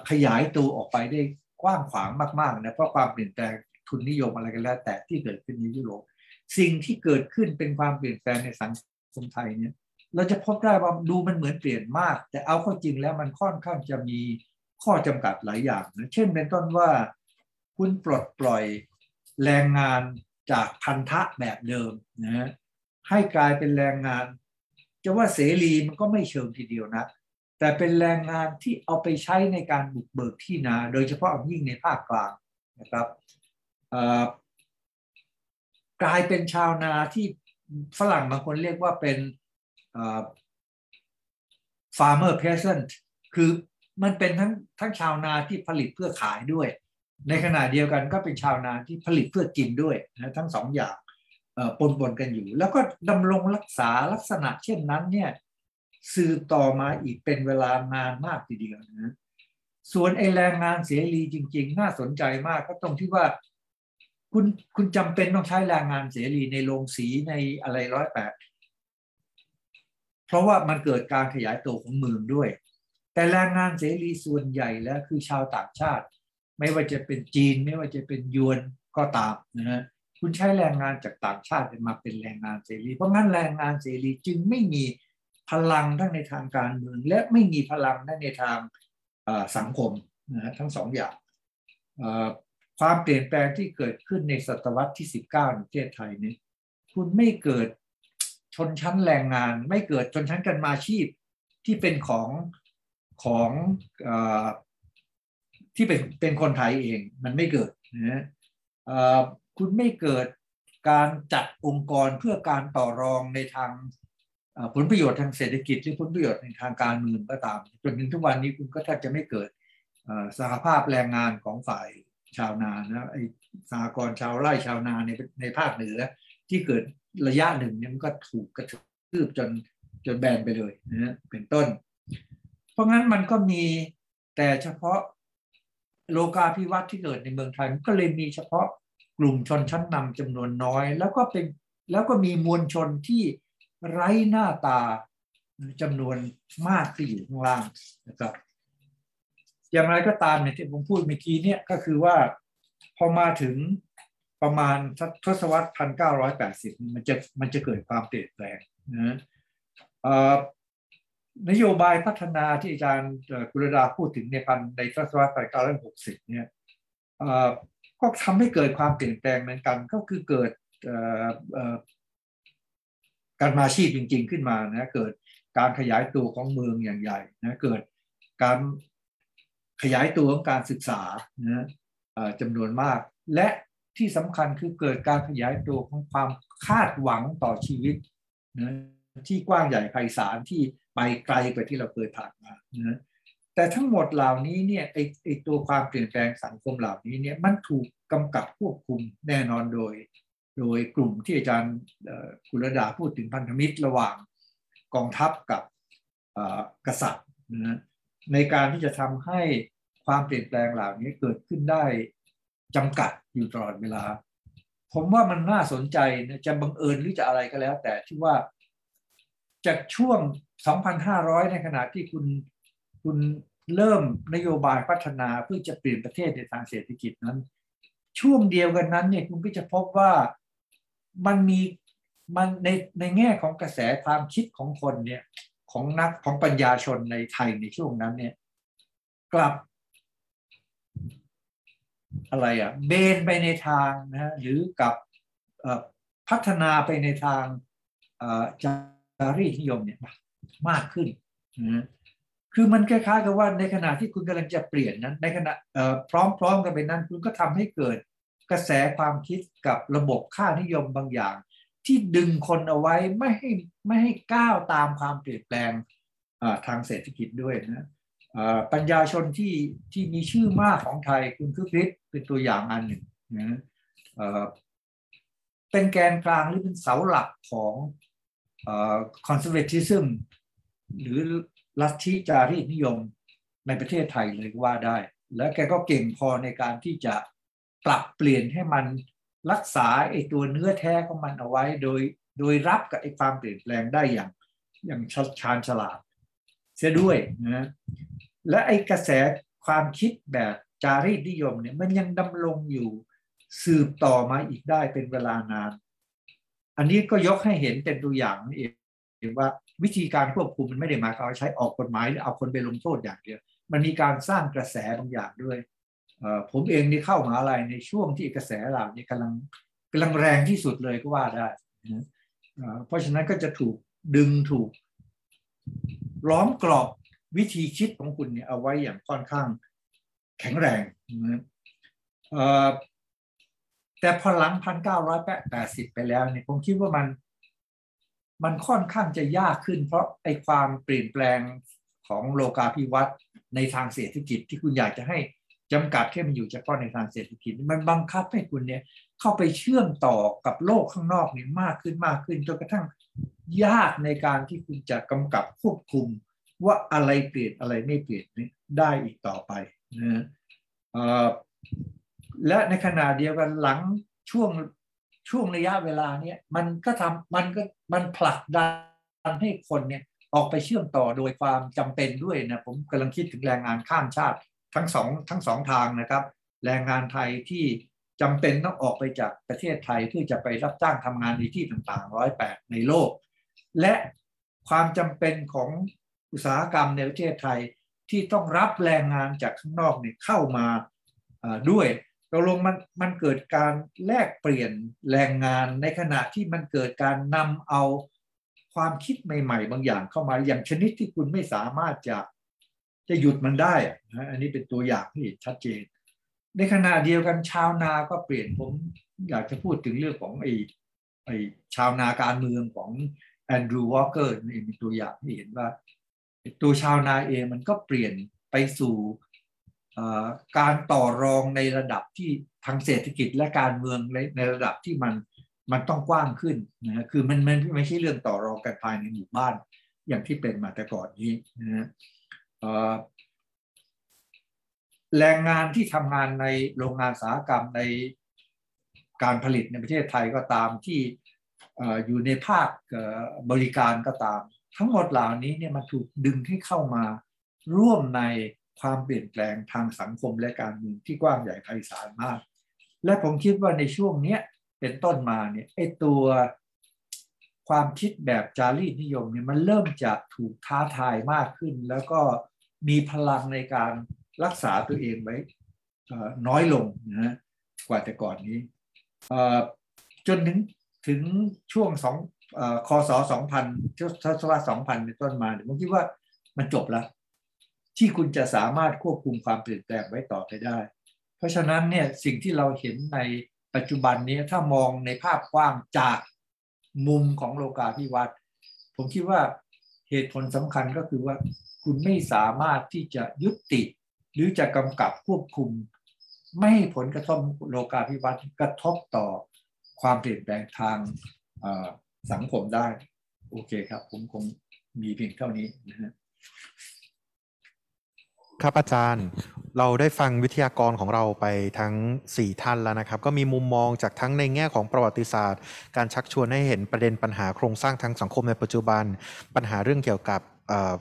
ขยายตัวออกไปได้กว้างขวางมากๆนะเพราะความเปลี่ยนแปลงทุนนิยมอะไรกันแล้ว แต่ที่เกิดขึ้นในยุโรปสิ่งที่เกิดขึ้นเป็นความเปลี่ยนแปลงในสังคมไทยเนี่ย เราจะพบได้ว่าดูมันเหมือนเปลี่ยนมาก แต่เอาเข้าจริงแล้วมันค่อนข้างจะมี ข้อจำกัดหลายอย่างนะเช่นเป็นต้นว่าคุณปลดปล่อยแรงงานจากพันธะแบบเดิมนะให้กลายเป็นแรงงาน จะว่าเสรีมันก็ไม่เชิงทีเดียวนะ แต่เป็นแรงงานที่เอาไปใช้ในการบุกเบิกที่นา โดยเฉพาะยิ่งในภาคกลางนะครับกลายเป็นชาวนาที่ฝรั่งบางคนเรียกว่าเป็น farmer peasant คือ มันเป็นทั้งทั้งชาวนาที่ผลิตเพื่อขายด้วย ในขณะเดียวกันก็เป็นชาวนาที่ผลิตเพื่อกินด้วยนะทั้งสองอย่างปนปนกันอยู่ แล้วก็ดำรงรักษาลักษณะเช่นนั้นเนี่ยสืบต่อมาอีกเป็นเวลานานมากทีเดียวนะส่วนไอแรงงานเสรีจริง ๆ น่าสนใจมากก็ตรงที่ว่าคุณคุณจำเป็นต้องใช้แรงงานเสรีในโรงสีในอะไรร้อยแปดเพราะว่ามันเกิดการขยายตัวของเมืองด้วย แต่แรงงานเสรีส่วนใหญ่แล้วคือชาวต่างชาติ ไม่ว่าจะเป็นจีน ไม่ว่าจะเป็นยวนก็ตามนะฮะคุณใช้แรงงานจากต่างชาติมาเป็นแรงงานเสรี เพราะงั้นแรงงานเสรีจึงไม่มีพลังทั้งในทางการเมือง และไม่มีพลังในทางสังคมนะทั้งสองอย่างความเปลี่ยนแปลงที่เกิดขึ้นในศตวรรษที่ 19ในประเทศไทยนี้คุณไม่เกิดชนชั้นแรงงาน ไม่เกิดชนชั้นกันมาชีพที่เป็นของ ของอที่เป็นเป็นคนไทยเองมันไม่เกิดนะคุณไม่เกิดการจัดองค์กรเพื่อการต่อรองในทางผลประโยชน์ทางเศรษฐกิจหรือผลประโยชน์ในทางการเมืองก็ตามจนถึงทุกวันนี้คุณก็แทบจะไม่เกิดสหภาพแรงงานของฝ่ายชาวนานะไอสหกรณ์ชาวไร่ชาวนาในในภาคเหนือ ที่เกิดระยะหนึ่งเนี่ยมันก็ถูกกระทืบจนจนแบนไปเลยนะเป็นต้น เพราะงั้นมันก็มีแต่เฉพาะโลกาภิวัตน์ที่เกิดในเมืองไทยมันก็เลยมีเฉพาะกลุ่มชนชั้นนำจำนวนน้อย แล้วก็เป็นแล้วก็มีมวลชนที่ไร้หน้าตาจำนวนมากที่อยู่ข้างล่างนะครับ อย่างไรก็ตามเนี่ยที่ผมพูดเมื่อกี้เนี่ยก็คือว่าพอมาถึงประมาณทศวรรษพันเก้าร้อยแปดสิบมันจะมันจะเกิดความเปลี่ยนแปลงนะอ่อ นโยบายพัฒนาที่อาจารย์กุลดาพูดถึงในพันในทศวรรษพันเก้าร้อยหกสิบเนี่ยก็ทำให้เกิดความเปลี่ยนแปลงเหมือนกัน ก็คือเกิดการมาชีพจริง ๆ ขึ้นมานะเกิดการขยายตัวของเมืองอย่างใหญ่นะเกิดการขยายตัวของการศึกษานะจำนวนมาก และที่สำคัญคือเกิดการขยายตัวของความคาดหวังต่อชีวิตนะที่กว้างใหญ่ไพศาลที่ ไปไกลกว่าที่เราเคยผ่านมานะแต่ทั้งหมดเหล่านี้เนี่ยไอไอตัวความเปลี่ยนแปลงสังคมเหล่านี้เนี่ยมันถูกกำกับควบคุมแน่นอนโดย โดยกลุ่มที่อาจารย์กุลดาพูดถึงพันธมิตรระหว่างกองทัพกับกษัตริย์นะในการที่จะทำให้ความเปลี่ยนแปลงเหล่านี้เกิดขึ้นได้จำกัดอยู่ตลอดเวลา ผมว่ามันน่าสนใจนะจะบังเอิญหรือจะอะไรก็แล้ว แต่ที่ว่าจากช่วง 2,500 ในขณะที่คุณคุณเริ่มนโยบายพัฒนาเพื่อจะเปลี่ยนประเทศในทางเศรษฐกิจนั้น ช่วงเดียวกันนั้นเนี่ยคุณก็จะพบว่ามันมีมันในในแง่ของกระแสความคิดของคนเนี่ยของนักของปัญญาชนในไทยในช่วงนั้นเนี่ยกลับ อะไรอะเบนไปในทางนะหรือกับพัฒนาไปในทางจารีนิยมเนี่ย มากขึ้นนะคือมันคล้ายๆกับว่าในขณะที่คุณกำลังจะเปลี่ยนนั้น ในขณะพร้อมๆกันไปนั้น คุณก็ทำให้เกิดกระแสความคิดกับระบบค่านิยมบางอย่าง ที่ดึงคนเอาไว้ไม่ให้ไม่ให้ก้าวตามความเปลี่ยนแปลงทางเศรษฐกิจด้วยนะปัญญาชนที่ที่มีชื่อมากของไทยคุณคึกฤทธิ์เป็นตัวอย่างอันหนึ่งนะเป็นแกนกลางหรือเป็นเสาหลักของคอนเซอร์เวทิซึม หรือลัทธิจารีตนิยมในประเทศไทยเลยว่าได้ และแกก็เก่งพอในการที่จะปรับเปลี่ยนให้มันรักษาไอ้ตัวเนื้อแท้ของมันเอาไว้โดยโดยรับกับไอ้ความเปลี่ยนแปลงได้อย่างอย่างชาญฉลาดเสียด้วยนะและไอ้กระแสความคิดแบบจารีตนิยมเนี่ยมันยังดำรงอยู่สืบต่อมาอีกได้เป็นเวลานาน อันนี้ก็ยกให้เห็นเป็นตัวอย่างเองว่า วิธีการควบคุมมันไม่ได้หมายความว่าใช้ออกกฎหมายหรือเอาคนไปลงโทษอย่างเดียว มันมีการสร้างกระแสบางอย่างด้วย ผมเองนี่เข้ามาอะไรในช่วงที่กระแสเหล่านี้กำลังกำลังแรงที่สุดเลยก็ว่าได้เพราะฉะนั้นก็จะถูกดึงถูก ล้อมกรอบวิธีคิดของคุณเนี่ยเอาไว้อย่างค่อนข้างแข็งแรงนะแต่พอหลังพันเก้าร้อยแปดสิบไปแล้วเนี่ยผมคิดว่ามัน มันค่อนข้างจะยากขึ้น เพราะไอ้ความเปลี่ยนแปลงของโลกาภิวัตน์ในทางเศรษฐกิจที่คุณอยากจะให้จำกัดแค่มันอยู่เฉพาะในทางเศรษฐกิจ มันบังคับให้คุณเนี่ยเข้าไปเชื่อมต่อกับโลกข้างนอกนี่มากขึ้นมากขึ้นจนกระทั่งยากในการที่คุณจะกำกับควบคุมว่าอะไรเปลี่ยนอะไรไม่เปลี่ยนนี่ได้อีกต่อไปนะและในขณะเดียวกันหลังช่วง ช่วงระยะเวลาเนี้ยมันก็ทำมันก็มันผลักดันให้คนเนี่ยออกไปเชื่อมต่อโดยความจำเป็นด้วยนะผมกำลังคิดถึงแรงงานข้ามชาติทั้งสองทั้งสองทางนะครับ แรงงานไทยที่จำเป็นต้องออกไปจากประเทศไทยเพื่อจะไปรับจ้างทำงานในที่ต่างๆร้อยแปดในโลก และความจำเป็นของอุตสาหกรรมในประเทศไทยที่ต้องรับแรงงานจากข้างนอกเนี่ยเข้ามาด้วย ตกลงมันมันเกิดการแลกเปลี่ยนแรงงานในขณะที่มันเกิดการนำเอาความคิดใหม่ ๆ บางอย่างเข้ามาอย่างชนิดที่คุณไม่สามารถจะจะหยุดมันได้อะนะอันนี้เป็นตัวอย่างที่ชัดเจน ในขณะเดียวกันชาวนาก็เปลี่ยนผมอยากจะพูดถึงเรื่องของไอ้ไอ้ชาวนาการเมืองของแอนดรูว์วอลเกอร์นี่เป็นตัวอย่างที่เห็นว่า ตัวชาวนาเองมันก็เปลี่ยนไปสู่ การต่อรองในระดับที่ทางเศรษฐกิจและการเมืองในในระดับที่มันมันต้องกว้างขึ้นนะคือมันมันไม่ใช่เรื่องต่อรองกันภายในหมู่บ้านอย่างที่เป็นมาแต่ก่อนนี้นะฮะแรงงานที่ทำงานในโรงงานอุตสาหกรรมในการผลิตในประเทศไทยก็ตามที่อยู่ในภาคบริการก็ตาม ทั้งหมดเหล่านี้เนี่ยมันถูกดึงให้เข้ามาร่วมใน ความเปลี่ยนแปลงทางสังคมและการเมืองที่กว้างใหญ่ไพศาลมาก และผมคิดว่าในช่วงเนี้ยเป็นต้นมาเนี่ยไอตัวความคิดแบบจารีตนิยมเนี่ยมันเริ่มจะถูกท้าทายมากขึ้น แล้วก็มีพลังในการรักษาตัวเองไว้น้อยลงนะฮะกว่าแต่ก่อนนี้จนถึงถึงช่วงสองคศสองพันทศวรรษสองพันเป็นต้นมาผมคิดว่ามันจบแล้ว ที่คุณจะสามารถควบคุมความเปลี่ยนแปลงไว้ต่อไปได้ เพราะฉะนั้นเนี่ยสิ่งที่เราเห็นในปัจจุบันนี้ถ้ามองในภาพกว้างจากมุมของโลกาภิวัตน์ผมคิดว่าเหตุผลสำคัญก็คือว่าคุณไม่สามารถที่จะยุติ หรือจะกำกับควบคุม ไม่ให้ผลกระทบโลกาภิวัตน์กระทบต่อความเปลี่ยนแปลงทางสังคมได้ โอเคครับ ผมคงมีเพียงเท่านี้นะฮะ ครับอาจารย์เราได้ฟังวิทยากรของเราไปทั้ง 4 ท่านแล้วนะครับ ก็มีมุมมองจากทั้งในแง่ของประวัติศาสตร์ การชักชวนให้เห็นประเด็นปัญหาโครงสร้างทางสังคมในปัจจุบัน ปัญหาเรื่องเกี่ยวกับ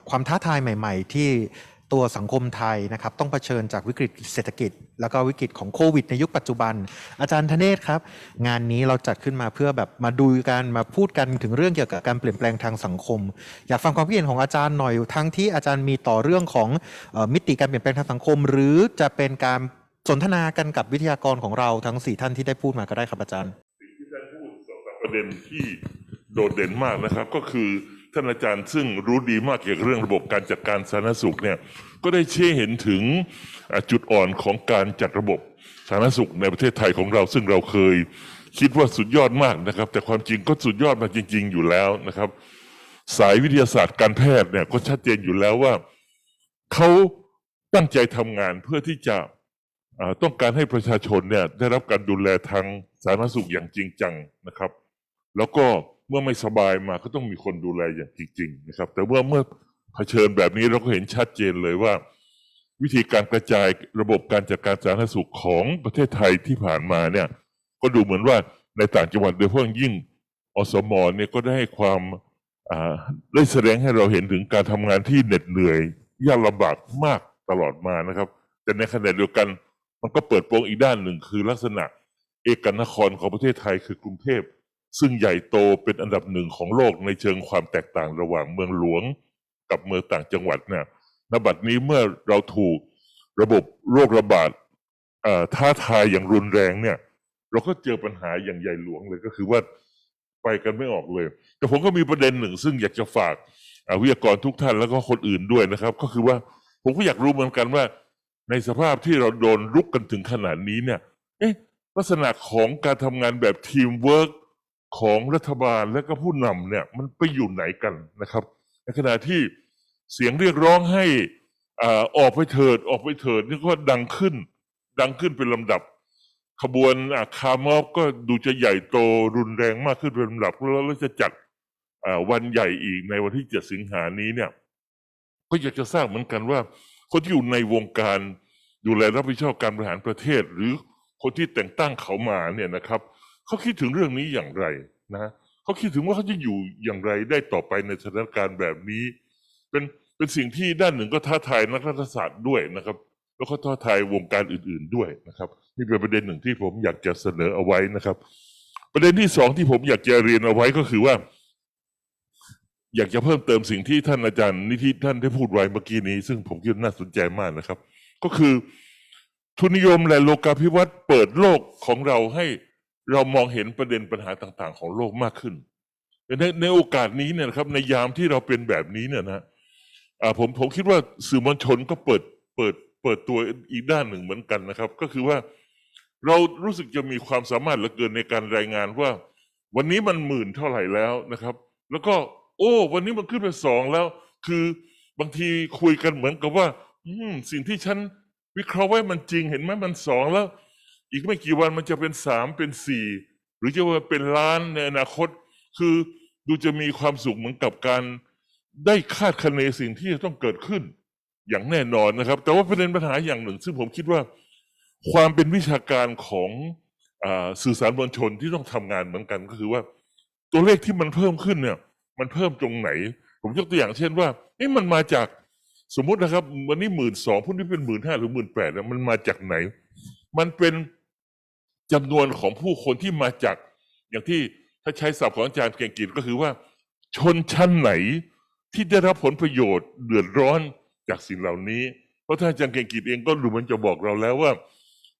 ความท้าทายใหม่ ๆ ที่ ตัวสังคมไทยนะครับต้องเผชิญจากวิกฤตเศรษฐกิจ แล้วก็วิกฤตของโควิด ในยุคปัจจุบัน อาจารย์ธเนศครับ งานนี้เราจัดขึ้นมาเพื่อแบบมาดูกันมาพูดกันถึงเรื่องเกี่ยวกับการเปลี่ยนแปลงทางสังคม อยากฟังความคิดเห็นของอาจารย์หน่อยทั้งที่อาจารย์มีต่อเรื่องของออมิติการเปลี่ยนแปลงทางสังคม หรือจะเป็นการสนทนากันกับวิทยากรของเราทั้งสี่ท่านที่ได้พูดมาก็ได้ครับอาจารย์ที่ท่านพูดสองสามประเด็นที่โดดเด่นมากนะครับก็คือ ท่านอาจารย์ซึ่งรู้ดีมากเกี่ยวกับเรื่องระบบการจัดการสาธารณสุขเนี่ยก็ได้ชี้เห็นถึงจุดอ่อนของการจัดระบบสาธารณสุขในประเทศไทยของเรา ซึ่งเราเคยคิดว่าสุดยอดมากนะครับ แต่ความจริงก็สุดยอดมาจริง ๆ อยู่แล้วนะครับ สายวิทยาศาสตร์การแพทย์เนี่ยก็ชัดเจนอยู่แล้วว่าเขาตั้งใจทำงานเพื่อที่จะต้องการให้ประชาชนเนี่ยได้รับการดูแลทางสาธารณสุขอย่างจริงจังนะครับ แล้วก็ มื่อไม่สบายมาก็ต้องมีคนดูแลอย่างจริง ๆ นะครับ แต่ว่าเมื่อเผชิญแบบนี้เราก็เห็นชัดเจนเลยว่า วิธีการกระจายระบบการจัดการสาธารณสุขของประเทศไทยที่ผ่านมาเนี่ย ก็ดูเหมือนว่าในต่างจังหวัดโดยเฉพาะอย่างยิ่งอสมเนี่ยก็ได้ให้ความได้แสดงให้เราเห็นถึงการทำงานที่เหน็ดเหนื่อยยากลำบากมากตลอดมานะครับ แต่ในขณะเดียวกันมันก็เปิดโปงอีกด้านหนึ่งคือลักษณะเอกนครของประเทศไทยคือกรุงเทพ ซึ่งใหญ่โตเป็นอันดับหนึ่งของโลกในเชิงความแตกต่างระหว่างเมืองหลวงกับเมืองต่างจังหวัดเนี่ยณบัดนี้เมื่อเราถูกระบบโรคระบาดท้าทายอย่างรุนแรงเนี่ย เราก็เจอปัญหาอย่างใหญ่หลวงเลยก็คือว่าไปกันไม่ออกเลย แต่ผมก็มีประเด็นหนึ่ง ซึ่งอยากจะฝากาวิทยากรทุกท่านแล้วก็คนอื่นด้วยนะครับ ก็คือว่าผมก็อยากรู้เหมือนกันว่า ในสภาพที่เราโดนรุกกันถึงขนาดนี้เนี่ย เอ๊ะลักษณะของการทำงานแบบทีมเวิร์ก ของรัฐบาลและก็ผู้นำเนี่ยมันไปอยู่ไหนกันนะครับในขณะที่เสียงเรียกร้องให้อ่าออกไปเถิดออกไปเถิดนี่ก็ดังขึ้น ดังขึ้นเป็นลำดับ ขบวนอะคาร์มอบก็ดูจะใหญ่โตรุนแรงมากขึ้นเป็นลำดับแล้วเราจะจัดอ่าวันใหญ่อีกในวันที่เจ็ดสิงหานี้เนี่ย ก็อยากจะทราบเหมือนกันว่า คนที่อยู่ในวงการดูแลรับผิดชอบการบริหารประเทศ หรือคนที่แต่งตั้งเขามาเนี่ยนะครับ เขาคิดถึงเรื่องนี้อย่างไรนะเขาคิดถึงว่าเขาจะอยู่อย่างไรได้ต่อไปในสถานการณ์แบบนี้ เป็นเป็นสิ่งที่ด้านหนึ่งก็ท้าทายนักรัฐศาสตร์ด้วยนะครับ แล้วก็ท้าทายวงการอื่น ๆด้วยนะครับ นี่เป็นประเด็นหนึ่งที่ผมอยากจะเสนอเอาไว้นะครับ ประเด็นที่สองที่ผมอยากจะเรียนเอาไว้ก็คือว่า อยากจะเพิ่มเติมสิ่งที่ท่านอาจารย์นิธิท่านได้พูดไว้เมื่อกี้นี้ ซึ่งผมคิดว่าน่าสนใจมากนะครับ ก็คือทุนนิยมและโลกาภิวัตน์เปิดโลกของเราให้ เรามองเห็นประเด็นปัญหาต่าง ๆ ของโลกมากขึ้นในในโอกาสนี้เนี่ยครับ ในยามที่เราเป็นแบบนี้เนี่ยนะผมผมคิดว่าสื่อมวลชนก็เปิดเปิดเปิดตัวอีกด้านหนึ่งเหมือนกันนะครับ ก็คือว่าเรารู้สึกจะมีความสามารถเหลือเกินในการรายงานว่า วันนี้มันหมื่นเท่าไหร่แล้วนะครับ แล้วก็ โอ้ วันนี้มันขึ้นไปสองแล้ว คือบางทีคุยกันเหมือนกับว่า อืมสิ่งที่ฉันวิเคราะห์ไว้มันจริงเห็นไหมมันสองแล้ว อีกไม่กี่วันมันจะเป็นสามเป็นสี่หรือจะว่าเป็นล้านในอนาคต คือดูจะมีความสุขเหมือนกับการได้คาดคะเนสิ่งที่จะต้องเกิดขึ้น อย่างแน่นอนนะครับ แต่ว่าประเด็นปัญหาอย่างหนึ่ง ซึ่งผมคิดว่าความเป็นวิชาการของอสื่อสารมวลชนที่ต้องทำงานเหมือนกันก็คือว่า ตัวเลขที่มันเพิ่มขึ้นเนี่ย มันเพิ่มตรงไหน ผมยกตัวอย่างเช่นว่าเอ๊ะมันมาจากสมมุตินะครับ วันนี้หมื่นสองพุ่นี้เป็นหมื่นห้าหรือหมื่นแปดมันมาจากไหน มันเป็น จำนวนของผู้คนที่มาจาก อย่างที่ถ้าใช้ศัพท์ของอาจารย์เก่งกิจก็คือว่า ชนชั้นไหนที่ได้รับผลประโยชน์เดือดร้อนจากสิ่งเหล่านี้ เพราะท่านอาจารย์เก่งกิจเองก็รู้มันจะบอกเราแล้วว่า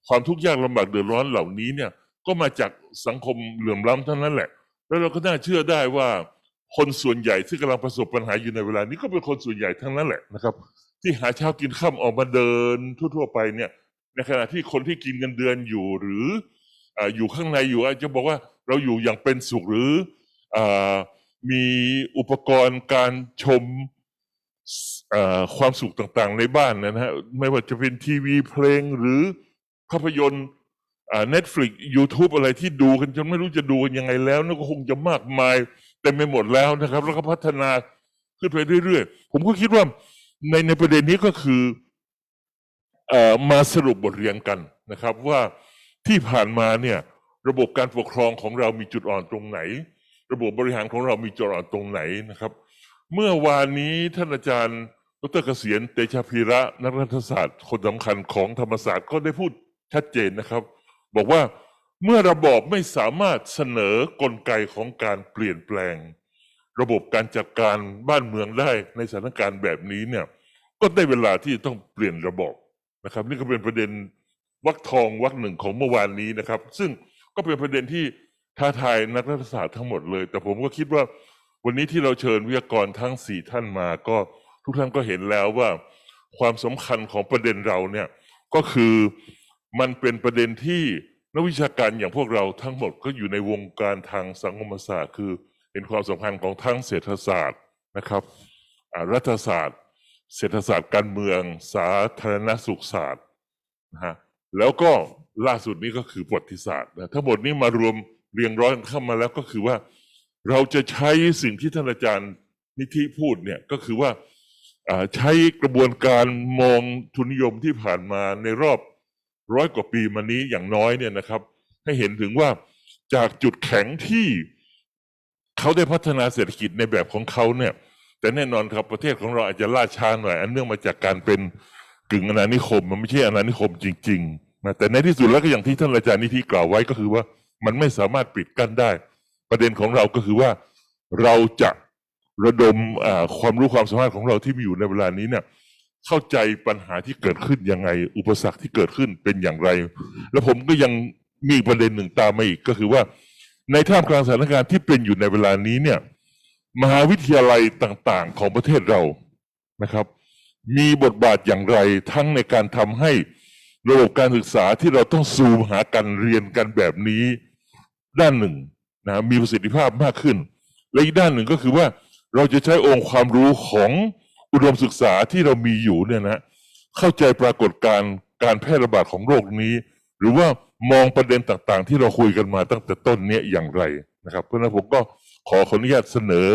ความทุกข์ยากลำบากเดือดร้อนเหล่านี้เนี่ย ก็มาจากสังคมเหลื่อมล้ำเท่านั้นแหละ แล้วเราก็น่าเชื่อได้ว่าคนส่วนใหญ่ที่กำลังประสบปัญหาอยู่ในเวลานี้ก็เป็นคนส่วนใหญ่ทั้งนั้นแหละนะครับ ที่หาเช้ากินข้ามออกมาเดินทั่ว ๆ ไปเนี่ย ในขณะที่คนที่กินเงินเดือนอยู่หรืออยู่ข้างในอยู่อาจจะบอกว่าเราอยู่อย่างเป็นสุขหรืออมีอุปกรณ์การชมความสุขต่างๆในบ้านนะฮะไม่ว่าจะเป็นทีวีเพลงหรือภาพยนตร์อ่า Netflix YouTube อะไรที่ดูกันจนไม่รู้จะดูกันยังไงแล้วนั่นก็คงจะมากมายเต็มไปหมดแล้วนะครับ แล้วก็พัฒนาขึ้นไปเรื่อยๆ ผมก็คิดว่าในในประเด็นนี้ก็คือ มาสรุปบทเรียนกันนะครับว่าที่ผ่านมาเนี่ยระบบการปกครองของเรามีจุดอ่อนตรงไหน ระบบบริหารของเรามีจุดอ่อนตรงไหนนะครับ เมื่อวานนี้ท่านอาจารย์ดรเกษียณเตชะพีระนักรัฐศาสตร์คนสำคัญของธรรมศาสตร์ก็ได้พูดชัดเจนนะครับ บอกว่าเมื่อระบอบไม่สามารถเสนอกลไกของการเปลี่ยนแปลง ระบบการจัดการบ้านเมืองได้ในสถานการณ์แบบนี้เนี่ยก็ได้เวลาที่ต้องเปลี่ยนระบบ นะครับ นี่ก็เป็นประเด็นวักทองวักหนึ่งของเมื่อวานนี้นะครับ ซึ่งก็เป็นประเด็นที่ท้าทายนักรัฐศาสตร์ทั้งหมดเลย แต่ผมก็คิดว่าวันนี้ที่เราเชิญวิทยากรทั้งสี่ท่านมา ก็ทุกท่านก็เห็นแล้วว่าความสำคัญของประเด็นเราเนี่ยก็คือมันเป็นประเด็นที่นักวิชาการอย่างพวกเราทั้งหมดก็อยู่ในวงการทางสังคมศาสตร์ คือเห็นความสำคัญของทั้งเศรษฐศาสตร์นะครับรัฐศาสตร์ เศรษฐศาสตร์การเมือง สาธารณสุขศาสตร์นะฮะแล้วก็ล่าสุดนี้ก็คือประวัติศาสตร์นะทั้งหมดนี้มารวมเรียงร้อยเข้ามาแล้วก็คือว่า เราจะใช้สิ่งที่ท่านอาจารย์นิธิพูดเนี่ยก็คือว่าใช้กระบวนการมองทุนนิยมที่ผ่านมาในรอบร้อยกว่าปีมานี้อย่างน้อยเนี่ยนะครับ ให้เห็นถึงว่าจากจุดแข็งที่เขาได้พัฒนาเศรษฐกิจในแบบของเขาเนี่ย แต่แน่นอนครับประเทศของเราอาจจะล่าช้าหน่อย อันเนื่องมาจากการเป็นกึ่งอาณานิคม มันไม่ใช่อาณานิคมจริงๆนะแต่ในที่สุดแล้วก็อย่างที่ท่านอาจารย์นิธิกล่าวไว้ก็คือว่ามันไม่สามารถปิดกั้นได้ ประเด็นของเราก็คือว่าเราจะระดมความรู้ความสามารถของเราที่มีอยู่ในเวลานี้เนี่ยเข้าใจปัญหาที่เกิดขึ้นยังไง อุปสรรคที่เกิดขึ้นเป็นอย่างไร แล้วผมก็ยังมีประเด็นหนึ่งตามมาอีกก็คือว่า ในท่ามกลางสถานการณ์ที่เป็นอยู่ในเวลานี้เนี่ย มหาวิทยาลัยต่างๆ ของประเทศเรานะครับ มีบทบาทอย่างไรทั้งในการทำให้ระบบการศึกษาที่เราต้องซูมหากันเรียนกันแบบนี้ ด้านหนึ่งนะมีประสิทธิภาพมากขึ้น และอีกด้านหนึ่งก็คือว่าเราจะใช้องค์ความรู้ของอุดมศึกษาที่เรามีอยู่เนี่ยนะเข้าใจปรากฏการณ์การแพร่ระบาดของโรคนี้ หรือว่ามองประเด็นต่างๆ ที่เราคุยกันมาตั้งแต่ต้นเนี้ยอย่างไรนะครับ เพราะฉะนั้นผมก็ ขอขออนุญาตเสนอ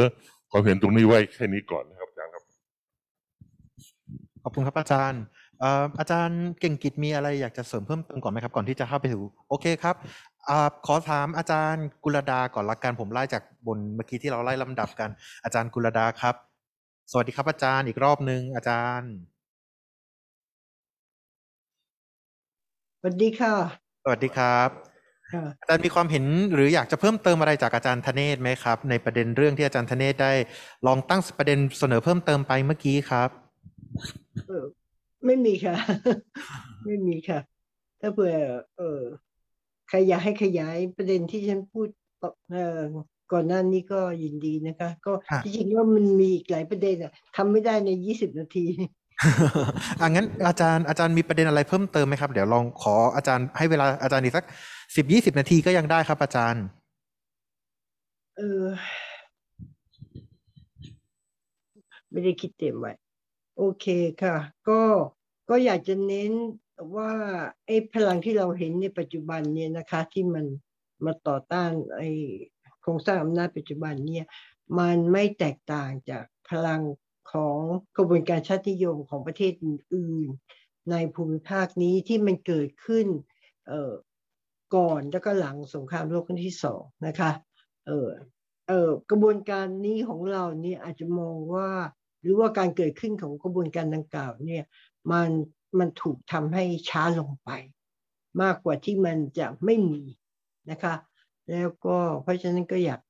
ความเห็นตรงนี้ไว้แค่นี้ก่อนนะครับอาจารย์ครับ ขอบคุณครับอาจารย์เอ่ออาจารย์เก่งกิจมีอะไรอยากจะเสริมเพิ่มเติมก่อนไหมครับ ก่อนที่จะเข้าไปสู่โอเคครับอ่าขอถามอาจารย์กุลดาก่อนละกันผมไล่จากบนเมื่อกี้ที่เราไล่ลำดับกัน อาจารย์กุลดาครับ สวัสดีครับอาจารย์อีกรอบหนึ่งอาจารย์สวัสดีค่ะ สวัสดีครับค่ะ อาจารย์มีความเห็นหรืออยากจะเพิ่มเติมอะไรจากอาจารย์ธเนศไหมครับ ในประเด็นเรื่องที่อาจารย์ธเนศได้ ลองตั้งประเด็นเสนอเพิ่มเติมไปเมื่อกี้ครับเออไม่มีค่ะ ไม่มีค่ะ ถ้าเผื่อ เออใครอยากให้ขยายประเด็นที่ฉันพูดต่อเออก่อนหน้านี้ก็ยินดีนะคะ ก็ค่ะที่จริงว่ามันมีอีกหลายประเด็นอะทำไม่ได้ในยี่สิบนาทีอะงั้นอาจารย์อาจารย์มีประเด็นอะไรเพิ่มเติมไหมครับ เดี๋ยวลองขออาจารย์ให้เวลาอาจารย์อีกสัก สิบยี่สิบนาทีก็ยังได้ครับอาจารย์ เออ ไม่ได้คิดเตรียมไว้โอเคค่ะ ก็ก็อยากจะเน้นว่าไอ้พลังที่เราเห็นในปัจจุบันเนี่ยนะคะ ที่มันมาต่อต้านไอ้โครงสร้างอำนาจปัจจุบันเนี่ย มันไม่แตกต่างจากพลังของกระบวนการชาตินิยมของประเทศอื่นๆในภูมิภาคนี้ที่มันเกิดขึ้นเออ ก่อนแล้วก็หลังสงครามโลกครั้งที่สองนะคะเออเออกระบวนการนี้ของเราเนี่ยอาจจะมองว่า หรือว่าการเกิดขึ้นของกระบวนการดังกล่าวเนี่ยมันมันถูกทำให้ช้าลงไป มากกว่าที่มันจะไม่มีนะคะ แล้วก็เพราะฉะนั้นก็อยาก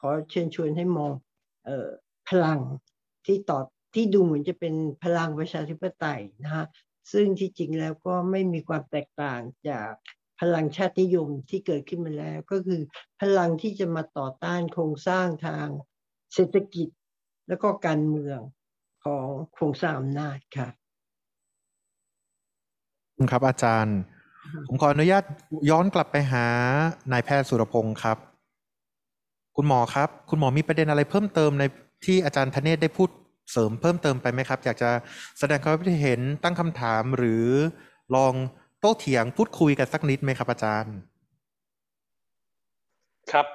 ขอเชิญชวนให้มองเออพลังที่ต่อที่ดูเหมือนจะเป็นพลังประชาธิปไตยนะฮะซึ่งที่จริงแล้วก็ไม่มีความแตกต่างจาก พลังชาตินิยมที่เกิดขึ้นมาแล้ว ก็คือพลังที่จะมาต่อต้านโครงสร้างทางเศรษฐกิจแล้วก็การเมืองของโครงสร้างอำนาจค่ะคุณครับอาจารย์ ผมขออนุญาตย้อนกลับไปหานายแพทย์สุรพงศ์ครับ คุณหมอครับ คุณหมอมีประเด็นอะไรเพิ่มเติมในที่อาจารย์ธเนศได้พูดเสริมเพิ่มเติมไปไหมครับ อยากจะแสดงความคิดเห็นตั้งคำถามหรือลอง โต้เถียงพูดคุยกันสักนิดไหมครับอาจารย์ ครับ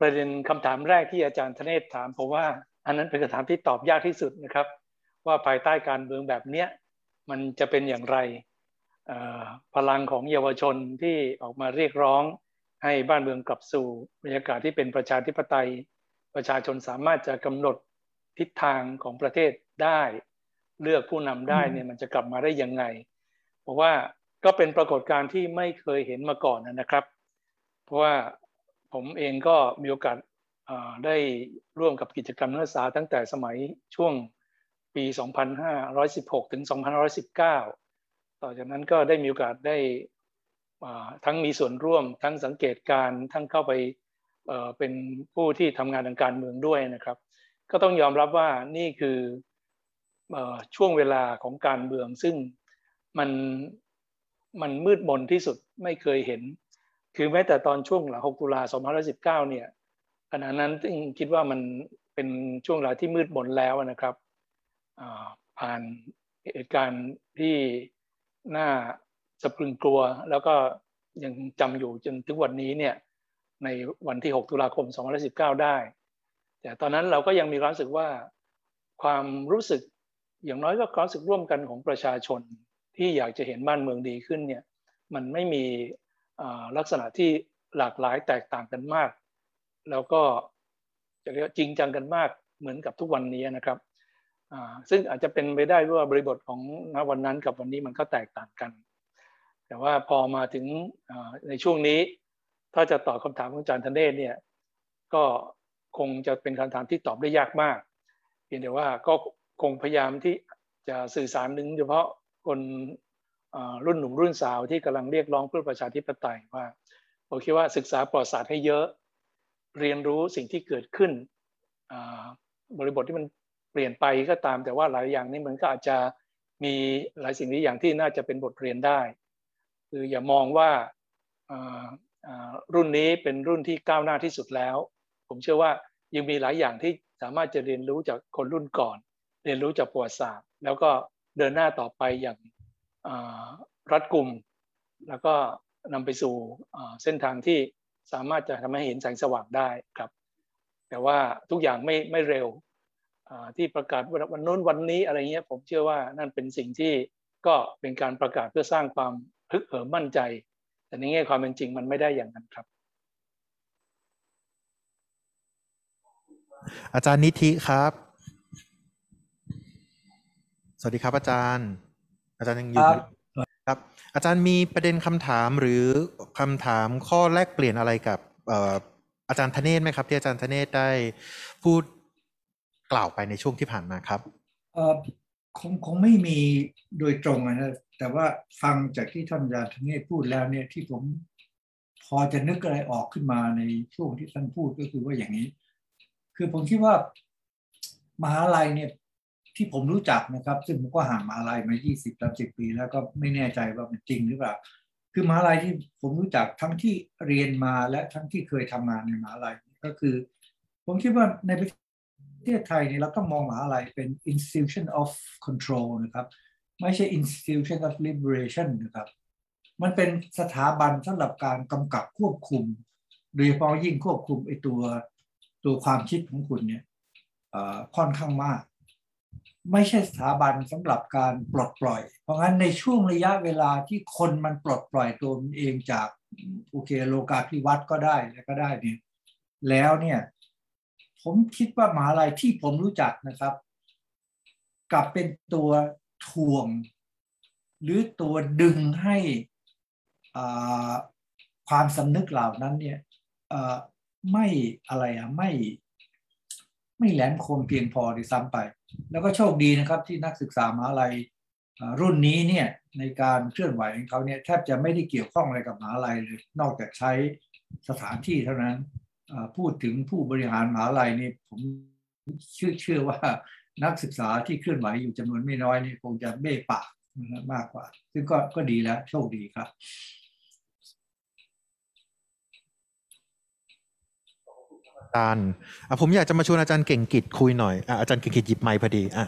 ประเด็นคำถามแรกที่อาจารย์ธเนศถามผมว่าอันนั้นเป็นคำถามที่ตอบยากที่สุดนะครับ ว่าภายใต้การเมืองแบบเนี้ยมันจะเป็นอย่างไรพลังของเยาวชนที่ออกมาเรียกร้องให้บ้านเมืองกลับสู่บรรยากาศที่เป็นประชาธิปไตย ประชาชนสามารถจะกำหนดทิศทางของประเทศได้ เลือกผู้นำได้เนี่ยมันจะกลับมาได้ยังไง เพราะว่าก็เป็นปรากฏการณ์ที่ไม่เคยเห็นมาก่อนนะครับ เพราะว่าผมเองก็มีโอกาสได้ร่วมกับกิจกรรมนักศึกษาตั้งแต่สมัยช่วงปี 2516 ถึง 2519 ต่อจากนั้นก็ได้มีโอกาสได้ทั้งมีส่วนร่วมทั้งสังเกตการทั้งเข้าไปเป็นผู้ที่ทำงานทางการเมืองด้วยนะครับ ก็ต้องยอมรับว่านี่คือเอ่อช่วงเวลาของการเมืองซึ่ง มันมันมืดมนที่สุดไม่เคยเห็น คือแม้แต่ตอนช่วงหลัง6ตุลา2519 เนี่ยขณะนั้นซึ่งคิดว่ามันเป็นช่วงเวลาที่มืดมนแล้วนะครับผ่านเหตุการณ์ที่น่าสะพรึงกลัว แล้วก็ยังจำอยู่จนถึงวันนี้เนี่ยในวันที่ 6 ตุลาคม 2019 ได้ แต่ตอนนั้นเราก็ยังมีความรู้สึกว่า ความรู้สึกอย่างน้อยก็ความรู้สึกร่วมกันของประชาชน ที่อยากจะเห็นบ้านเมืองดีขึ้นเนี่ยมันไม่มีลักษณะที่หลากหลายแตกต่างกันมาก แล้วก็จะเรียกจริงจังกันมากเหมือนกับทุกวันนี้นะครับซึ่งอาจจะเป็นไปได้ว่าบริบทของณวันนั้นกับวันนี้มันก็แตกต่างกัน แต่ว่าพอมาถึงในช่วงนี้ ถ้าจะตอบคำถามของอาจารย์ธเนศเนี่ยก็คงจะเป็นคำถามที่ตอบได้ยากมาก เพียงแต่ว่าก็คงพยายามที่จะสื่อสารถึงเฉพาะ คนรุ่นหนุ่มรุ่นสาวที่กำลังเรียกร้องเพื่อประชาธิปไตยว่าผมคิดว่าศึกษาประวัติศาสตร์ให้เยอะเรียนรู้สิ่งที่เกิดขึ้นบริบทที่มันเปลี่ยนไปก็ตาม แต่ว่าหลายอย่างนี่มันก็อาจจะมีหลายสิ่งหลายอย่างที่น่าจะเป็นบทเรียนได้ คืออย่ามองว่ารุ่นนี้เป็นรุ่นที่ก้าวหน้าที่สุดแล้ว ผมเชื่อว่ายังมีหลายอย่างที่สามารถจะเรียนรู้จากคนรุ่นก่อน เรียนรู้จากประวัติศาสตร์ แล้วก็ เดินหน้าต่อไปอย่างรัดกุมแล้วก็นำไปสู่เส้นทางที่สามารถจะทำให้เห็นแสงสว่างได้ครับ แต่ว่าทุกอย่างไม่ไม่เร็วที่ประกาศวันวันโน้นวันนี้อะไรเงี้ยผมเชื่อว่านั่นเป็นสิ่งที่ก็เป็นการประกาศเพื่อสร้างความพึกเหิมมั่นใจ แต่ในแง่ความเป็นจริงมันไม่ได้อย่างนั้นครับ อาจารย์นิธิครับ สวัสดีครับอาจารย์ อาจารย์ยังอยู่ไหมครับครับ อาจารย์มีประเด็นคำถามหรือคำถามข้อแลกเปลี่ยนอะไรกับเอ่ออาจารย์ธเนศไหมครับ ที่อาจารย์ธเนศได้พูดกล่าวไปในช่วงที่ผ่านมาครับเอ่อคงคงไม่มีโดยตรงอะนะแต่ว่าฟังจากที่ท่านอาจารย์ธเนศพูดแล้วเนี่ยที่ผมพอจะนึกอะไรออกขึ้นมาในช่วงที่ท่านพูดก็คือว่าอย่างนี้ คือผมคิดว่ามหาลัยเนี่ย ที่ผมรู้จักนะครับ ซึ่งผมก็ห่างมหาลัยมา 20 30 ปี แล้วก็ไม่แน่ใจว่ามันจริงหรือเปล่า คือมหาลัยที่ผมรู้จักทั้งที่เรียนมาและทั้งที่เคยทำงานในมหาลัยก็คือ ผมคิดว่าในประเทศไทยเนี่ยเราต้องมองมหาลัยเป็น institution of control นะครับ ไม่ใช่ institution of liberation นะครับ มันเป็นสถาบันสำหรับการกำกับควบคุม โดยเฉพาะยิ่งควบคุมไอ้ตัวตัวความคิดของคุณเนี่ยค่อนข้างมาก ไม่ใช่สถาบันสำหรับการปลดปล่อย เพราะงั้นในช่วงระยะเวลาที่คนมันปลดปล่อยตัวมันเองจากโอเคโลกาภิวัตน์ก็ได้แล้วก็ได้เนี่ยแล้วเนี่ยผมคิดว่ามหาลัยที่ผมรู้จักนะครับ กลับเป็นตัวถ่วง หรือตัวดึงให้ความสำนึกเหล่านั้นเนี่ยไม่อะไรอะไม่ ไม่แหลมคมเพียงพอด้วยซ้ำไป แล้วก็โชคดีนะครับที่นักศึกษามหาลัยรุ่นนี้เนี่ยในการเคลื่อนไหวของเขาเนี่ยแทบจะไม่ได้เกี่ยวข้องอะไรกับมหาลัยเลยนอกจากใช้สถานที่เท่านั้นพูดถึงผู้บริหารมหาลัยนี่ผมเชื่อเชื่อว่านักศึกษาที่เคลื่อนไหวอยู่จำนวนไม่น้อยนี่คงจะเบ้ปากมากกว่า ซึ่งก็ก็ดีแล้วโชคดีครับ อาจารย์ผมอยากจะมาชวนอาจารย์เก่งกิจคุยหน่อยอาจารย์เก่งกิจหยิบไมค์พอดีอะ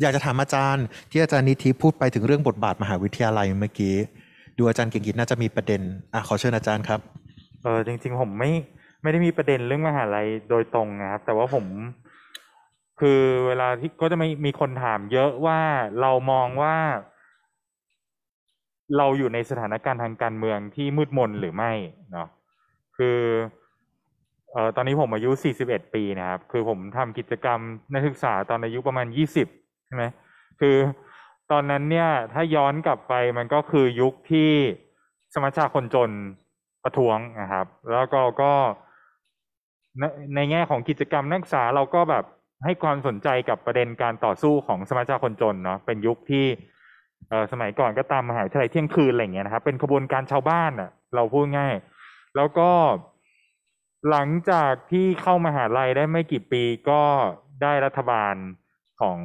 อยากจะถามอาจารย์ ที่อาจารย์นิธิพูดไปถึงเรื่องบทบาทมหาวิทยาลัยเมื่อกี้ ดูอาจารย์เก่งกิจน่าจะมีประเด็นอะขอเชิญอาจารย์ครับเออจริง ๆ ผมไม่ไม่ได้มีประเด็นเรื่องมหาลัยโดยตรงนะครับ แต่ว่าผม คือเวลาที่ก็จะไม่มีคนถามเยอะว่าเรามองว่า เราอยู่ในสถานการณ์ทางการเมืองที่มืดมนหรือไม่เนาะคือ เอ่อตอนนี้ผมอายุ 41 ปีนะครับ คือผมทำกิจกรรมนักศึกษาตอนอายุประมาณ 20 ใช่ไหมคือตอนนั้นเนี่ยถ้าย้อนกลับไปมันก็คือยุคที่สมัชชาคนจนประท้วงนะครับ แล้วก็ก็ในในแง่ของกิจกรรมนักศึกษาเราก็แบบให้ความสนใจกับประเด็นการต่อสู้ของสมัชชาคนจนเนาะเป็นยุคที่เออสมัยก่อนก็ตามมหาวิทยาลัยเที่ยงคืนอะไรเงี้ยนะครับ เป็นขบวนการชาวบ้านอะ เราพูดง่าย แล้วก็ หลังจากที่เข้ามหาลัยได้ไม่กี่ปีก็ได้รัฐบาลของ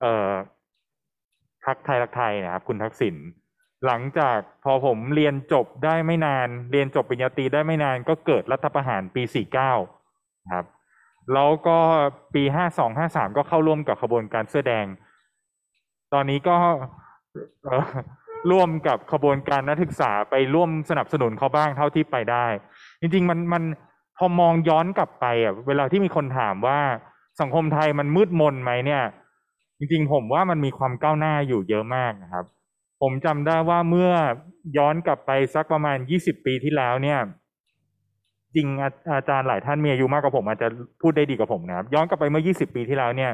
เอ่อพรรคไทยรักไทยนะครับ คุณทักษิณหลังจากพอผมเรียนจบได้ไม่นาน เรียนจบปริญญาตรีได้ไม่นาน ก็เกิดรัฐประหารปี49นะครับ แล้วก็ปีห้าสองห้าสามก็เข้าร่วมกับขบวนการเสื้อแดง ตอนนี้ก็ร่วมกับขบวนการนักศึกษาไปร่วมสนับสนุนเขาบ้างเท่าที่ไปได้ จริง ๆ มันมัน พอมองย้อนกลับไปอะเวลาที่มีคนถามว่าสังคมไทยมันมืดมนไหมเนี่ย จริงๆผมว่ามันมีความก้าวหน้าอยู่เยอะมากนะครับ ผมจำได้ว่าเมื่อย้อนกลับไปสักประมาณยี่สิบปีที่แล้วเนี่ย จริงอาอาจารย์หลายท่านมีอายุมากกว่าผมอาจจะพูดได้ดีกว่าผมนะครับ ย้อนกลับไปเมื่อ20ปีที่แล้วเนี่ย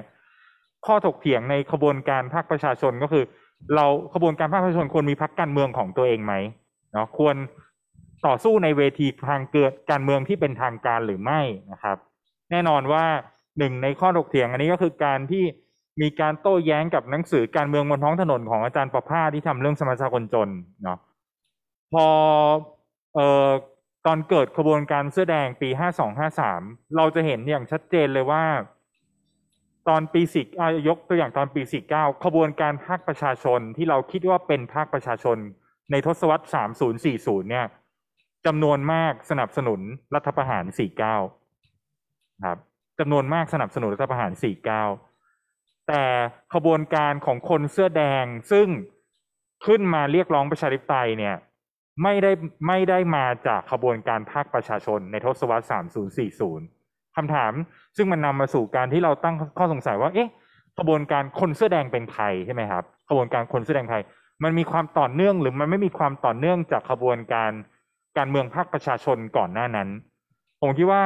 ข้อถกเถียงในขบวนการภาคประชาชนก็คือ เราขบวนการภาคประชาชนควรมีพรรคการเมืองของตัวเองไหมเนาะควร ต่อสู้ในเวทีทางเกิดการเมืองที่เป็นทางการหรือไม่นะครับ แน่นอนว่าหนึ่งในข้อถกเถียงอันนี้ก็คือการที่มีการโต้แย้งกับหนังสือการเมืองบนท้องถนนของอาจารย์ประภาที่ทำเรื่องสมาชิกคนจนเนาะพอเอ่อตอนเกิดขบวนการเสื้อแดงปีห้าสองห้าสามเราจะเห็นอย่างชัดเจนเลยว่า ตอนปีสี่อ่ายกตัวอย่างตอนปีสี่เก้าขบวนการภาคประชาชนที่เราคิดว่าเป็นภาคประชาชนในทศวรรษสามศูนย์สี่ศูนย์เนี่ย จำนวนมากสนับสนุนรัฐประหารสี่เก้าครับจำนวนมากสนับสนุนรัฐประหารสี่เก้าแต่ขบวนการของคนเสื้อแดงซึ่งขึ้นมาเรียกร้องประชาธิปไตยเนี่ยไม่ได้ไม่ได้มาจากขบวนการภาคประชาชนในทศวรรษ 3040 คำถามซึ่งมันนำมาสู่การที่เราตั้งข้อสงสัยว่า เอ๊ะขบวนการคนเสื้อแดงเป็นใครใช่ไหมครับขบวนการคนเสื้อแดงใคร มันมีความต่อเนื่องหรือมันไม่มีความต่อเนื่องจากขบวนการ การเมืองภาคประชาชนก่อนหน้านั้น ผมคิดว่า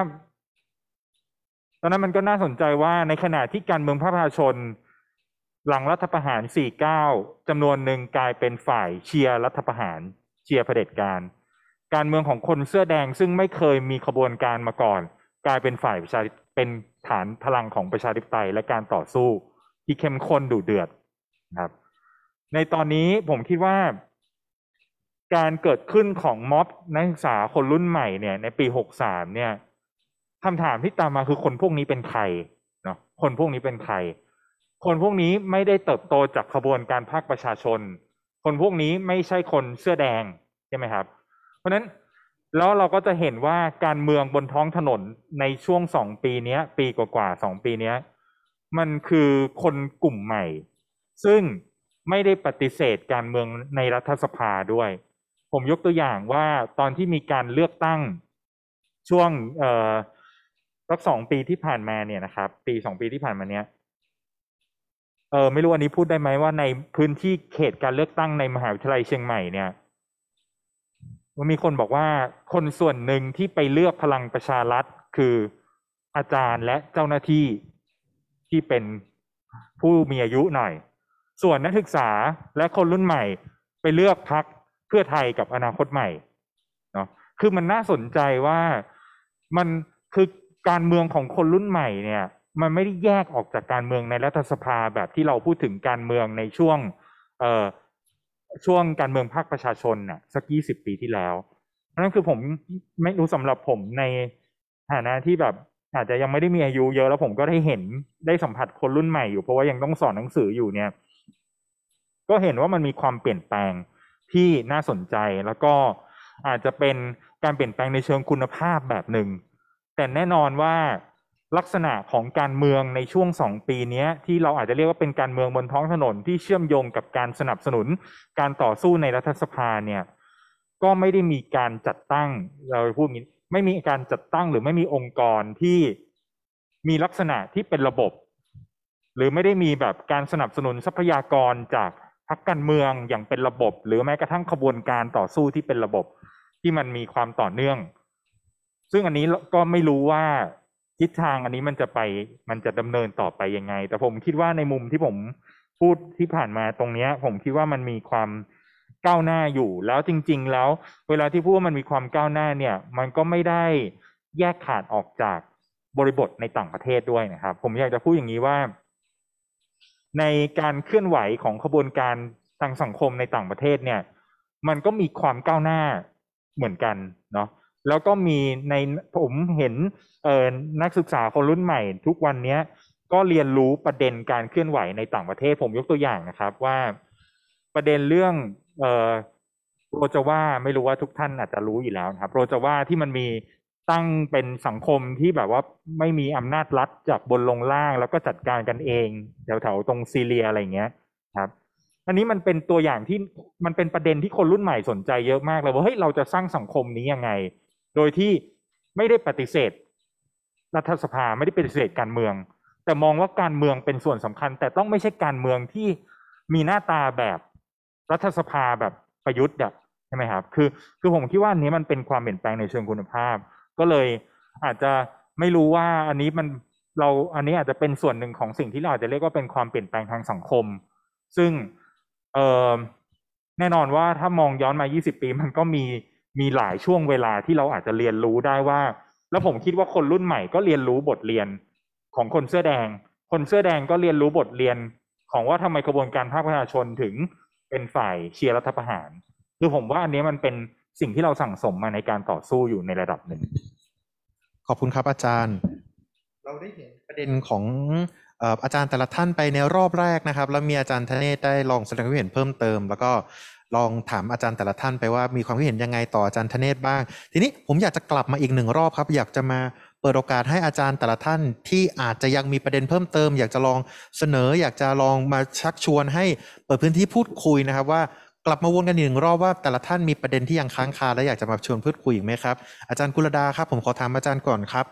ตอนนั้นมันก็น่าสนใจว่าในขณะที่การเมืองภาคประชาชน หลังรัฐประหาร 49 จำนวนหนึ่งกลายเป็นฝ่ายเชียร์รัฐประหารเชียร์เผด็จการ การเมืองของคนเสื้อแดงซึ่งไม่เคยมีขบวนการมาก่อน กลายเป็นฝ่ายประชาเป็นฐานพลังของประชาธิปไตยและการต่อสู้ ที่เข้มข้นดุเดือดครับ ในตอนนี้ผมคิดว่า การเกิดขึ้นของม็อบนักศึกษาคนรุ่นใหม่เนี่ย ในปีหกสามเนี่ยคำถามที่ตามมาคือคนพวกนี้เป็นใครเนาะคนพวกนี้เป็นใคร คนพวกนี้ไม่ได้เติบโตจากขบวนการภาคประชาชน คนพวกนี้ไม่ใช่คนเสื้อแดงใช่ไหมครับ เพราะฉะนั้นแล้วเราก็จะเห็นว่าการเมืองบนท้องถนนในช่วงสองปีนี้ปีกว่าๆสองปีนี้มันคือคนกลุ่มใหม่ ซึ่งไม่ได้ปฏิเสธการเมืองในรัฐสภาด้วย ผมยกตัวอย่างว่าตอนที่มีการเลือกตั้งช่วงเอ่อสักสองปีที่ผ่านมาเนี่ยนะครับ ปีสองปีที่ผ่านมาเนี้ยเออไม่รู้อันนี้พูดได้ไหมว่าในพื้นที่เขตการเลือกตั้งในมหาวิทยาลัยเชียงใหม่เนี่ยมันมีคนบอกว่าคนส่วนหนึ่งที่ไปเลือกพลังประชารัฐคืออาจารย์และเจ้าหน้าที่ที่เป็นผู้มีอายุหน่อย ส่วนนักศึกษาและคนรุ่นใหม่ ไปเลือกพัก เพื่อไทยกับอนาคตใหม่เนาะคือมันน่าสนใจว่ามันคือการเมืองของคนรุ่นใหม่เนี่ย มันไม่ได้แยกออกจากการเมืองในรัฐสภาแบบที่เราพูดถึงการเมืองในช่วงเอ่อช่วงการเมืองภาคประชาชนน่ะสักยี่สิบปีที่แล้วเพราะนั้นคือผมไม่รู้สำหรับผมในฐานะที่แบบอาจจะยังไม่ได้มีอายุเยอะแล้วผมก็ได้เห็นได้สัมผัสคนรุ่นใหม่อยู่เพราะว่ายังต้องสอนหนังสืออยู่เนี่ย ก็เห็นว่ามันมีความเปลี่ยนแปลง ที่น่าสนใจแล้วก็อาจจะเป็นการเปลี่ยนแปลงในเชิงคุณภาพแบบหนึ่ง แต่แน่นอนว่าลักษณะของการเมืองในช่วงสองปีนี้ที่เราอาจจะเรียกว่าเป็นการเมืองบนท้องถนนที่เชื่อมโยงกับการสนับสนุนการต่อสู้ในรัฐสภาเนี่ยก็ไม่ได้มีการจัดตั้งเราพูดงี้ไม่มีการจัดตั้งหรือไม่มีองค์กรที่มีลักษณะที่เป็นระบบ หรือไม่ได้มีแบบการสนับสนุนทรัพยากรจาก พรรคการเมืองอย่างเป็นระบบ หรือแม้กระทั่งขบวนการต่อสู้ที่เป็นระบบที่มันมีความต่อเนื่อง ซึ่งอันนี้ก็ไม่รู้ว่าทิศทางอันนี้มันจะไปมันจะดำเนินต่อไปยังไง แต่ผมคิดว่าในมุมที่ผมพูดที่ผ่านมาตรงเนี้ย ผมคิดว่ามันมีความก้าวหน้าอยู่ แล้วจริง ๆ แล้ว เวลาที่พูดว่ามันมีความก้าวหน้าเนี่ย มันก็ไม่ได้แยกขาดออกจากบริบทในต่างประเทศด้วยนะครับ ผมอยากจะพูดอย่างนี้ว่า ในการเคลื่อนไหวของขบวนการทางสังคมในต่างประเทศเนี่ย มันก็มีความก้าวหน้าเหมือนกันเนาะแล้วก็มีในผมเห็นเอ่อนักศึกษาคนรุ่นใหม่ ทุกวันเนี้ยก็เรียนรู้ประเด็นการเคลื่อนไหวในต่างประเทศ ผมยกตัวอย่างนะครับว่าประเด็นเรื่องเอ่อโรจาว่าไม่รู้ว่าทุกท่านอาจจะรู้อยู่แล้วนะครับโรจาว่าที่มันมี ตั้งเป็นสังคมที่แบบว่าไม่มีอำนาจรัฐจากบนลงล่างแล้วก็จัดการกันเองแถวๆตรงซีเรียอะไรเงี้ยครับ อันนี้มันเป็นตัวอย่างที่มันเป็นประเด็นที่คนรุ่นใหม่สนใจเยอะมากเลยว่าเฮ้ยเราจะสร้างสังคมนี้ยังไง โดยที่ไม่ได้ปฏิเสธ รัฐสภาไม่ได้ปฏิเสธการเมือง แต่มองว่าการเมืองเป็นส่วนสำคัญ แต่ต้องไม่ใช่การเมืองที่มีหน้าตาแบบรัฐสภาแบบประยุทธ์อะใช่ไหมครับ คือคือผมคิดว่านี้มันเป็นความเปลี่ยนแปลงในเชิงคุณภาพ ก็เลยอาจจะไม่รู้ว่าอันนี้มันเราอันนี้อาจจะเป็นส่วนหนึ่งของสิ่งที่เราอาจจะเรียกว่าเป็นความเปลี่ยนแปลงทางสังคม ซึ่งเออแน่นอนว่าถ้ามองย้อนมา 20 ปีมันก็มีมีหลายช่วงเวลาที่เราอาจจะเรียนรู้ได้ว่า แล้วผมคิดว่าคนรุ่นใหม่ก็เรียนรู้บทเรียนของคนเสื้อแดง คนเสื้อแดงก็เรียนรู้บทเรียนของว่าทำไมกระบวนการภาคประชาชนถึงเป็นฝ่ายเชียร์รัฐประหาร คือผมว่าอันนี้มันเป็น สิ่งที่เราสั่งสมมาในการต่อสู้อยู่ในระดับหนึ่ง ขอบคุณครับอาจารย์ เราได้เห็นประเด็นของเอ่ออาจารย์แต่ละท่านไปในรอบแรกนะครับ แล้วมีอาจารย์ธเนศได้ลองแสดงความคิดเห็นเพิ่มเติม แล้วก็ลองถามอาจารย์แต่ละท่านไปว่ามีความคิดเห็นยังไงต่ออาจารย์ธเนศบ้าง ทีนี้ผมอยากจะกลับมาอีกหนึ่งรอบครับ อยากจะมาเปิดโอกาสให้อาจารย์แต่ละท่านที่อาจจะยังมีประเด็นเพิ่มเติม อยากจะลองเสนอ อยากจะลองมาชักชวนให้เปิดพื้นที่พูดคุยนะครับว่า กลับมาวนกันอีกหนึ่งรอบว่าแต่ละท่านมีประเด็นที่ยังค้างคาและอยากจะมาชวนพูดคุยอีกไหมครับ อาจารย์กุลดาครับ ผมขอถามอาจารย์ก่อนครับ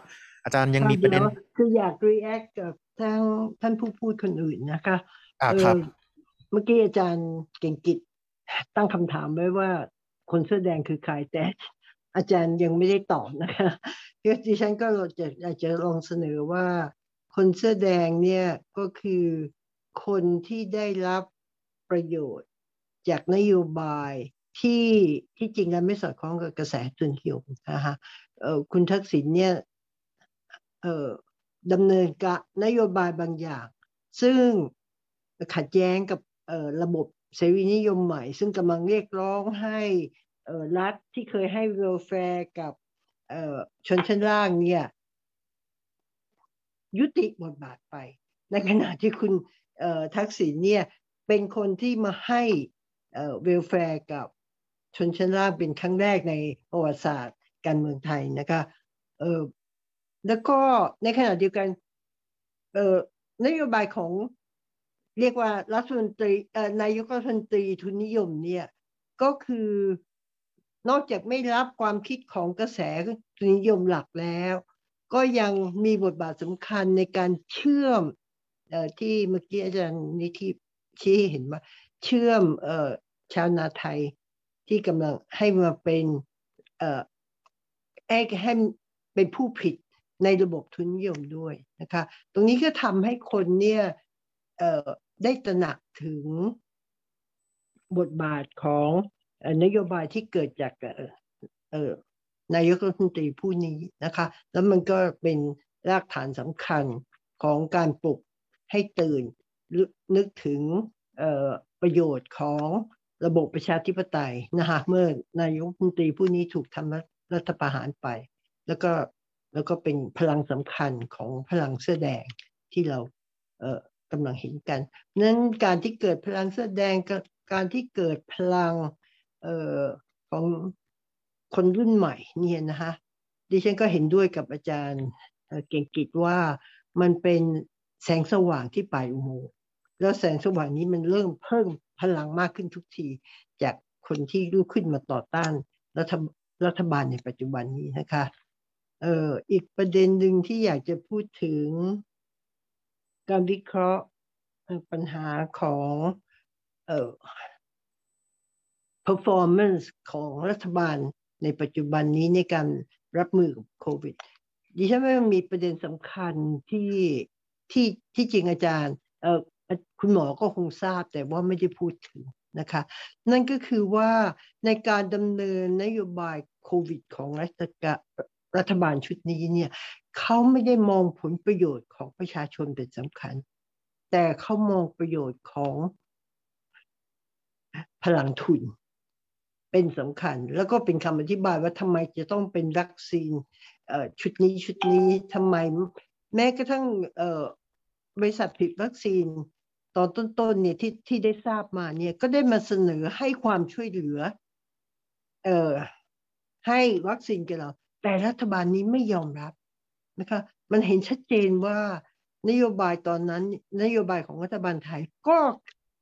อาจารย์ยังมีประเด็นดี๋ยวคืออยาก react กับทางท่านผู้พูดคนอื่นนะคะอ่าเออครับ เมื่อกี้อาจารย์เก่งกิจตั้งคำถามไว้ว่าคนเสื้อแดงคือใครแต่อาจารย์ยังไม่ได้ตอบนะคะคือดิฉันก็จะอาจจะลองเสนอว่า คนเสื้อแดงเนี่ยก็คือคนที่ได้รับประโยชน์ จากนโยบายที่ที่จริงแล้วไม่สอดคล้องกับกระแสทุนนิยมนะคะเอ่อคุณทักษิณเนี่ยเอ่อดำเนินการนโยบายบางอย่าง ซึ่งขัดแย้งกับระบบเสรีนิยมใหม่ ซึ่งกำลังเรียกร้องให้รัฐที่เคยให้ welfare กับชนชั้นล่างเนี่ยยุติบทบาทไป ในขณะที่คุณทักษิณเนี่ยเป็นคนที่มาให้ เออ welfare กับชนชั้นล่างเป็นครั้งแรกในประวัติศาสตร์การเมืองไทยนะคะเออแล้วก็ในขณะเดียวกันเอ่อนโยบายของเรียกว่ารัฐมนตรีเอ่อนายกรัฐมนตรีทุนนิยมเนี่ยก็คือนอกจากไม่รับความคิดของกระแสทุนนิยมหลักแล้ว ก็ยังมีบทบาทสำคัญในการเชื่อมเอ่อที่เมื่อกี้อาจารย์นิธิชี้เห็นว่า เชื่อมเอ่อชาวนาไทยที่กำลังให้มาเป็นเอ่อให้ให้เป็นผู้ผิดในระบบทุนนิยมด้วยนะคะ ตรงนี้ก็ทำให้คนเนี่ยเออได้ตระหนักถึงบทบาทของนโยบายที่เกิดจากเออนายกรัฐมนตรีผู้นี้นะคะ แล้วมันก็เป็นรากฐานสำคัญของการปลุกให้ตื่นนึกถึงเอ ประโยชน์ของระบบประชาธิปไตยนะคะเมื่อนายกรัฐมนตรีผู้นี้ถูกทำรัฐประหารไป แล้วก็แล้วก็เป็นพลังสำคัญของพลังเสื้อแดงที่เราเอ่อกำลังเห็นกันนั้นการที่เกิดพลังเสื้อแดงกับการที่เกิดพลังเอ่อของคนรุ่นใหม่เนี่ยนะคะดิฉันก็เห็นด้วยกับอาจารย์เเก่งกิจว่ามันเป็นแสงสว่างที่ปลายอุโมงค์ แล้วแสงสว่างนี้มันเริ่มเพิ่มพลังมากขึ้นทุกที จากคนที่ลุกขึ้นมาต่อต้านรัฐรัฐบาลในปัจจุบันนี้นะคะเอ่ออีกประเด็นหนึ่งที่อยากจะพูดถึง การวิเคราะห์ปัญหาของเอ่อ performance ของรัฐบาลในปัจจุบันนี้ในการรับมือกับโควิดดิฉันว่ามันมีประเด็นสำคัญที่ที่ที่จริงอาจารย์เอ่อ คุณหมอก็คงทราบแต่ว่าไม่ได้พูดถึงนะคะนั่นก็คือว่าในการดำเนินนโยบายโควิดของรัฐกรัฐบาลชุดนี้เนี่ยเขาไม่ได้มองผลประโยชน์ของประชาชนเป็นสำคัญ แต่เขามองประโยชน์ของพลังทุนเป็นสำคัญ แล้วก็เป็นคำอธิบายว่าทำไมจะต้องเป็นวัคซีนชุดนี้ชุดนี้ทำไมแม้กระทั่งบริษัทผลิตวัคซีน ตอนต้นๆเนี่ยที่ที่ได้ทราบมาเนี่ยก็ได้มาเสนอให้ความช่วยเหลือ เออให้วัคซีนกับเรา แต่รัฐบาลนี้ไม่ยอมรับนะคะมันเห็นชัดเจนว่านโยบายตอนนั้น นโยบายของรัฐบาลไทยก็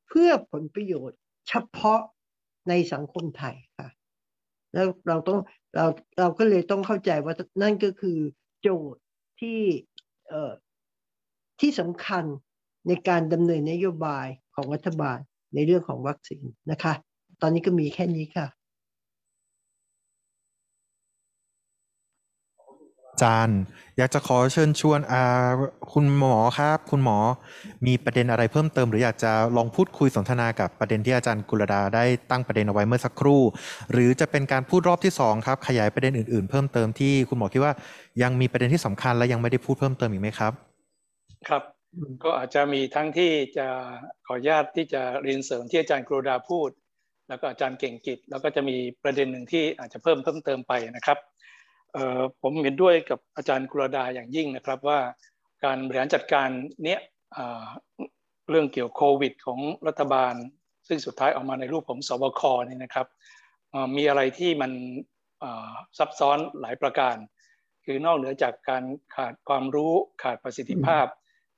เพื่อผลประโยชน์ เฉพาะในสังคมไทยค่ะ แล้วเราต้องเราเราก็เลยต้องเข้าใจว่านั่นก็คือโจทย์ที่เอ่อที่สำคัญ ในการดำเนินนโยบายของรัฐบาลในเรื่องของวัคซีนนะคะ ตอนนี้ก็มีแค่นี้ค่ะอาจารย์อยากจะขอเชิญชวนอ่าคุณหมอครับ คุณหมอมีประเด็นอะไรเพิ่มเติม หรืออยากจะลองพูดคุยสนทนากับประเด็นที่อาจารย์กุลดาได้ตั้งประเด็นเอาไว้เมื่อสักครู่ หรือจะเป็นการพูดรอบที่สองครับขยายประเด็นอื่นๆ เพิ่มเติมที่คุณหมอคิดว่ายังมีประเด็นที่สำคัญและยังไม่ได้พูดเพิ่มเติมอีกไหมครับ ครับ ก็อาจจะมีทั้งที่จะขออนุญาตที่จะเรียนเสริมที่อาจารย์กรดาพูด แล้วก็อาจารย์เก่งกิจ แล้วก็จะมีประเด็นหนึ่งที่อาจจะเพิ่มเพิ่มเติมไปนะครับผมเห็นด้วยกับอาจารย์กรดาอย่างยิ่งนะครับว่าการบริหารจัดการเนี้ยเรื่องเกี่ยวโควิด ของรัฐบาล ซึ่งสุดท้ายออกมาในรูปของสบคนี่นะครับมีอะไรที่มันซับซ้อนหลายประการ คือนอกเหนือจากการขาดความรู้ขาดประสิทธิภาพ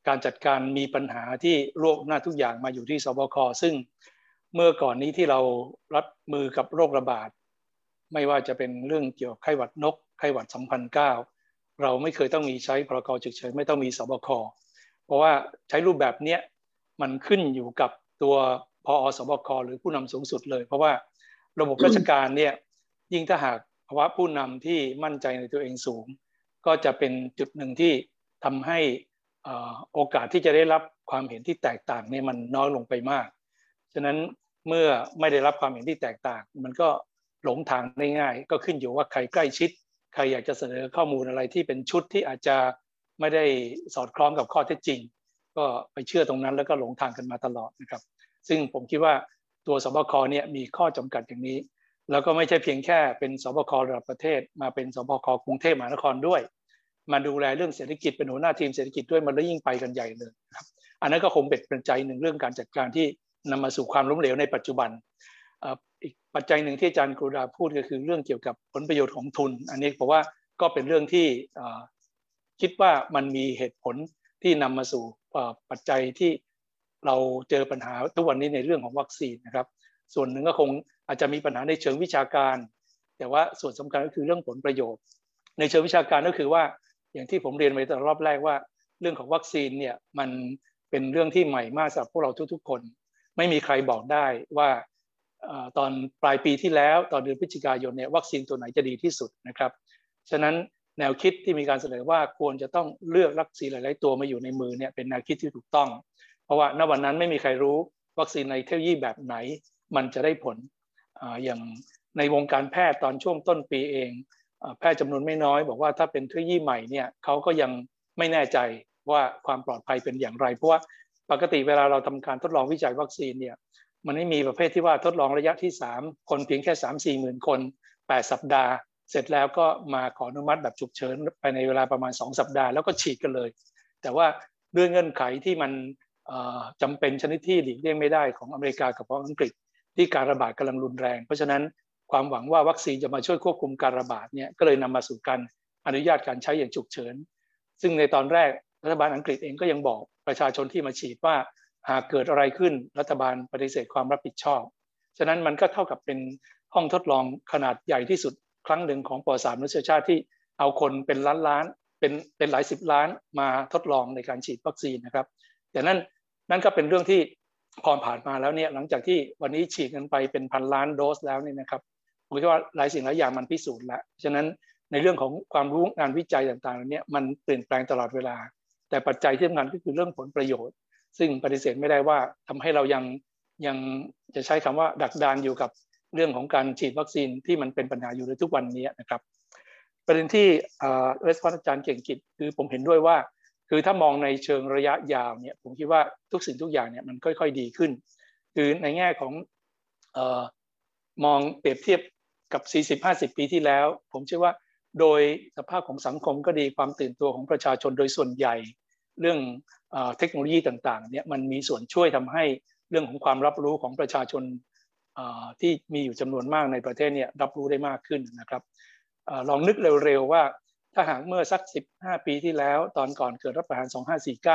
การจัดการมีปัญหาที่รวบหน้าทุกอย่างมาอยู่ที่สบคซึ่งเมื่อก่อนนี้ที่เรารับมือกับโรคระบาด ไม่ว่าจะเป็นเรื่องเกี่ยวกับไข้หวัดนก ไข้หวัด2009 เราไม่เคยต้องมีใช้พรกฉุกเฉินไม่ต้องมีสบคเพราะว่าใช้รูปแบบเนี้ยมันขึ้นอยู่กับตัวพอสบคหรือผู้นำสูงสุดเลย เพราะว่าระบบราชการเนี่ยยิ่งถ้าหากภาวะผู้นำที่มั่นใจในตัวเองสูง ก็จะเป็นจุดหนึ่งที่ทำให้ โอกาสที่จะได้รับความเห็นที่แตกต่างเนี่ยมันน้อยลงไปมาก ฉะนั้นเมื่อไม่ได้รับความเห็นที่แตกต่าง มันก็หลงทางได้ง่าย ก็ขึ้นอยู่ว่าใครใกล้ชิด ใครอยากจะเสนอข้อมูลอะไรที่เป็นชุดที่อาจจะไม่ได้สอดคล้องกับข้อเท็จจริง ก็ไปเชื่อตรงนั้นแล้วก็หลงทางกันมาตลอดนะครับ ซึ่งผมคิดว่าตัวสบคเนี่ยมีข้อจำกัดอย่างนี้ แล้วก็ไม่ใช่เพียงแค่เป็นสบคระดับประเทศ มาเป็นสบคกรุงเทพมหานครด้วย มาดูแลเรื่องเศรษฐกิจเป็นหัวหน้าทีมเศรษฐกิจด้วยมันแล้วยิ่งไปกันใหญ่เลยครับอันนั้นก็คงเป็นปัจจัยหนึ่งเรื่องการจัดการที่นำมาสู่ความล้มเหลวในปัจจุบันอีกปัจจัยหนึ่งที่อาจารย์กรุดาพูดก็คือเรื่องเกี่ยวกับผลประโยชน์ของทุน อันนี้เพราะว่าก็เป็นเรื่องที่คิดว่ามันมีเหตุผลที่นำมาสู่ปัจจัยที่เราเจอปัญหาทุกวันนี้ในเรื่องของวัคซีนนะครับ ส่วนหนึ่งก็คงอาจจะมีปัญหาในเชิงวิชาการ แต่ว่าส่วนสำคัญก็คือเรื่องผลประโยชน์ ในเชิงวิชาการก็คือว่า อย่างที่ผมเรียนไปตอนรอบแรกว่า เรื่องของวัคซีนเนี่ยมันเป็นเรื่องที่ใหม่มากสำหรับพวกเราทุกๆคน ไม่มีใครบอกได้ว่าตอนปลายปีที่แล้วตอนเดือนพฤศจิกายนเนี่ยวัคซีนตัวไหนจะดีที่สุดนะครับ ฉะนั้นแนวคิดที่มีการเสนอว่าควรจะต้องเลือกวัคซีนหลาย ๆ ตัวมาอยู่ในมือเนี่ยเป็นแนวคิดที่ถูกต้อง เพราะว่าณวันนั้นไม่มีใครรู้วัคซีนในเทคโนโลยีแบบไหนมันจะได้ผลอย่างในวงการแพทย์ตอนช่วงต้นปีเอง แพทย์จำนวนไม่น้อย บอกว่าถ้าเป็นเทคโนโลยีใหม่เนี่ยเขาก็ยังไม่แน่ใจว่าความปลอดภัยเป็นอย่างไร เพราะว่าปกติเวลาเราทำการทดลองวิจัยวัคซีนเนี่ยมันไม่มีประเภทที่ว่าทดลองระยะที่ 3 คนเพียงแค่ 3 4หมื่นคน 8 สัปดาห์ เสร็จแล้วก็มาขออนุมัติแบบฉุกเฉินไปในเวลาประมาณ 2 สัปดาห์แล้วก็ฉีดกันเลย แต่ว่าด้วยเงื่อนไขที่มันจำเป็นชนิดที่หลีกเลี่ยงไม่ได้ของอเมริกากับของอังกฤษที่การระบาดกำลังรุนแรง เพราะฉะนั้น ความหวังว่าวัคซีนจะมาช่วยควบคุมการระบาดเนี่ยก็เลยนำมาสู่การอนุญาตการใช้อย่างฉุกเฉิน ซึ่งในตอนแรกรัฐบาลอังกฤษเองก็ยังบอกประชาชนที่มาฉีดว่าหากเกิดอะไรขึ้นรัฐบาลปฏิเสธความรับผิดชอบ ฉะนั้นมันก็เท่ากับเป็นห้องทดลองขนาดใหญ่ที่สุดครั้งหนึ่งของประวัติศาสตร์มนุษยชาติที่เอาคนเป็นล้านล้านเป็นเป็นหลายสิบล้านมาทดลองในการฉีดวัคซีนนะครับ แต่นั่นนั่นก็เป็นเรื่องที่พอผ่านมาแล้วเนี่ยหลังจากที่วันนี้ฉีดกันไปเป็นพันล้านโดสแล้วเนี่ยนะครับ ผมคิดว่าหลายสิ่งหลายอย่างมันพิสูจน์แล้วฉะนั้นในเรื่องของความรู้งานวิจัยต่างๆเนี่ยมันเปลี่ยนแปลงตลอดเวลา แต่ปัจจัยที่สำคัญก็คือเรื่องผลประโยชน์ ซึ่งปฏิเสธไม่ได้ว่าทำให้เรายังยังจะใช้คำว่าดักดานอยู่กับเรื่องของการฉีดวัคซีนที่มันเป็นปัญหาอยู่ในทุกวันนี้นะครับ ประเด็นที่เรสปอนอาจารย์เก่งกิจคือผมเห็นด้วยว่า คือถ้ามองในเชิงระยะยาวเนี่ยผมคิดว่าทุกสิ่งทุกอย่างเนี่ยมันค่อย ๆ ดีขึ้น คือในแง่ของออมองเปรียบเทียบ กับ 40-50 ปีที่แล้ว ผมเชื่อว่าโดยสภาพของสังคมก็ดีความตื่นตัวของประชาชนโดยส่วนใหญ่ เรื่องเทคโนโลยีต่างๆเนี่ยมันมีส่วนช่วยทำให้เรื่องของความรับรู้ของประชาชนที่มีอยู่จำนวนมากในประเทศเนี่ยรับรู้ได้มากขึ้นนะครับลองนึกเร็วๆว่าถ้าหากเมื่อสัก 15 ปีที่แล้ว ตอนก่อนเกิดรัฐประหาร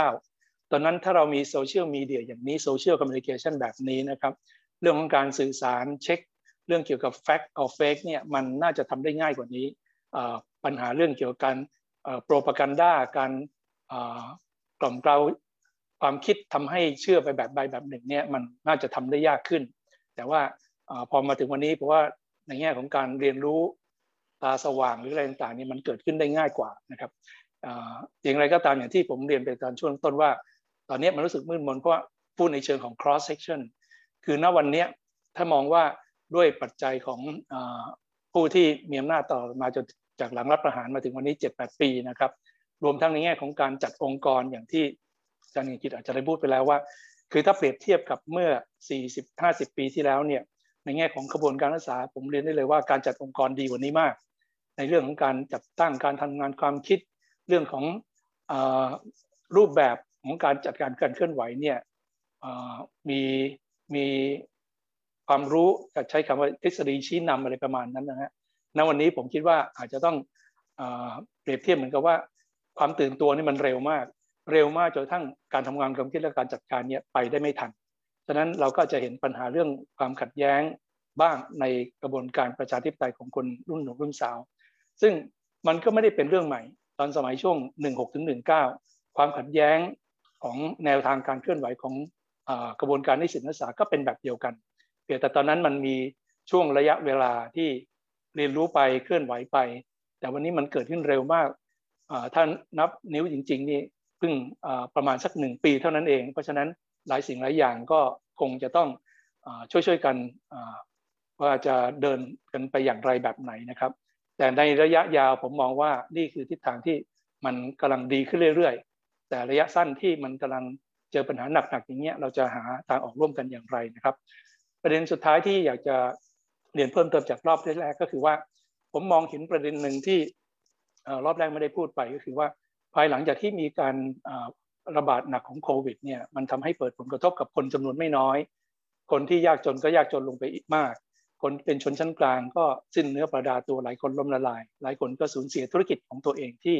2549 ตอนนั้นถ้าเรามีโซเชียลมีเดียอย่างนี้โซเชียลคอมมิวนิเคชันแบบนี้นะครับ เรื่องของการสื่อสารเช็ค เรื่องเกี่ยวกับ fact or fake เนี่ยมันน่าจะทำได้ง่ายกว่านี้ ปัญหาเรื่องเกี่ยวกับการโปรปากันดาการกล่อมเกลาความคิดทำให้เชื่อไปแบบใดแบบหนึ่งเนี่ยมันน่าจะทำได้ยากขึ้น แต่ว่าพอมาถึงวันนี้เพราะว่าในแง่ของการเรียนรู้ตาสว่างหรืออะไรต่างๆนี่มันเกิดขึ้นได้ง่ายกว่านะครับอย่างไรก็ตามอย่างที่ผมเรียนไปตอนช่วงต้นว่า ตอนนี้มันรู้สึกมืดมนเพราะว่าพูดในเชิงของ cross section คือณวันนี้ถ้ามองว่า ด้วยปัจจัยของผู้ที่มีอำนาจต่อมาจนจากหลังรัฐประหารมาถึงวันนี้ 7-8 ปีนะครับ รวมทั้งในแง่ของการจัดองค์กรอย่างที่อาจารย์กิจอาจจะได้พูดไปแล้วว่า คือถ้าเปรียบเทียบกับเมื่อ 40-50 ปีที่แล้วเนี่ยในแง่ของกระบวนการรักษาผมเรียนได้เลยว่าการจัดองค์กรดีกว่านี้มาก ในเรื่องของการจัดตั้งการทำงานความคิดเรื่องของอรูปแบบของการจัดการการเคลื่อนไหวเนี่ยมีมี ความรู้จะใช้คำว่าทฤษฎีชี้นำอะไรประมาณนั้นนะฮะณวันนี้ผมคิดว่าอาจจะต้องเปรียบเทียบเหมือนกับว่า ความตื่นตัวนี่มันเร็วมาก เร็วมากจนทั้งการทำงานความคิดและการจัดการเนี่ยไปได้ไม่ทันฉะนั้นเราก็จะเห็นปัญหาเรื่องความขัดแย้งบ้างในกระบวนการประชาธิปไตยของคนรุ่นหนุ่มรุ่นสาว ซึ่งมันก็ไม่ได้เป็นเรื่องใหม่ ตอนสมัยช่วง 16ถึง19 ความขัดแย้งของแนวทางการเคลื่อนไหวของกระบวนการนิสิตนักศึกษาก็เป็นแบบเดียวกัน เพียงแต่ตอนนั้นมันมีช่วงระยะเวลาที่เรียนรู้ไปเคลื่อนไหวไป แต่วันนี้มันเกิดขึ้นเร็วมากถ้านับนิ้วจริง ๆ นี่เพิ่งประมาณสักหนึ่งปีเท่านั้นเอง เพราะฉะนั้นหลายสิ่งหลายอย่างก็คงจะต้องช่วยๆกันว่าจะเดินกันไปอย่างไรแบบไหนนะครับ แต่ในระยะยาวผมมองว่านี่คือทิศทางที่มันกำลังดีขึ้นเรื่อยๆ แต่ระยะสั้นที่มันกำลังเจอปัญหาหนักๆอย่างเงี้ยเราจะหาทางออกร่วมกันอย่างไรนะครับ ประเด็นสุดท้ายที่อยากจะเรียนเพิ่มเติมจากรอบแรกก็คือว่า ผมมองเห็นประเด็นหนึ่งที่รอบแรกไม่ได้พูดไปก็คือว่าภายหลังจากที่มีการระบาดหนักของโควิดเนี่ยมันทำให้เปิดผลกระทบกับคนจำนวนไม่น้อย คนที่ยากจนก็ยากจนลงไปอีกมาก คนเป็นชนชั้นกลางก็สิ้นเนื้อประดาตัวหลายคนล้มละลาย หลายคนก็สูญเสียธุรกิจของตัวเองที่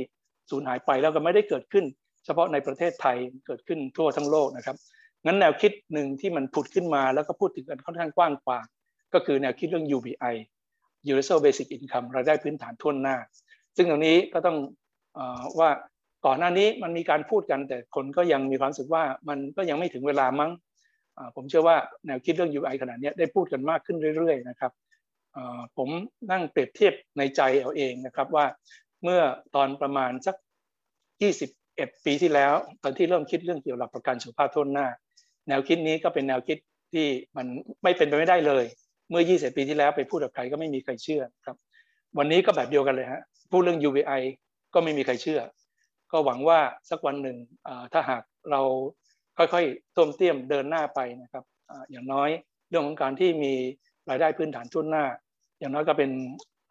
สูญหายไปแล้วก็ไม่ได้เกิดขึ้น เฉพาะในประเทศไทยเกิดขึ้นทั่วทั้งโลกนะครับ งั้นแนวคิดหนึ่งที่มันผุดขึ้นมาแล้วก็พูดถึงกันค่อนข้างกว้างกว่า ก็คือแนวคิดเรื่อง UBI Universal Basic Income รายได้พื้นฐานทั่วหน้า ซึ่งตรงนี้ก็ต้องอว่าก่อนหน้านี้มันมีการพูดกันแต่คนก็ยังมีความรู้สึกว่ามันก็ยังไม่ถึงเวลามั้งผมเชื่อว่าแนวคิดเรื่อง UI ขนาดนี้ได้พูดกันมากขึ้นเรื่อยๆนะครับผมนั่งเปรียบเทียบในใจเอาเองนะครับว่าเมื่อตอนประมาณสัก 21 ปีที่แล้ว ตอนที่เริ่มคิดเรื่องเกี่ยวกับประกันสุขภาพทั่วหน้า แนวคิดนี้ก็เป็นแนวคิดที่มันไม่เป็นไปไม่ได้เลย เมื่อ 20 ปีที่แล้วไปพูดกับใครก็ไม่มีใครเชื่อครับ วันนี้ก็แบบเดียวกันเลยฮะพูดเรื่อง UBI ก็ไม่มีใครเชื่อ ก็หวังว่าสักวันหนึ่งถ้าหากเราค่อยๆต้มเตี้ยมเดินหน้าไปนะครับอย่างน้อยเรื่องของการที่มีรายได้พื้นฐานทั่วหน้า อย่างน้อยก็เป็น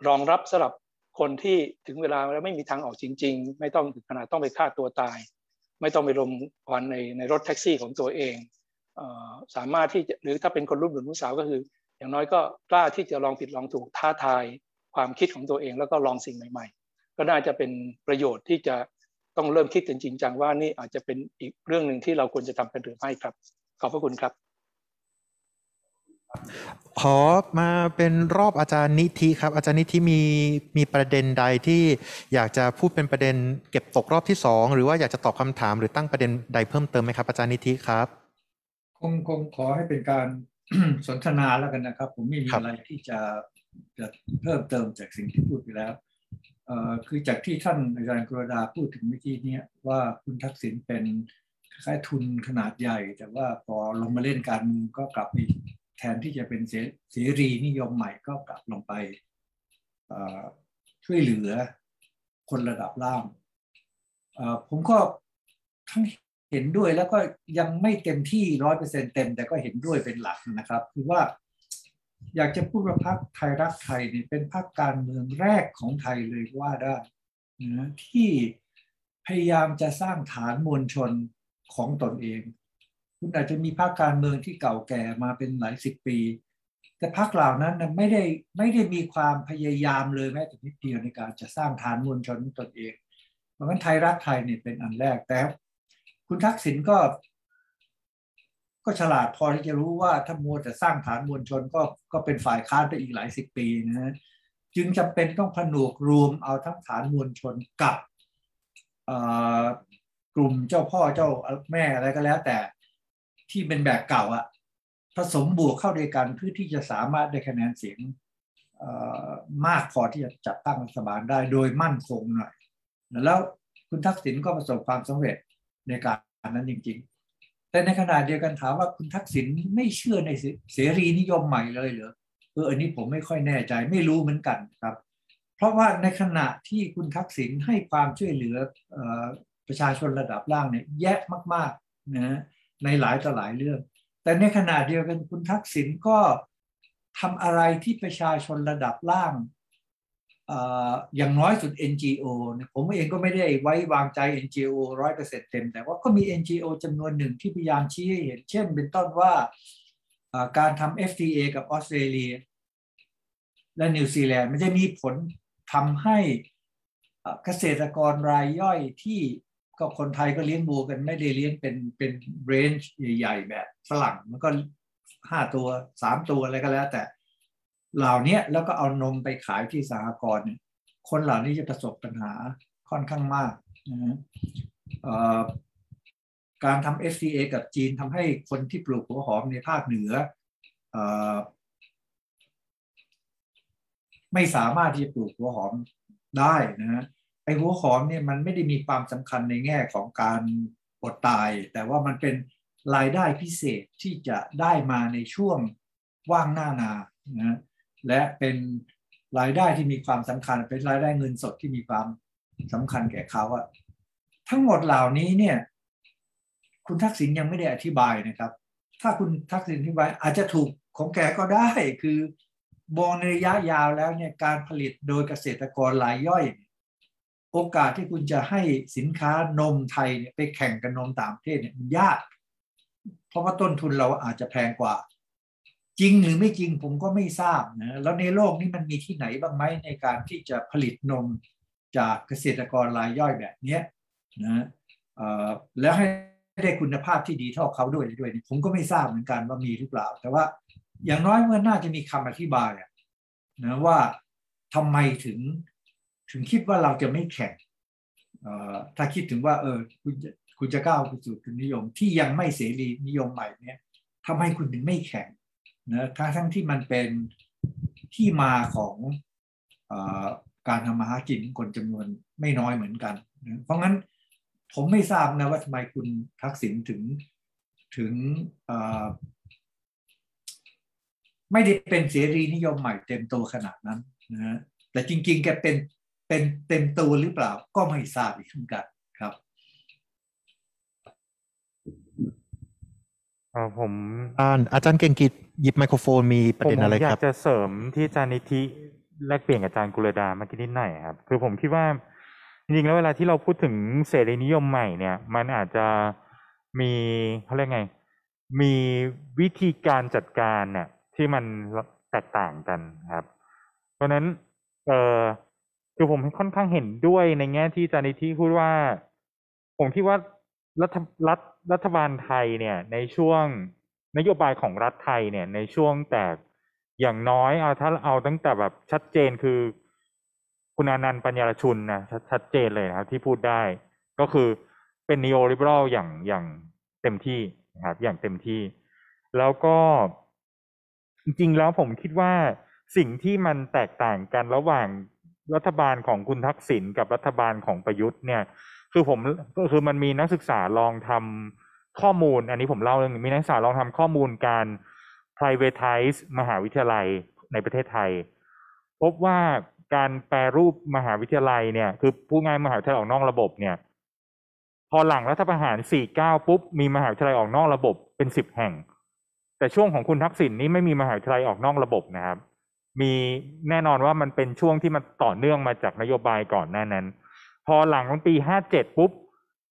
รองรับสำหรับคนที่ถึงเวลาแล้วไม่มีทางออกจริง ๆ ไม่ต้องถึงขนาดต้องไปฆ่าตัวตาย ไม่ต้องไปรมควันในในรถแท็กซี่ของตัวเอง สามารถที่จะหรือถ้าเป็นคนรุ่นหนุ่มรุ่นสาวก็คือ อย่างน้อยก็กล้าที่จะลองผิดลองถูกท้าทายความคิดของตัวเองแล้วก็ลองสิ่งใหม่ ๆ ก็น่าจะเป็นประโยชน์ที่จะต้องเริ่มคิดจริงจังว่านี่อาจจะเป็นอีกเรื่องหนึ่งที่เราควรจะทำกันหรือไม่ครับ ขอบพระคุณครับขอมาเป็นรอบอาจารย์นิธิครับ อาจารย์นิธิมีมีประเด็นใดที่อยากจะพูดเป็นประเด็นเก็บตกรอบที่สองหรือว่าอยากจะตอบคำถามหรือตั้งประเด็นใดเพิ่มเติมไหมครับอาจารย์นิธิครับ คงคงขอให้เป็นการสนทนาแล้วกันนะครับ ผมไม่มีอะไรที่จะจะเพิ่มเติมจากสิ่งที่พูดไปแล้วเอ่อคือจากที่ท่านอาจารย์กรดาพูดถึงเมื่อกี้นี้ว่าคุณทักษิณเป็นคล้ายทุนขนาดใหญ่ แต่ว่าพอลงมาเล่นการเมืองก็กลับไปแทนที่จะเป็นเสรีนิยมใหม่ก็กลับลงไปช่วยเหลือคนระดับล่างผมก็ทั้ง เห็นด้วยแล้วก็ยังไม่เต็มที่ร้อยเปอร์เซ็นเต็ม แต่ก็เห็นด้วยเป็นหลักนะครับ คือว่าอยากจะพูดว่าพรรคไทยรักไทยนี่เป็นพรรคการเมืองแรกของไทยเลยว่าได้นะที่พยายามจะสร้างฐานมวลชนของตนเอง คุณอาจจะมีพรรคการเมืองที่เก่าแก่มาเป็นหลายสิบปี แต่พรรคเหล่านั้นไม่ได้ไม่ได้มีความพยายามเลยแม้แต่นิดเดียวในการจะสร้างฐานมวลชนตนเอง เพราะฉะนั้นไทยรักไทยเนี่ยเป็นอันแรกแต่ คุณทักษิณก็ ก็ฉลาดพอที่จะรู้ว่าถ้ามัวแต่สร้างฐานมวลชนก็ก็เป็นฝ่ายค้านไปอีกหลายสิบปีนะฮะจึงจำเป็นต้องผนวกรวมเอาทั้งฐานมวลชนกับกลุ่มเจ้าพ่อเจ้าแม่อะไรก็แล้ว แต่ที่เป็นแบบเก่าอะผสมบวกเข้าด้วยกันเพื่อที่จะสามารถได้คะแนนเสียงมากพอที่จะจัดตั้งรัฐบาลได้โดยมั่นคงหน่อย แล้วคุณทักษิณก็ประสบความสำเร็จ ในการนั้นจริง ๆ แต่ในขณะเดียวกันถามว่าคุณทักษิณไม่เชื่อในเสรีนิยมใหม่เลยเหรอเอออันนี้ผมไม่ค่อยแน่ใจไม่รู้เหมือนกันครับ เพราะว่าในขณะที่คุณทักษิณให้ความช่วยเหลือประชาชนระดับล่างเนี่ยแยะมากๆนะในหลายต่อหลายเรื่อง แต่ในขณะเดียวกันคุณทักษิณก็ทำอะไรที่ประชาชนระดับล่าง อย่างน้อยสุด NGO ผมเองก็ไม่ได้ไว้วางใจ NGO ร้อยเปอร์เซ็นต์เต็ม แต่ว่าก็มี NGO จำนวนหนึ่งที่พยายามชี้ให้เห็น เช่น เป็นต้นว่าการทำ FTA กับออสเตรเลีย และนิวซีแลนด์มันจะมีผลทำให้เกษตรกรรายย่อยที่ก็คนไทยก็เลี้ยงบัวกันไม่ได้เลี้ยงเป็นเป็นเรนจ์ใหญ่ ๆ แบบฝรั่งมันก็ห้าตัวสามตัวอะไรก็แล้วแต่ เหล่านี้แล้วก็เอานมไปขายที่สหกรณ์คนเหล่านี้จะประสบปัญหาค่อนข้างมากนะการทำ FTA กับจีนทำให้คนที่ปลูกหัวหอมในภาคเหนืออไม่สามารถที่จะปลูกหัวหอมได้นะฮะไอหัวหอมเนี่ยมันไม่ได้มีความสำคัญในแง่ของการอดตาย แต่ว่ามันเป็นรายได้พิเศษที่จะได้มาในช่วงว่างหน้านานะ และเป็นรายได้ที่มีความสำคัญ เป็นรายได้เงินสดที่มีความสำคัญแก่เขาอะทั้งหมดเหล่านี้เนี่ย คุณทักษิณยังไม่ได้อธิบายนะครับ ถ้าคุณทักษิณอธิบายอาจจะถูกของแกก็ได้คือมองในระยะยาวแล้วเนี่ยการผลิตโดยเกษตรกรรายย่อย โอกาสที่คุณจะให้สินค้านมไทยเนี่ยไปแข่งกับนมต่างประเทศเนี่ยมันยาก เพราะว่าต้นทุนเราอาจจะแพงกว่า จริงหรือไม่จริงผมก็ไม่ทราบนะแล้วในโลกนี้มันมีที่ไหนบ้างไหมในการที่จะผลิตนมจากเกษตรกรรายย่อยแบบเนี้ยนะแล้วให้ได้คุณภาพที่ดีเท่าเขาด้วยด้วยนี่ผมก็ไม่ทราบเหมือนกันว่ามีหรือเปล่า แต่ว่าอย่างน้อยเมันน่าจะมีคำอธิบายนะว่าทำไมถึงถึงคิดว่าเราจะไม่แข่งถ้าคิดถึงว่า เออคุณจะคุณจะก้าวไปสู่ทุนนิยม ที่ยังไม่เสรีนิยมใหม่เนี่ยทำไมคุณถึงไม่แข่ง นะทั้งทั้งที่มันเป็นที่มาของอการทำมาหากินของคนจำนวนไม่น้อยเหมือนกันนะเพราะงั้นผมไม่ทราบนะว่าทำไมคุณทักษิณถึงถึงไม่ได้เป็นเสรีนิยมใหม่เต็มตัวขนาดนั้นนะฮะแต่จริงๆแกเป็นเป็นเต็มตัวหรือเปล่าก็ไม่ทราบอีกเหมือนกันครับผมอาอาจารย์เก่งกิจ หยิบไมโครโฟนมีประผมเด็นอะไรอยาครักบจะเสริมที่อาจารย์นิธิแลกเปลี่ยนกับอาจารย์กุลดาเมื่อกี้นิดหน่อยครับ คือผมคิดว่าจริงๆแล้วเวลาที่เราพูดถึงเสรีนิยมใหม่เนี่ย มันอาจจะมีเขาเรียกไง มีวิธีการจัดการเนี่ยที่มันแตกต่างกันครับ เพราะฉะนั้นเออคือผมค่อนข้างเห็นด้วยในแง่ที่อาจารย์นิธิพูดว่า ผมคิดว่ารัฐรัฐรัฐบาลไทยเนี่ยในช่วง นโยบายของรัฐไทยเนี่ยในช่วงแต่อย่างน้อยเอาถ้าเอาตั้งแต่แบบชัดเจนคือ คุณอานันต์ปัญญารชุนนะชัดชัดเจนเลยนะครับที่พูดได้ ก็คือเป็น neo liberal อย่างอย่างเต็มที่นะครับอย่างเต็มที่ แล้วก็จริงๆแล้วผมคิดว่าสิ่งที่มันแตกต่างกันระหว่างรัฐบาลของคุณทักษิณกับรัฐบาลของประยุทธ์เนี่ย คือผมก็คือมันมีนักศึกษาลองทำ ข้อมูล อันนี้ผมเล่าเรื่องมีนักศึกษาลองทำข้อมูลการ privatize มหาวิทยาลัยในประเทศไทย พบว่าการแปรรูปมหาวิทยาลัยเนี่ย คือผู้ง่ายมหาวิทยาลัยออกนอกระบบเนี่ย พอหลังรัฐประหาร 49 ปุ๊บ มีมหาวิทยาลัยออกนอกระบบเป็น 10 แห่ง แต่ช่วงของคุณทักษิณนี่ไม่มีมหาวิทยาลัยออกนอกระบบนะครับ มีแน่นอนว่ามันเป็นช่วงที่มันต่อเนื่องมาจากนโยบายก่อนหน้านั้น พอหลังปี 57 ปุ๊บ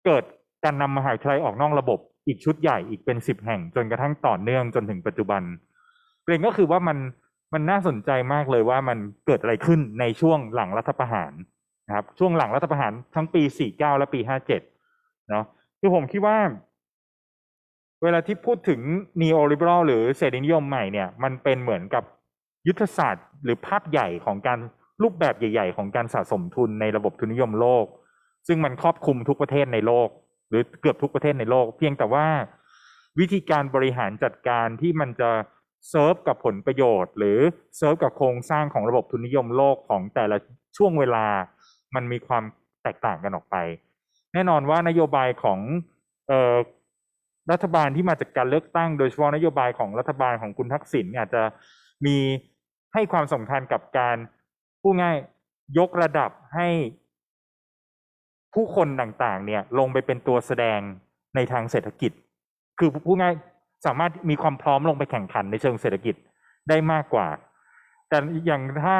เกิดการนำมหาวิทยาลัยออกนอกระบบ อีกชุดใหญ่อีกเป็น10แห่ง จนกระทั่งต่อเนื่องจนถึงปัจจุบันประเด็นก็คือว่ามันมันน่าสนใจมากเลยว่ามันเกิดอะไรขึ้นในช่วงหลังรัฐประหารนะครับ ช่วงหลังรัฐประหารทั้งปี 49 และปี 57 เนาะคือผมคิดว่า เวลาที่พูดถึง neo liberal หรือเสรีนิยมใหม่เนี่ยมันเป็นเหมือนกับยุทธศาสตร์ หรือภาพใหญ่ของการรูปแบบใหญ่ ๆ ของการสะสมทุนในระบบทุนนิยมโลก ซึ่งมันครอบคลุมทุกประเทศในโลก หรือเกือบทุกประเทศในโลก เพียงแต่ว่าวิธีการบริหารจัดการที่มันจะเซิร์ฟกับผลประโยชน์ หรือเซิร์ฟกับโครงสร้างของระบบทุนนิยมโลกของแต่ละช่วงเวลา มันมีความแตกต่างกันออกไป แน่นอนว่านโยบายของออรัฐบาลที่มาจากการเลือกตั้ง โดยเฉพาะนโยบายของรัฐบาลของคุณทักษิณอาจจะมีให้ความสำคัญกับการพูดง่ายยกระดับให้ ผู้คนต่างๆ เนี่ยลงไปเป็นตัวแสดงในทางเศรษฐกิจ คือพูดง่ายสามารถมีความพร้อมลงไปแข่งขันในเชิงเศรษฐกิจได้มากกว่า แต่อย่างถ้า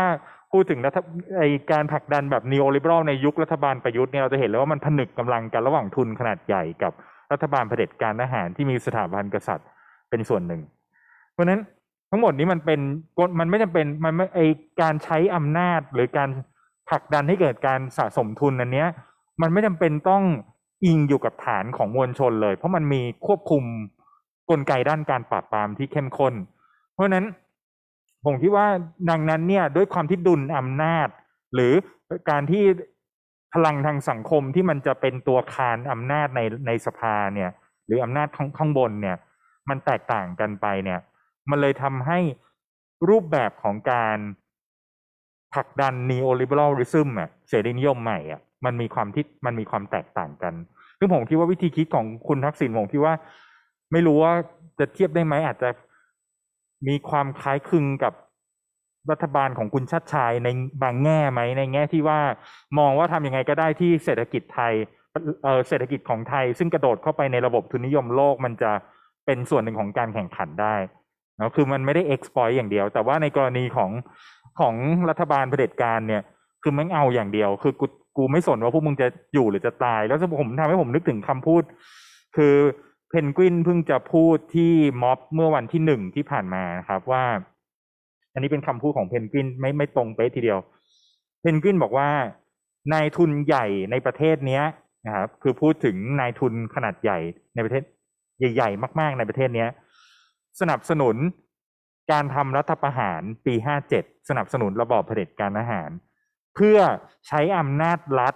พูดถึงรัฐไอการผลักดันแบบ neo liberal ในยุครัฐบาลประยุทธ์เนี่ยเราจะเห็นเลยว่ามันผนึกกำลังกันระหว่างทุนขนาดใหญ่กับรัฐบาลเผด็จการทหารที่มีสถาบันกษัตริย์เป็นส่วนหนึ่ง เพราะฉะนั้นทั้งหมดนี้มันเป็นกมันไม่จำเป็นมันไม่ไอการใช้อำนาจหรือการผลักดันให้เกิดการสะสมทุนอันเนี้ย มันไม่จำเป็นต้องอิงอยู่กับฐานของมวลชนเลย เพราะมันมีควบคุมกลไกด้านการปราบปรามที่เข้มข้น เพราะฉะนั้นผมคิดว่าดังนั้นเนี่ยด้วยความที่ดุลอำนาจ หรือการที่พลังทางสังคมที่มันจะเป็นตัวคานอำนาจในในสภาเนี่ย หรืออำนาจข้างข้างบนเนี่ย มันแตกต่างกันไปเนี่ย มันเลยทำให้รูปแบบของการผลักดัน neoliberalism อะเสรีนิยมใหม่อะ มันมีความที่มันมีความแตกต่างกันซึ่งผมคิดว่าวิธีคิดของคุณทักษิณผมคิดว่า ไม่รู้ว่าจะเทียบได้ไหมอาจจะมีความคล้ายคลึงกับรัฐบาลของคุณชัดชายในบางแง่ไหมในแง่ที่ว่ามองว่าทำยังไงก็ได้ที่เศรษฐกิจไทยเออเศรษฐกิจของไทย ซึ่งกระโดดเข้าไปในระบบทุนนิยมโลกมันจะเป็นส่วนหนึ่งของการแข่งขันได้นะคือมันไม่ได้ exploit อย่างเดียว แต่ว่าในกรณีของของรัฐบาลเผด็จการเนี่ย คือมันเอาอย่างเดียว คือ กูไม่สนว่าพวกมึงจะอยู่หรือจะตาย แล้วผมทำให้ผมนึกถึงคำพูด คือเพนกวินเพิ่งจะพูดที่ม็อบเมื่อวันที่หนึ่งที่ผ่านมานะครับว่า อันนี้เป็นคำพูดของเพนกวินไม่ไม่ตรงเป๊ะทีเดียวเพนกวินบอกว่านายทุนใหญ่ในประเทศเนี้ยนะครับคือพูดถึงนายทุนขนาดใหญ่ในประเทศ ใหญ่ ๆ มาก ๆ ในประเทศเนี้ย สนับสนุนการทำรัฐประหารปี57สนับสนุนระบอบเผด็จการอาหาร เพื่อใช้อำนาจรัฐ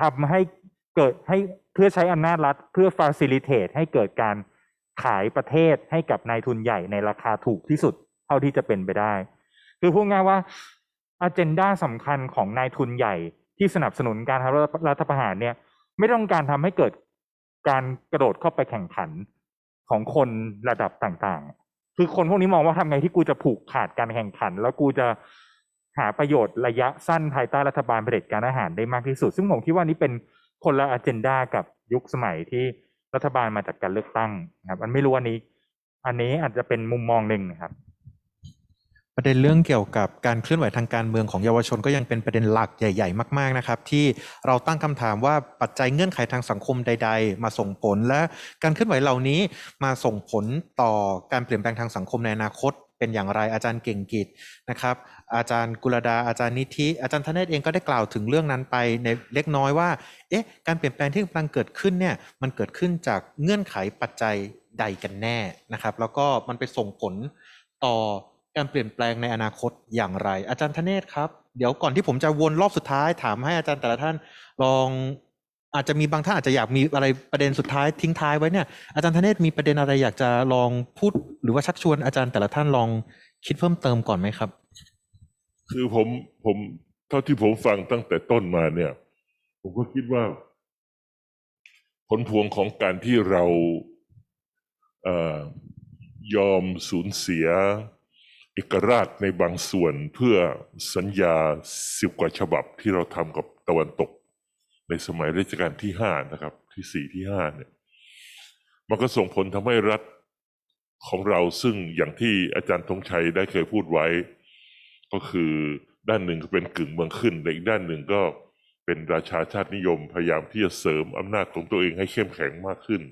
ทำให้เกิดให้เพื่อใช้อำนาจรัฐ เพื่อ facilitate ให้เกิดการขายประเทศให้กับนายทุนใหญ่ในราคาถูกที่สุดเท่าที่จะเป็นไปได้ คือพูดง่ายว่าอ g e n d a สำคัญของนายทุนใหญ่ที่สนับสนุนการทำรัฐประหารเนี่ย ไม่ต้องการทำให้เกิดการกระโดดเข้าไปแข่งขันของคนระดับต่างๆ คือคนพวกนี้มองว่าทำไงที่กูจะผูกขาดการแข่งขัน แล้วกูจะ หาประโยชน์ระยะสั้นภายใต้รัฐบาลเผด็จการอาหารได้มากที่สุด ซึ่งผมคิดว่านี้เป็นคนละอ g e n d a กับยุคสมัยที่รัฐบาลมาจากการเลือกตั้งนะครับมันไม่รู้อันนี้ อันนี้อาจจะเป็นมุมมองหนึ่งนะครับ ประเด็นเรื่องเกี่ยวกับการเคลื่อนไหวทางการเมืองของเยาวชนก็ยังเป็นประเด็นหลักใหญ่ ๆ มากๆนะครับ ที่เราตั้งคำถามว่าปัจจัยเงื่อนไขทางสังคมใด ๆ มาส่งผลและการเคลื่อนไหวเหล่านี้มาส่งผลต่อการเปลี่ยนแปลงทางสังคมในอนาคต เป็นอย่างไรอาจารย์เก่งกิจนะครับ อาจารย์กุลดาอาจารย์นิธิอาจารย์ธเนศเองก็ได้กล่าวถึงเรื่องนั้นไปในเล็กน้อยว่าเอ๊ะการเปลี่ยนแปลงที่กำลังเกิดขึ้นเนี่ยมันเกิดขึ้นจากเงื่อนไขปัจจัยใดกันแน่นะครับ แล้วก็มันไปส่งผลต่อการเปลี่ยนแปลงในอนาคตอย่างไร อาจารย์ธเนศครับ เดี๋ยวก่อนที่ผมจะวนรอบสุดท้ายถามให้อาจารย์แต่ละท่านลอง อาจจะมีบางท่านอาจจะอยากมีอะไรประเด็นสุดท้ายทิ้งท้ายไว้เนี่ยอาจารย์ธเนศมีประเด็นอะไรอยากจะลองพูด หรือว่าชักชวนอาจารย์แต่ละท่านลองคิดเพิ่มเติมก่อนไหมครับ คือผมผมเท่าที่ผมฟังตั้งแต่ต้นมาเนี่ย ผมก็คิดว่า ผลพวงของการที่เราเออยอมสูญเสียเอกราชในบางส่วนเพื่อสัญญาสิบกว่าฉบับที่เราทำกับตะวันตก ในสมัยรัชกาลที่ห้านะครับ ที่สี่ที่ห้าเนี่ยมันก็ส่งผลทำให้รัฐของเราซึ่งอย่างที่อาจารย์ธงชัยได้เคยพูดไว้ ก็คือด้านหนึ่งก็เป็นกึ่งเมืองขึ้นแต่อีกด้านหนึ่งก็เป็นราชาชาตินิยมพยายามที่จะเสริมอำนาจของตัวเองให้เข้มแข็งมากขึ้น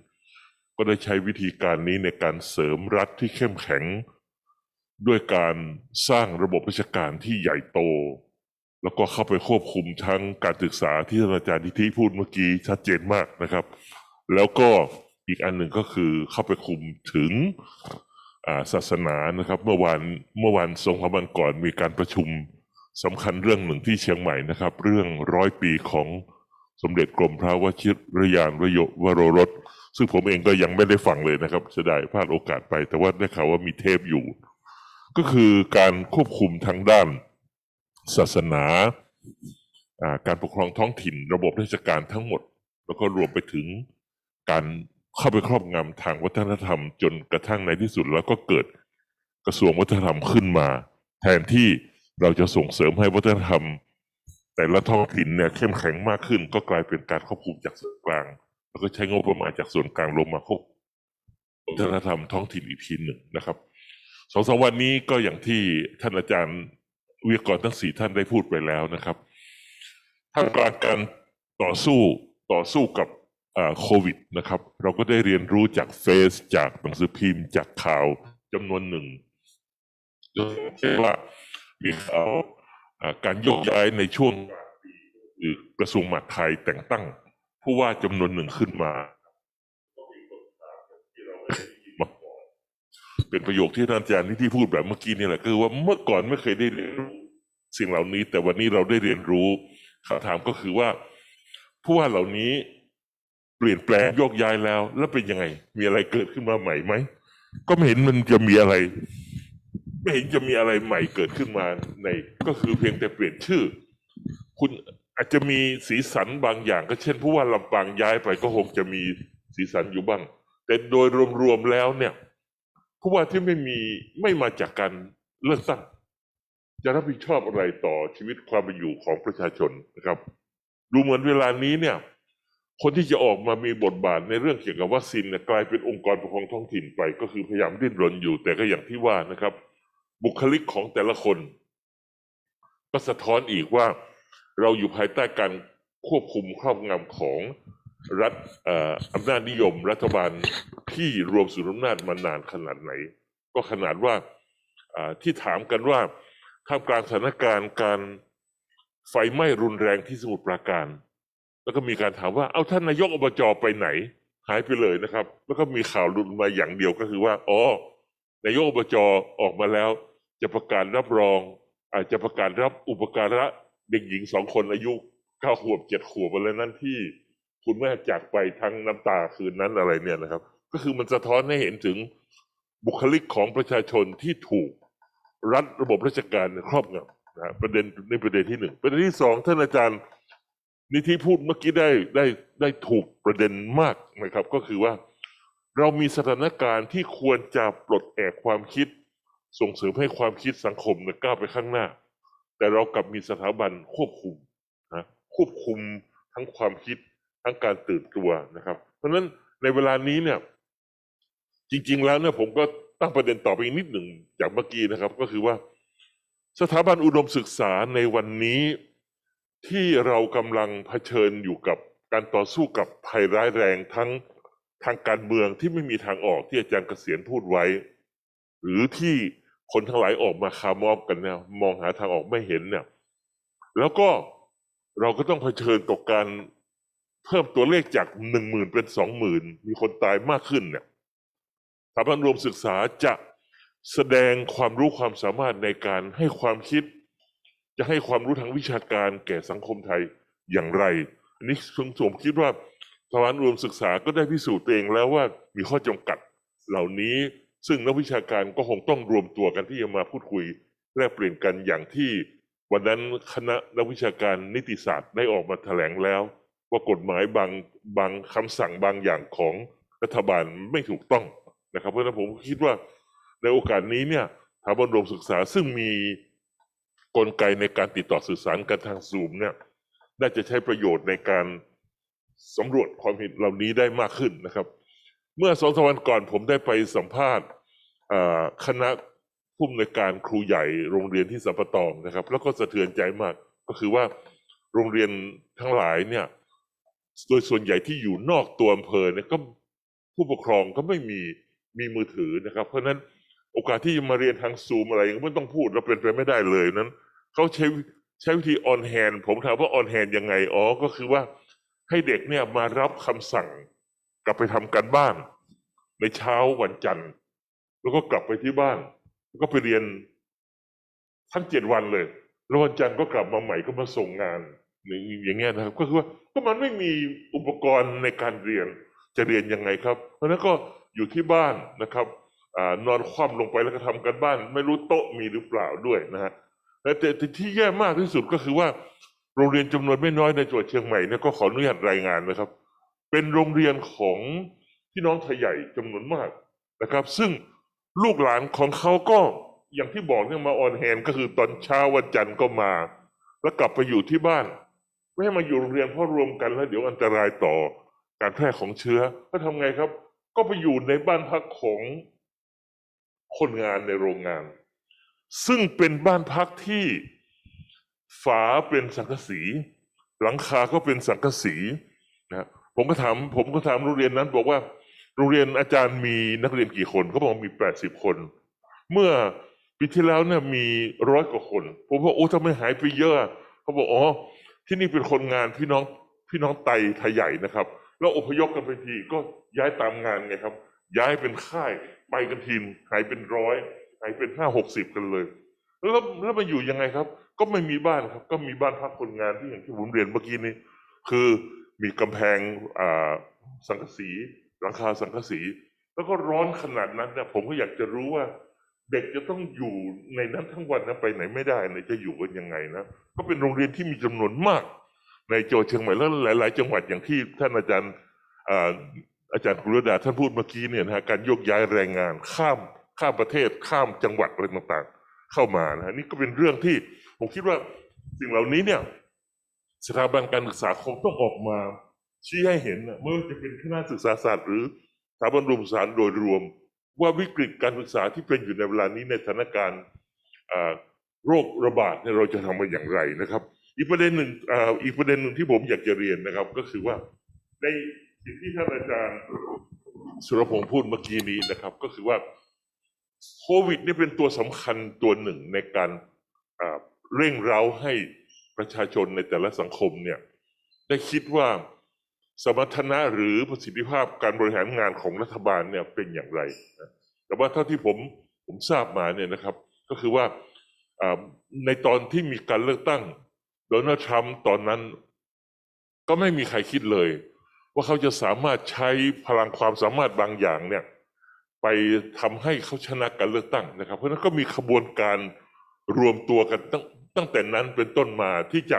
ก็ได้ใช้วิธีการนี้ในการเสริมรัฐที่เข้มแข็ง ด้วยการสร้างระบบราชการที่ใหญ่โต แล้วก็เข้าไปควบคุมทั้งการศึกษาที่ท่านอาจารย์นิธิพูดเมื่อกี้ชัดเจนมากนะครับ แล้วก็อีกอันหนึ่งก็คือเข้าไปคุมถึงศาสนานะครับ เมื่อวานเมื่อวันสองสามวันก่อนมีการประชุมสำคัญเรื่องหนึ่งที่เชียงใหม่นะครับ เรื่องร้อยปีของสมเด็จกรมพระวชิรยานวโยวโรรส ซึ่งผมเองก็ยังไม่ได้ฟังเลยนะครับเสียดายพลาดโอกาสไป แต่ว่าได้ข่าวว่ามีเทปอยู่ ก็คือการควบคุมทางด้าน ศาสนาการปกครองท้องถิ่น ระบบราชการทั้งหมด แล้วก็รวมไปถึงการเข้าไปครอบงำทางวัฒนธรรม จนกระทั่งในที่สุดแล้วก็เกิดกระทรวงวัฒนธรรมขึ้นมา แทนที่เราจะส่งเสริมให้วัฒนธรรม แต่ละท้องถิ่นเนี่ยเข้มแข็งมากขึ้น ก็กลายเป็นการควบคุมจากส่วนกลาง แล้วก็ใช้งบประมาณจากส่วนกลางลงมาควบวัฒนธรรมท้องถิ่นอีกทีหนึ่งนะครับสองสามวันนี้ก็อย่างที่ท่านอาจารย์ วิทยากรทั้งสี่ท่านได้พูดไปแล้วนะครับท่ามกลางการต่อสู้ต่อสู้กับโควิดนะครับ เราก็ได้เรียนรู้จากเฟซจากหนังสือพิมพ์ จากข่าวจำนวนหนึ่งยเช่นว่ามีข่าวอ่าการโยกย้ายในช่วงหรือกระทรวงมหาดไทยแต่งตั้ง ผู้ว่าจำนวนหนึ่งขึ้นมา เป็นประโยคที่ท่านอาจารย์นิติพูดแบบเมื่อกี้นี่แหละคือว่าเมื่อก่อนไม่เคยได้เรียนรู้สิ่งเหล่านี้ แต่วันนี้เราได้เรียนรู้คำถามก็คือว่า ผู้ว่าเหล่านี้เปลี่ยนแปลงโยกย้ายแล้ว แล้วเป็นยังไง มีอะไรเกิดขึ้นมาใหม่ไหมก็ไม่เห็นมันจะมีอะไร ไม่เห็นจะมีอะไรใหม่เกิดขึ้นมาใน ก็คือเพียงแต่เปลี่ยนชื่อ คุณอาจจะมีสีสันบางอย่าง ก็เช่นผู้ว่าลำปางย้ายไปก็คงจะมีสีสันอยู่บ้าง แต่โดยรวมๆแล้วเนี่ย ผู้ว่าที่ไม่มีไม่มาจากการเลือกตั้งจะรับผิดชอบอะไรต่อชีวิตความเป็นอยู่ของประชาชนนะครับ ดูเหมือนเวลานี้เนี่ย คนที่จะออกมามีบทบาทในเรื่องเกี่ยวกับวัคซีนเนี่ยกลายเป็นองค์กรปกครองท้องถิ่นไป ก็คือพยายามดิ้นรนอยู่ แต่ก็อย่างที่ว่านะครับ บุคลิกของแต่ละคน ก็สะท้อนอีกว่า เราอยู่ภายใต้การควบคุมครอบงำของ รัฐอำนาจนิยมรัฐบาลที่รวมศูนย์อำนาจมานานขนาดไหน ก็ขนาดว่าอ่าที่ถามกันว่าท่ามกลางสถานการณ์การไฟไหม้รุนแรงที่สมุทรปราการ แล้วก็มีการถามว่าเอาท่านนายกอบจไปไหน หายไปเลยนะครับ แล้วก็มีข่าวหลุดมาอย่างเดียวก็คือว่าอ๋อนายกอบจออกมาแล้ว จะประกาศรับรอง อาจจะประกาศรับอุปการะเด็กหญิงสองคนอายุเก้าขวบเจ็ดขวบอะไรนั่นที่ คุณแม่จากไปทั้งน้ำตาคืนนั้นอะไรเนี่ยนะครับ ก็คือมันสะท้อนให้เห็นถึงบุคลิกของประชาชนที่ถูกรัฐระบบราชการครอบงำนะฮะประเด็นในประเด็นที่หนึ่งประเด็นที่สองท่านอาจารย์นิธิพูดเมื่อกี้ได้ได้ได้ถูกประเด็นมากนะครับ ก็คือว่าเรามีสถานการณ์ที่ควรจะปลดแอกความคิด ส่งเสริมให้ความคิดสังคมเนี่ยก้าวไปข้างหน้า แต่เรากลับมีสถาบันควบคุมนะควบคุมทั้งความคิด ทั้งการตื่นตัวนะครับ เพราะฉะนั้นในเวลานี้เนี่ย จริง ๆ แล้วเนี่ยผมก็ตั้งประเด็นต่อไปอีกนิดหนึ่งจากเมื่อกี้นะครับ ก็คือว่าสถาบันอุดมศึกษาในวันนี้ที่เรากำลังเผชิญอยู่กับการต่อสู้กับภัยร้ายแรงทั้งทางการเมืองที่ไม่มีทางออกที่อาจารย์เกษียณพูดไว้ หรือที่คนทั้งหลายออกมาคามอบกันเนี่ยมองหาทางออกไม่เห็นเนี่ยแล้วก็เราก็ต้องเผชิญกับการ เพิ่มตัวเลขจากหนึ่งหมื่นเป็นสองหมื่นมีคนตายมากขึ้นเนี่ยสถาบันรวมศึกษาจะแสดงความรู้ความสามารถในการให้ความคิด จะให้ความรู้ทางวิชาการแก่สังคมไทยอย่างไรอันนี้ผมผมคิดว่าสถาบันรวมศึกษาก็ได้พิสูจน์ตัวเองแล้วว่ามีข้อจำกัดเหล่านี้ซึ่งนักวิชาการก็คงต้องรวมตัวกันที่จะมาพูดคุยแลกเปลี่ยนกันอย่างที่วันนั้นคณะนักวิชาการนิติศาสตร์ได้ออกมาแถลงแล้ว ว่ากฎหมายบางบางคำสั่งบางอย่างของรัฐบาลไม่ถูกต้องนะครับ เพราะฉะนั้นผมคิดว่าในโอกาสนี้เนี่ยถาบันรวมศึกษาซึ่งมีกลไกในการติดต่อสื่อสารกันทางซูมเนี่ยน่าจะใช้ประโยชน์ในการสำรวจความเห็นเหล่านี้ได้มากขึ้นนะครับ เมื่อสองสวันก่อนผมได้ไปสัมภาษณ์คณะผู้อำนวยการครูใหญ่โรงเรียนที่สัมปะตองนะครับ แล้วก็สะเทือนใจมากก็คือว่าโรงเรียนทั้งหลายเนี่ย โดยส่วนใหญ่ที่อยู่นอกตัวอำเภอเนี่ยก็ผู้ปกครองก็ไม่มีมีมือถือนะครับ เพราะนั้นโอกาสที่จะมาเรียนทางซูมอะไรก็ไม่ต้องพูดเราเป็นไปไม่ได้เลยนั้นเขาใช้ใช้วิธีออนแฮนผมถามว่าออนแฮนยังไงอ๋อก็คือว่าให้เด็กเนี่ยมารับคำสั่ง กลับไปทำการบ้าน ในเช้าวันจันทร์ แล้วก็กลับไปที่บ้าน แล้วก็ไปเรียนทั้งเจ็ดวันเลย แล้ววันจันทร์ก็กลับมาใหม่ก็มาส่งงาน อย่างเงี้ยนะครับ ก็คือว่าก็มันไม่มีอุปกรณ์ในการเรียนจะเรียนยังไงครับ เพราะนั้นก็อยู่ที่บ้านนะครับอนอนคว่ำลงไปแล้วก็ทำกันบ้าน ไม่รู้โต๊ะมีหรือเปล่าด้วยนะฮะแต่แต่ที่แย่มากที่สุดก็คือว่า โรงเรียนจำนวนไม่น้อยในจังหวัดเชียงใหม่เนี่ยก็ขออนุญาตรายงานนะครับ เป็นโรงเรียนของพี่น้องไทยใหญ่จำนวนมากนะครับ ซึ่งลูกหลานของเขาก็อย่างที่บอกเนี่ยมาออนแฮนก็คือตอนเช้าวันจันทร์ก็มา แล้วกลับไปอยู่ที่บ้าน ไม่ให้มาอยู่โรงเรียนเพราะรวมกันแล้วเดี๋ยวอันตรายต่อการแพร่ของเชื้อก็ทำไงครับ ก็ไปอยู่ในบ้านพักของคนงานในโรงงาน ซึ่งเป็นบ้านพักที่ฝาเป็นสังกะสี หลังคาก็เป็นสังกะสีนะผมก็ถามผมก็ถามโรงเรียนนั้น บอกว่าโรงเรียนอาจารย์มีนักเรียนกี่คนเขาบอกมีแปดสิบคน เมื่อปีที่แล้วเนี่ยมีร้อยกว่าคน ผมว่าโอ้ทำไมหายไปเยอะเขาบอกอ๋อ ที่นี่เป็นคนงานพี่น้องพี่น้องไตไทยใหญ่นะครับแล้วอพยพกันไปทีก็ย้ายตามงานไงครับ ย้ายเป็นค่ายไปกันทีมหายเป็นร้อยหายเป็นห้าหกสิบกันเลย แล้วแล้วมาอยู่ยังไงครับ ก็ไม่มีบ้านครับ ก็มีบ้านพักคนงานที่อย่างที่ผมเรียนเมื่อกี้นี้ คือมีกำแพงอ่าสังกะสีหลังคาสังกะสี แล้วก็ร้อนขนาดนั้นเนี่ยผมก็อยากจะรู้ว่า เด็กจะต้องอยู่ในนั้นทั้งวันนะไปไหนไม่ได้เนี่ยจะอยู่กันยังไงนะก็เป็นโรงเรียนที่มีจำนวนมาก ในจังหวัดเชียงใหม่แล้วหลาย ๆ จังหวัดอย่างที่ท่านอาจารย์อาอาจารย์กุลดาท่านพูดเมื่อกี้เนี่ยนะการโยกย้ายแรงงานข้ามข้ามประเทศข้ามจังหวัดอะไรต่าง ๆ เข้ามานะฮะนี่ก็เป็นเรื่องที่ผมคิดว่าสิ่งเหล่านี้เนี่ยสถาบันการศึกษาคงต้องออกมาชี้ให้เห็นนะไม่ว่าจะเป็นคณะศึกษาศาสตร์หรือสถาบันรวมศึกษาโดยรวม ว่าวิกฤตการศึกษาที่เป็นอยู่ในเวลานี้ในสถานการณ์โรคระบาดเนี่ยเราจะทำมันอย่างไรนะครับ อีกประเด็นหนึ่งอ,อีกประเด็นหนึ่งที่ผมอยากจะเรียนนะครับ ก็คือว่าในสิ่งที่ท่านอาจารย์สุรพงศ์พูดเมื่อกี้นี้นะครับ ก็คือว่าโควิดนี่เป็นตัวสำคัญตัวหนึ่งในการเร่งเร้าให้ประชาชนในแต่ละสังคมเนี่ยได้คิดว่า สมรรถนะหรือประสิทธิภาพการบริหารงานของรัฐบาลเนี่ยเป็นอย่างไรนะแต่ว่าเท่าที่ผมผมทราบมาเนี่ยนะครับ ก็คือว่าในตอนที่มีการเลือกตั้งโดนัลด์ทรัมป์ตอนนั้น ก็ไม่มีใครคิดเลย ว่าเขาจะสามารถใช้พลังความสามารถบางอย่างเนี่ย ไปทำให้เขาชนะการเลือกตั้งนะครับ เพราะฉะนั้นก็มีขบวนการรวมตัวกันตั้งตั้งแต่นั้นเป็นต้นมาที่จะ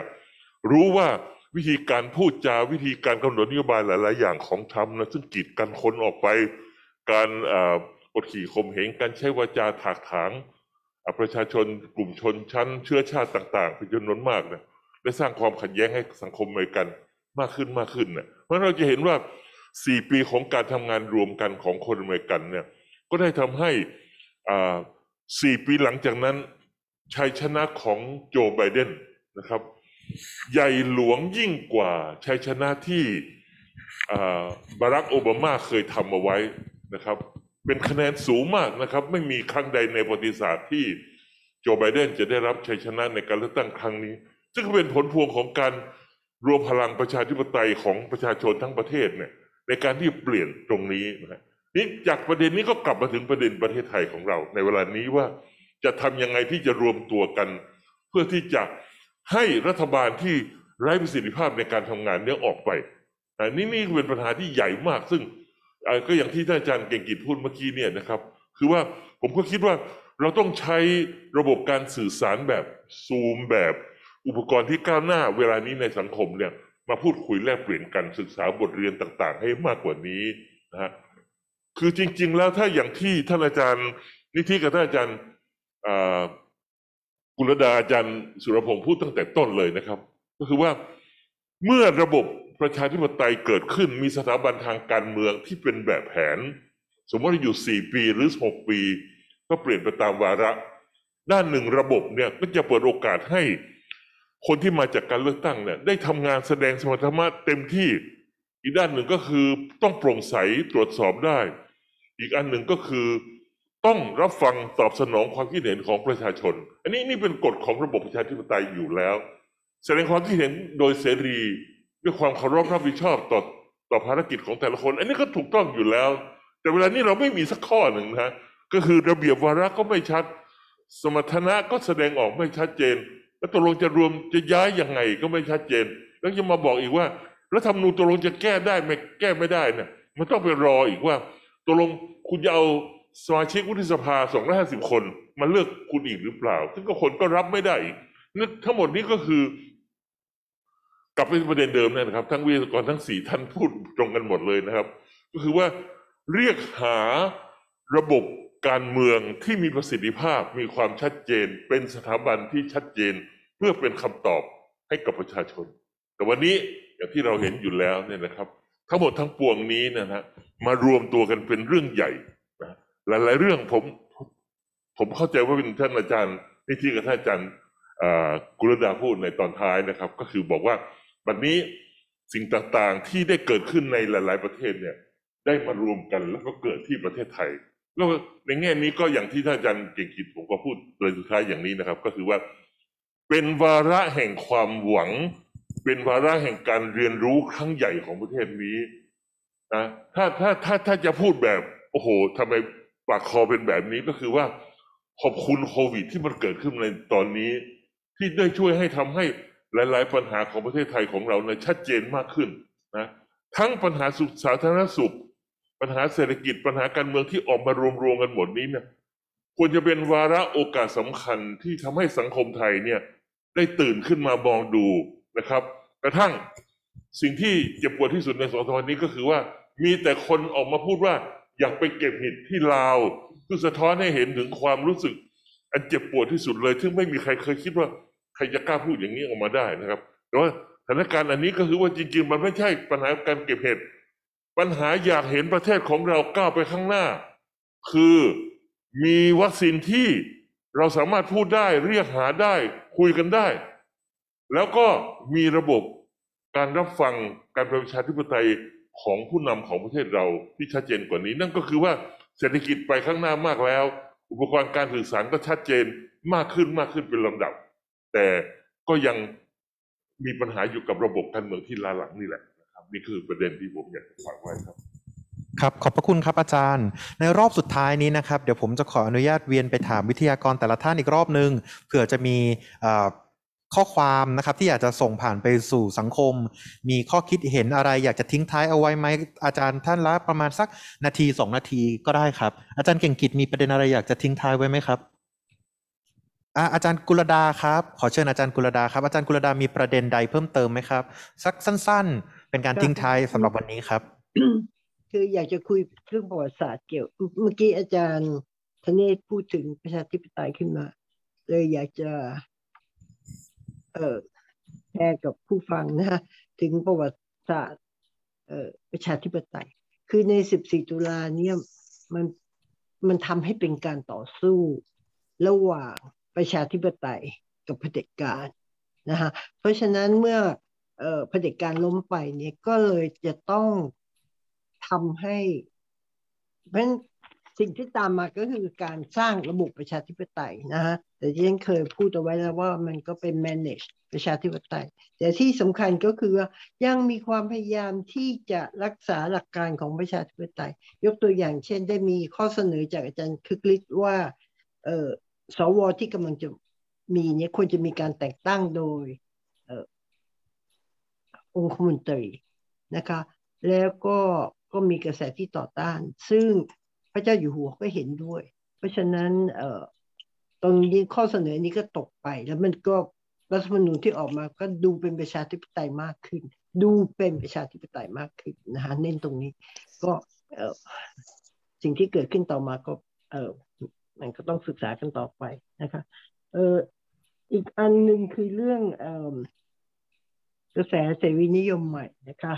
รู้ว่า วิธีการพูดจาวิธีการกำหนดนโยบายหลาย ๆ อย่างของทรัมป์นะซึ่งกีดกันคนออกไป การเอ่อกดขี่ข่มเหงการใช้วาจาถากถางประชาชนกลุ่มชนชั้น เชื้อชาติต่างๆเป็นจำนวนมากนะได้สร้างความขัดแย้งให้สังคมอเมริกันมากขึ้นมากขึ้นนะเพราะเราจะเห็นว่าสี่ปีของการทำงานรวมกันของคนอเมริกันเนี่ยก็ได้ทำให้สี่ปีหลังจากนั้นชัยชนะของโจไบเดนนะครับ ใหญ่หลวงยิ่งกว่าชัยชนะที่บารักโอบามาเคยทำเอาไว้นะครับ เป็นคะแนนสูงมากนะครับ ไม่มีครั้งใดในประวัติศาสตร์ที่โจไบเดนจะได้รับชัยชนะในการเลือกตั้งครั้งนี้ ซึ่งเป็นผลพวงของการรวมพลังประชาธิปไตยของประชาชนทั้งประเทศเนี่ยในการที่เปลี่ยนตรงนี้นะฮะนี่จากประเด็นนี้ก็กลับมาถึงประเด็นประเทศไทยของเรา ในเวลานี้ว่าจะทำยังไงที่จะรวมตัวกัน เพื่อที่จะ ให้รัฐบาลที่ไร้ประสิทธิภาพในการทำงานเนี้ยออกไปอันนี้นี่เป็นปัญหาที่ใหญ่มากซึ่งก็อย่างที่ท่านอาจารย์เก่งกิจพูดเมื่อกี้เนี่ยนะครับ คือว่าผมก็คิดว่าเราต้องใช้ระบบการสื่อสารแบบซูมแบบ อุปกรณ์ที่ก้าวหน้าเวลานี้ในสังคมเนี่ยมาพูดคุยแลกเปลี่ยนกันศึกษาบทเรียนต่าง ๆ ให้มากกว่านี้นะฮะคือจริง ๆ แล้วถ้าอย่างที่ท่านอาจารย์ นิธิกับท่านอาจารย์ อ่ากุลดาอาจารย์สุรพงศ์พูดตั้งแต่ต้นเลยนะครับ ก็คือว่าเมื่อระบบประชาธิปไตยเกิดขึ้นมีสถาบันทางการเมืองที่เป็นแบบแผน สมมติอยู่สี่ปีหรือหกปี ก็เปลี่ยนไปตามวาระ ด้านหนึ่งระบบเนี่ยก็จะเปิดโอกาสให้คนที่มาจากการเลือกตั้งเนี่ยได้ทำงานแสดงสมรรถนะเต็มที่ อีกด้านหนึ่งก็คือต้องโปร่งใสตรวจสอบได้ อีกอันหนึ่งก็คือ ต้องรับฟังตอบสนองความคิดเห็นของประชาชน อันนี้นี่เป็นกฎของระบบประชาธิปไตยอยู่แล้ว แสดงความคิดเห็นโดยเสรีด้วยความเคารพรับผิดชอบต่อต่อภารกิจของแต่ละคน อันนี้ก็ถูกต้องอยู่แล้ว แต่เวลานี้เราไม่มีสักข้อหนึ่งนะก็คือระเบียบวาระก็ไม่ชัด สมรรถนะก็แสดงออกไม่ชัดเจน แล้วตกลงจะรวมจะย้ายยังไงก็ไม่ชัดเจน แล้วจะมาบอกอีกว่ารัฐธรรมนูญตกลงจะแก้ได้ไม่แก้ไม่ได้เนี่ยมันต้องไปรออีกว่าตกลงคุณจะเอา สมาชิกวุฒิสภา250คนมาเลือกคุณอีกหรือเปล่า ซึ่งก็คนก็รับไม่ได้นั่นทั้งหมดนี้ก็คือกลับไปประเด็นเดิมนะครับ ทั้งวิทยากรทั้งสี่ท่านพูดตรงกันหมดเลยนะครับ ก็คือว่าเรียกหาระบบการเมืองที่มีประสิทธิภาพมีความชัดเจน เป็นสถาบันที่ชัดเจนเพื่อเป็นคำตอบให้กับประชาชน แต่วันนี้อย่างที่เราเห็นอยู่แล้วเนี่ยนะครับ ทั้งหมดทั้งปวงนี้นะฮะมารวมตัวกันเป็นเรื่องใหญ่ หลาย ๆ เรื่องผมผมเข้าใจว่าเป็นท่านอาจารย์นิติกับท่านอาจารย์กุลดาพูดในตอนท้ายนะครับ ก็คือบอกว่าวันนี้สิ่งต่างๆที่ได้เกิดขึ้นในหลาย ๆ ประเทศเนี่ย ได้มารวมกันแล้วก็เกิดที่ประเทศไทย แล้วในแง่นี้ก็อย่างที่ท่านอาจารย์เก่งกิจผมก็พูดเลยสุดท้ายอย่างนี้นะครับ ก็คือว่าเป็นวาระแห่งความหวัง เป็นวาระแห่งการเรียนรู้ครั้งใหญ่ของประเทศนี้นะถ้าถ้าถ้าถ้าจะพูดแบบ โอ้โหทำไม ปากคอเป็นแบบนี้ก็คือว่า ขอบคุณโควิด ที่มันเกิดขึ้นในตอนนี้ ที่ได้ช่วยให้ทำให้หลาย ๆ ปัญหาของประเทศไทยของเราเนี่ยชัดเจนมากขึ้นนะทั้งปัญหาสุขสาธารณสุข ปัญหาเศรษฐกิจปัญหาการเมืองที่ออกมารวมๆกันหมดนี้เนี่ยควรจะเป็นวาระโอกาสสำคัญที่ทำให้สังคมไทยเนี่ยได้ตื่นขึ้นมามองดูนะครับ กระทั่งสิ่งที่เจ็บปวดที่สุดในสองสามวันนี้ก็คือว่า มีแต่คนออกมาพูดว่า อยากไปเก็บเห็ดที่ลาวคือสะท้อนให้เห็นถึงความรู้สึก อันเจ็บปวดที่สุดเลย ซึ่งไม่มีใครเคยคิดว่าใครจะกล้าพูดอย่างนี้ออกมาได้นะครับ แต่ว่าสถานการณ์อันนี้ก็คือว่าจริงๆ มันไม่ใช่ปัญหาการเก็บเห็ดปัญหาอยากเห็นประเทศของเราก้าวไปข้างหน้า คือมีวัคซีนที่เราสามารถพูดได้เรียกหาได้ คุยกันได้ แล้วก็มีระบบการรับฟังการประชาธิปไตย ของผู้นำของประเทศเราที่ชัดเจนกว่านี้ นั่นก็คือว่าเศรษฐกิจไปข้างหน้ามากแล้ว อุปกรณ์การสื่อสารก็ชัดเจนมากขึ้นมากขึ้นเป็นลำดับ แต่ก็ยังมีปัญหาอยู่กับระบบการเมืองที่ล้าหลังนี่แหละนะครับนี่คือประเด็นที่ผมอยากจะฝากไว้ครับครับขอบพระคุณครับอาจารย์ ในรอบสุดท้ายนี้นะครับ เดี๋ยวผมจะขออนุญาตเวียนไปถามวิทยากรแต่ละท่านอีกรอบหนึ่งเผื่อจะมีอ่อ ข้อความนะครับที่อยากจะส่งผ่านไปสู่สังคม มีข้อคิดเห็นอะไร อยากจะทิ้งท้ายเอาไว้ไหมอาจารย์ท่านละประมาณสักนาทีสองนาทีก็ได้ครับ อาจารย์เก่งกิจมีประเด็นอะไรอยากจะทิ้งท้ายไว้ไหมครับอะอาจารย์กุลดาครับ ขอเชิญอาจารย์กุลดาครับ อาจารย์กุลดามีประเด็นใดเพิ่มเติมไหมครับ สักสั้น ๆ เป็นการทิ้งท้ายสำหรับวันนี้ครับ คืออยากจะคุยเรื่องประวัติศาสตร์เกี่ยว เมื่อกี้อาจารย์ธเนศพูดถึงประชาธิปไตยขึ้นมา เลยอยากจะ เออแชร์กับผู้ฟังนะฮะถึงประวัติศาสตร์เออประชาธิปไตย คือใน 14 ตุลาเนี่ยมันมันทำให้เป็นการต่อสู้ ระหว่างประชาธิปไตยกับเผด็จการนะฮะเพราะฉะนั้นเมื่อเออเผด็จการล้มไปเนี่ยก็เลยจะต้องทำให้เพราะ สิ่งที่ตามมาก็คือการสร้างระบบประชาธิปไตยนะฮะแต่ที่ฉันเคยพูดเอาไว้แล้วว่ามันก็เป็น manage ประชาธิปไตย แต่ที่สำคัญก็คือยังมีความพยายามที่จะรักษาหลักการของประชาธิปไตย ยกตัวอย่างเช่นได้มีข้อเสนอจากอาจารย์คึกฤทธิ์ว่าเออสวที่กำลังจะมีเนี่ยควรจะมีการแต่งตั้งโดยอองคมนตรีนะคะแล้วก็ก็มีกระแสที่ต่อต้าน ซึ่ง ระเจ้าอยู่หัวก็เห็นด้วย เพราะฉะนั้นเอ่อตรงนี้ข้อเสนอนี้ก็ตกไป แล้วมันก็รัฐธรรมนูญที่ออกมาก็ดูเป็นประชาธิปไตยมากขึ้น ดูเป็นประชาธิปไตยมากขึ้นนะคะเน้นตรงนี้ ก็เออสิ่งที่เกิดขึ้นต่อมาก็ เออมันก็ต้องศึกษากันต่อไปนะคะเอออีกอันหนึ่งคือเรื่องเอ่อกระแสเสรีนิยมใหม่นะคะ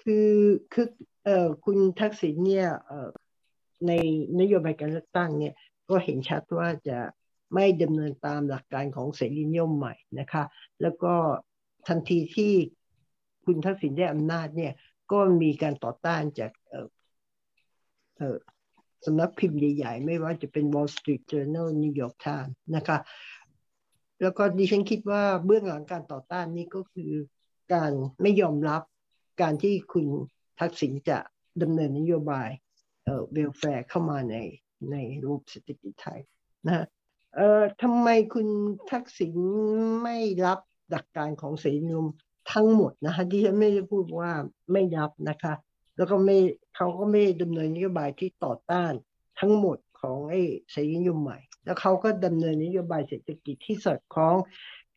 คือคือเอ่อคุณทักษิณเนี่ยเอ่อ ในนโยบายการเลือกตั้งเนี่ยก็เห็นชัดว่าจะไม่ดำเนินตามหลักการของเสรีนิยมใหม่นะคะ แล้วก็ทันทีที่คุณทักษิณได้อำนาจเนี่ยก็มีการต่อต้านจากเออเออสำนักพิมพ์ใหญ่ๆ ไม่ว่าจะเป็น Wall Street Journal New York Times นะคะ แล้วก็ดิฉันคิดว่าเบื้องหลังการต่อต้านนี้ก็คือการไม่ยอมรับการที่คุณทักษิณจะดำเนินนโยบาย เออ welfare เข้ามาในในรูปเศรษฐกิจไทยนะเอ่อทำไมคุณทักษิณไม่รับหลักการของเสรีนิยมทั้งหมดนะคะดิฉันไม่ได้พูดว่าไม่รับนะคะ แล้วก็ไม่เขาก็ไม่ดำเนินนโยบายที่ต่อต้านทั้งหมดของไอ้เสรีนิยมใหม่ แล้วเขาก็ดำเนินนโยบายเศรษฐกิจที่สอดคล้อง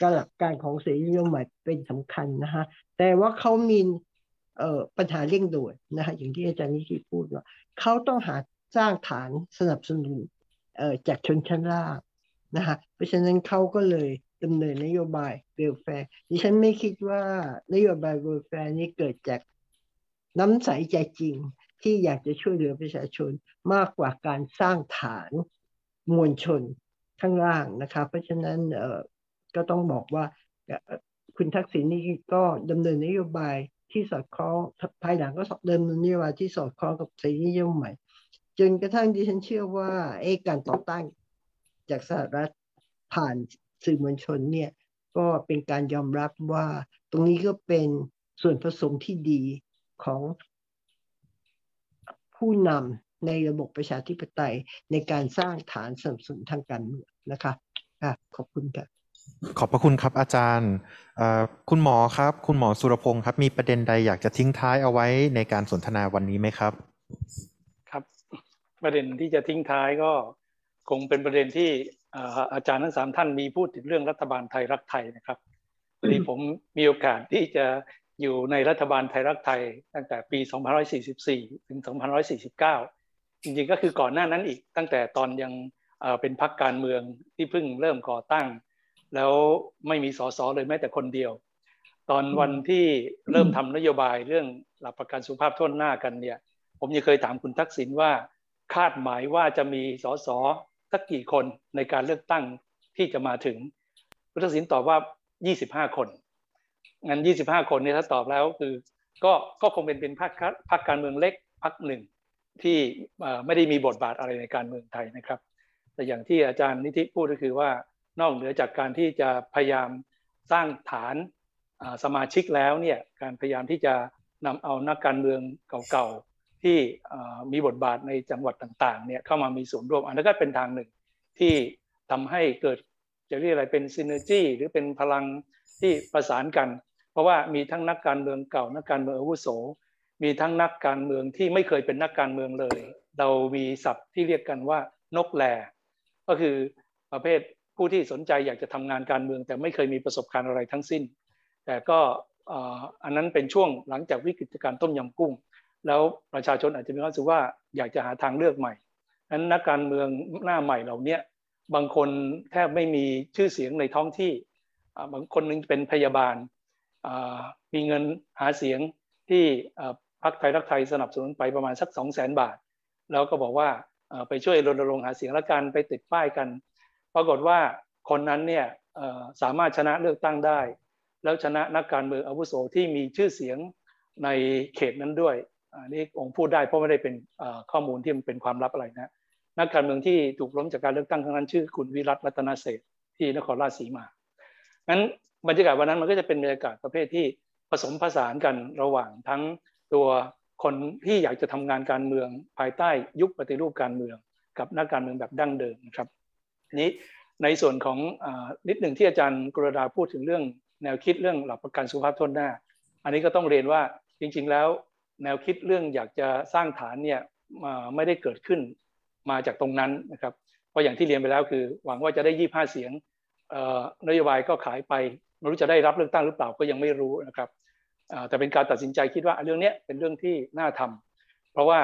กับหลักการของเสรีนิยมใหม่เป็นสำคัญนะคะแต่ว่าเขามี ปัญหาเร่งด่วนนะคะอย่างที่อาจารย์นิธิพูดว่าเขาต้องหาสร้างฐานสนับสนุนจากชนชั้นล่างนะคะเพราะฉะนั้นเขาก็เลยดำเนินนโยบาย welfare ดิฉันไม่คิดว่านโยบาย welfare นี้เกิดจากน้ำใสใจจริงที่อยากจะช่วยเหลือประชาชนมากกว่าการสร้างฐานมวลชนข้างล่างนะคะเพราะฉะนั้นก็ต้องบอกว่าคุณทักษิณนี่ก็ดำเนินนโยบาย ที่สอดคล้องภายหลังก็เดินนโยบายที่สอดคล้องกับเสรีนิยมใหม่ จนกระทั่งดิฉันเชื่อว่าเอการต่อต้านจากสหรัฐผ่านสื่อมวลชนเนี่ยก็เป็นการยอมรับว่าตรงนี้ก็เป็นส่วนผสมที่ดีของผู้นำในระบบประชาธิปไตยในการสร้างฐานสนับสนุนทางการเมืองนะคะ ค่ะ ขอบคุณค่ะ ขอบพระคุณครับอาจารย์คุณหมอครับ คุณหมอสุรพงศ์ครับ มีประเด็นใดอยากจะทิ้งท้ายเอาไว้ในการสนทนาวันนี้ไหมครับ ครับ ประเด็นที่จะทิ้งท้ายก็คงเป็นประเด็นที่อาจารย์ทั้งสามท่านมีพูดถึงเรื่องรัฐบาลไทยรักไทยนะครับพอดีผมมีโอกาสที่จะอยู่ในรัฐบาลไทยรักไทย ตั้งแต่ปี 2544 ถึง 2549 จริงๆก็คือก่อนหน้านั้นอีกตั้งแต่ตอนยังเป็นพรรคการเมืองที่เพิ่งเริ่มก่อตั้ง แล้วไม่มีสสเลยแม้แต่คนเดียว ตอนวันที่เริ่มทำนโยบายเรื่องหลักประกันสุขภาพทั่วหน้ากันเนี่ย ผมยังเคยถามคุณทักษิณว่า คาดหมายว่าจะมีสสสักกี่คนในการเลือกตั้งที่จะมาถึงคุณทักษิณตอบว่า 25 คนงั้น 25 คนเนี่ยถ้าตอบแล้วคือก็ก็คงเป็นเป็นพรรคพรรคการเมืองเล็กพรรคหนึ่งที่ไม่ได้มีบทบาทอะไรในการเมืองไทยนะครับ แต่อย่างที่อาจารย์นิธิพูดก็คือว่า นอกเหนือจากการที่จะพยายามสร้างฐานสมาชิกแล้วเนี่ยการพยายามที่จะนำเอานักการเมืองเก่าๆที่มีบทบาทในจังหวัดต่างๆเนี่ยเข้ามามีส่วนร่วมอันนั้นก็เป็นทางหนึ่งที่ทำให้เกิดจะเรียกอะไรเป็นซินเนอร์จีหรือเป็นพลังที่ประสานกัน เพราะว่ามีทั้งนักการเมืองเก่า นักการเมืองอาวุโส มีทั้งนักการเมืองที่ไม่เคยเป็นนักการเมืองเลย เรามีศัพท์ที่เรียกกันว่านกแลก็คือประเภท ผู้ที่สนใจอยากจะทำงานการเมือง แต่ไม่เคยมีประสบการณ์อะไรทั้งสิ้น แต่ก็อันนั้นเป็นช่วงหลังจากวิกฤตการต้มยำกุ้ง แล้วประชาชนอาจจะมีความรู้สึกว่าอยากจะหาทางเลือกใหม่นั้นนักการเมืองหน้าใหม่เหล่านี้บางคนแทบไม่มีชื่อเสียงในท้องที่บางคนนึงเป็นพยาบาลมีเงินหาเสียงที่พรรคไทยรักไทยสนับสนุนไปประมาณสัก 2 0 0 0 0 0 บาท แล้วก็บอกว่าไปช่วยรณรงค์หาเสียงและกันไปติดป้ายกัน รากฏว่าคนนั้นเนี่ยสามารถชนะเลือกตั้งได้ แล้วชนะนักการเมืองอาวุโสที่มีชื่อเสียงในเขตนั้นด้วยอันนี้องค์พูดได้เพราะไม่ได้เป็นข้อมูลที่มันเป็นความลับอะไรนะนักการเมืองที่ถูกล้มจากการเลือกตั้งครั้งนั้นชื่อคุณวิรัตรัตนเศษที่นครราชสีมางั้นบรรยากาศวันนั้นมันก็จะเป็นบรรยากาศประเภทที่ผสมผสานกันระหว่างทั้งตัวคนที่อยากจะทำงานการเมืองภายใต้ยุคปฏิรูปการเมือง กับนักการเมืองแบบดั้งเดิมนะครับ นี้ในส่วนของอนิดหนึ่งที่อาจารย์กรดาพูดถึงเรื่อง แนวคิดเรื่องหลักประกันสุขภาพทนหน้า อันนี้ก็ต้องเรียนว่าจริง ๆ แล้ว แนวคิดเรื่องอยากจะสร้างฐานเนี่ยไม่ได้เกิดขึ้นมาจากตรงนั้นนะครับเพราะอย่างที่เรียนไปแล้วคือ หวังว่าจะได้ยี่ห้าเสียงนโยบายก็ขายไปไม่รู้จะได้รับเลือกตั้งหรือเปล่าก็ยังไม่รู้นะครับแต่เป็นการตัดสินใจคิดว่าเรื่องนี้เป็นเรื่องที่น่าทำเพราะว่า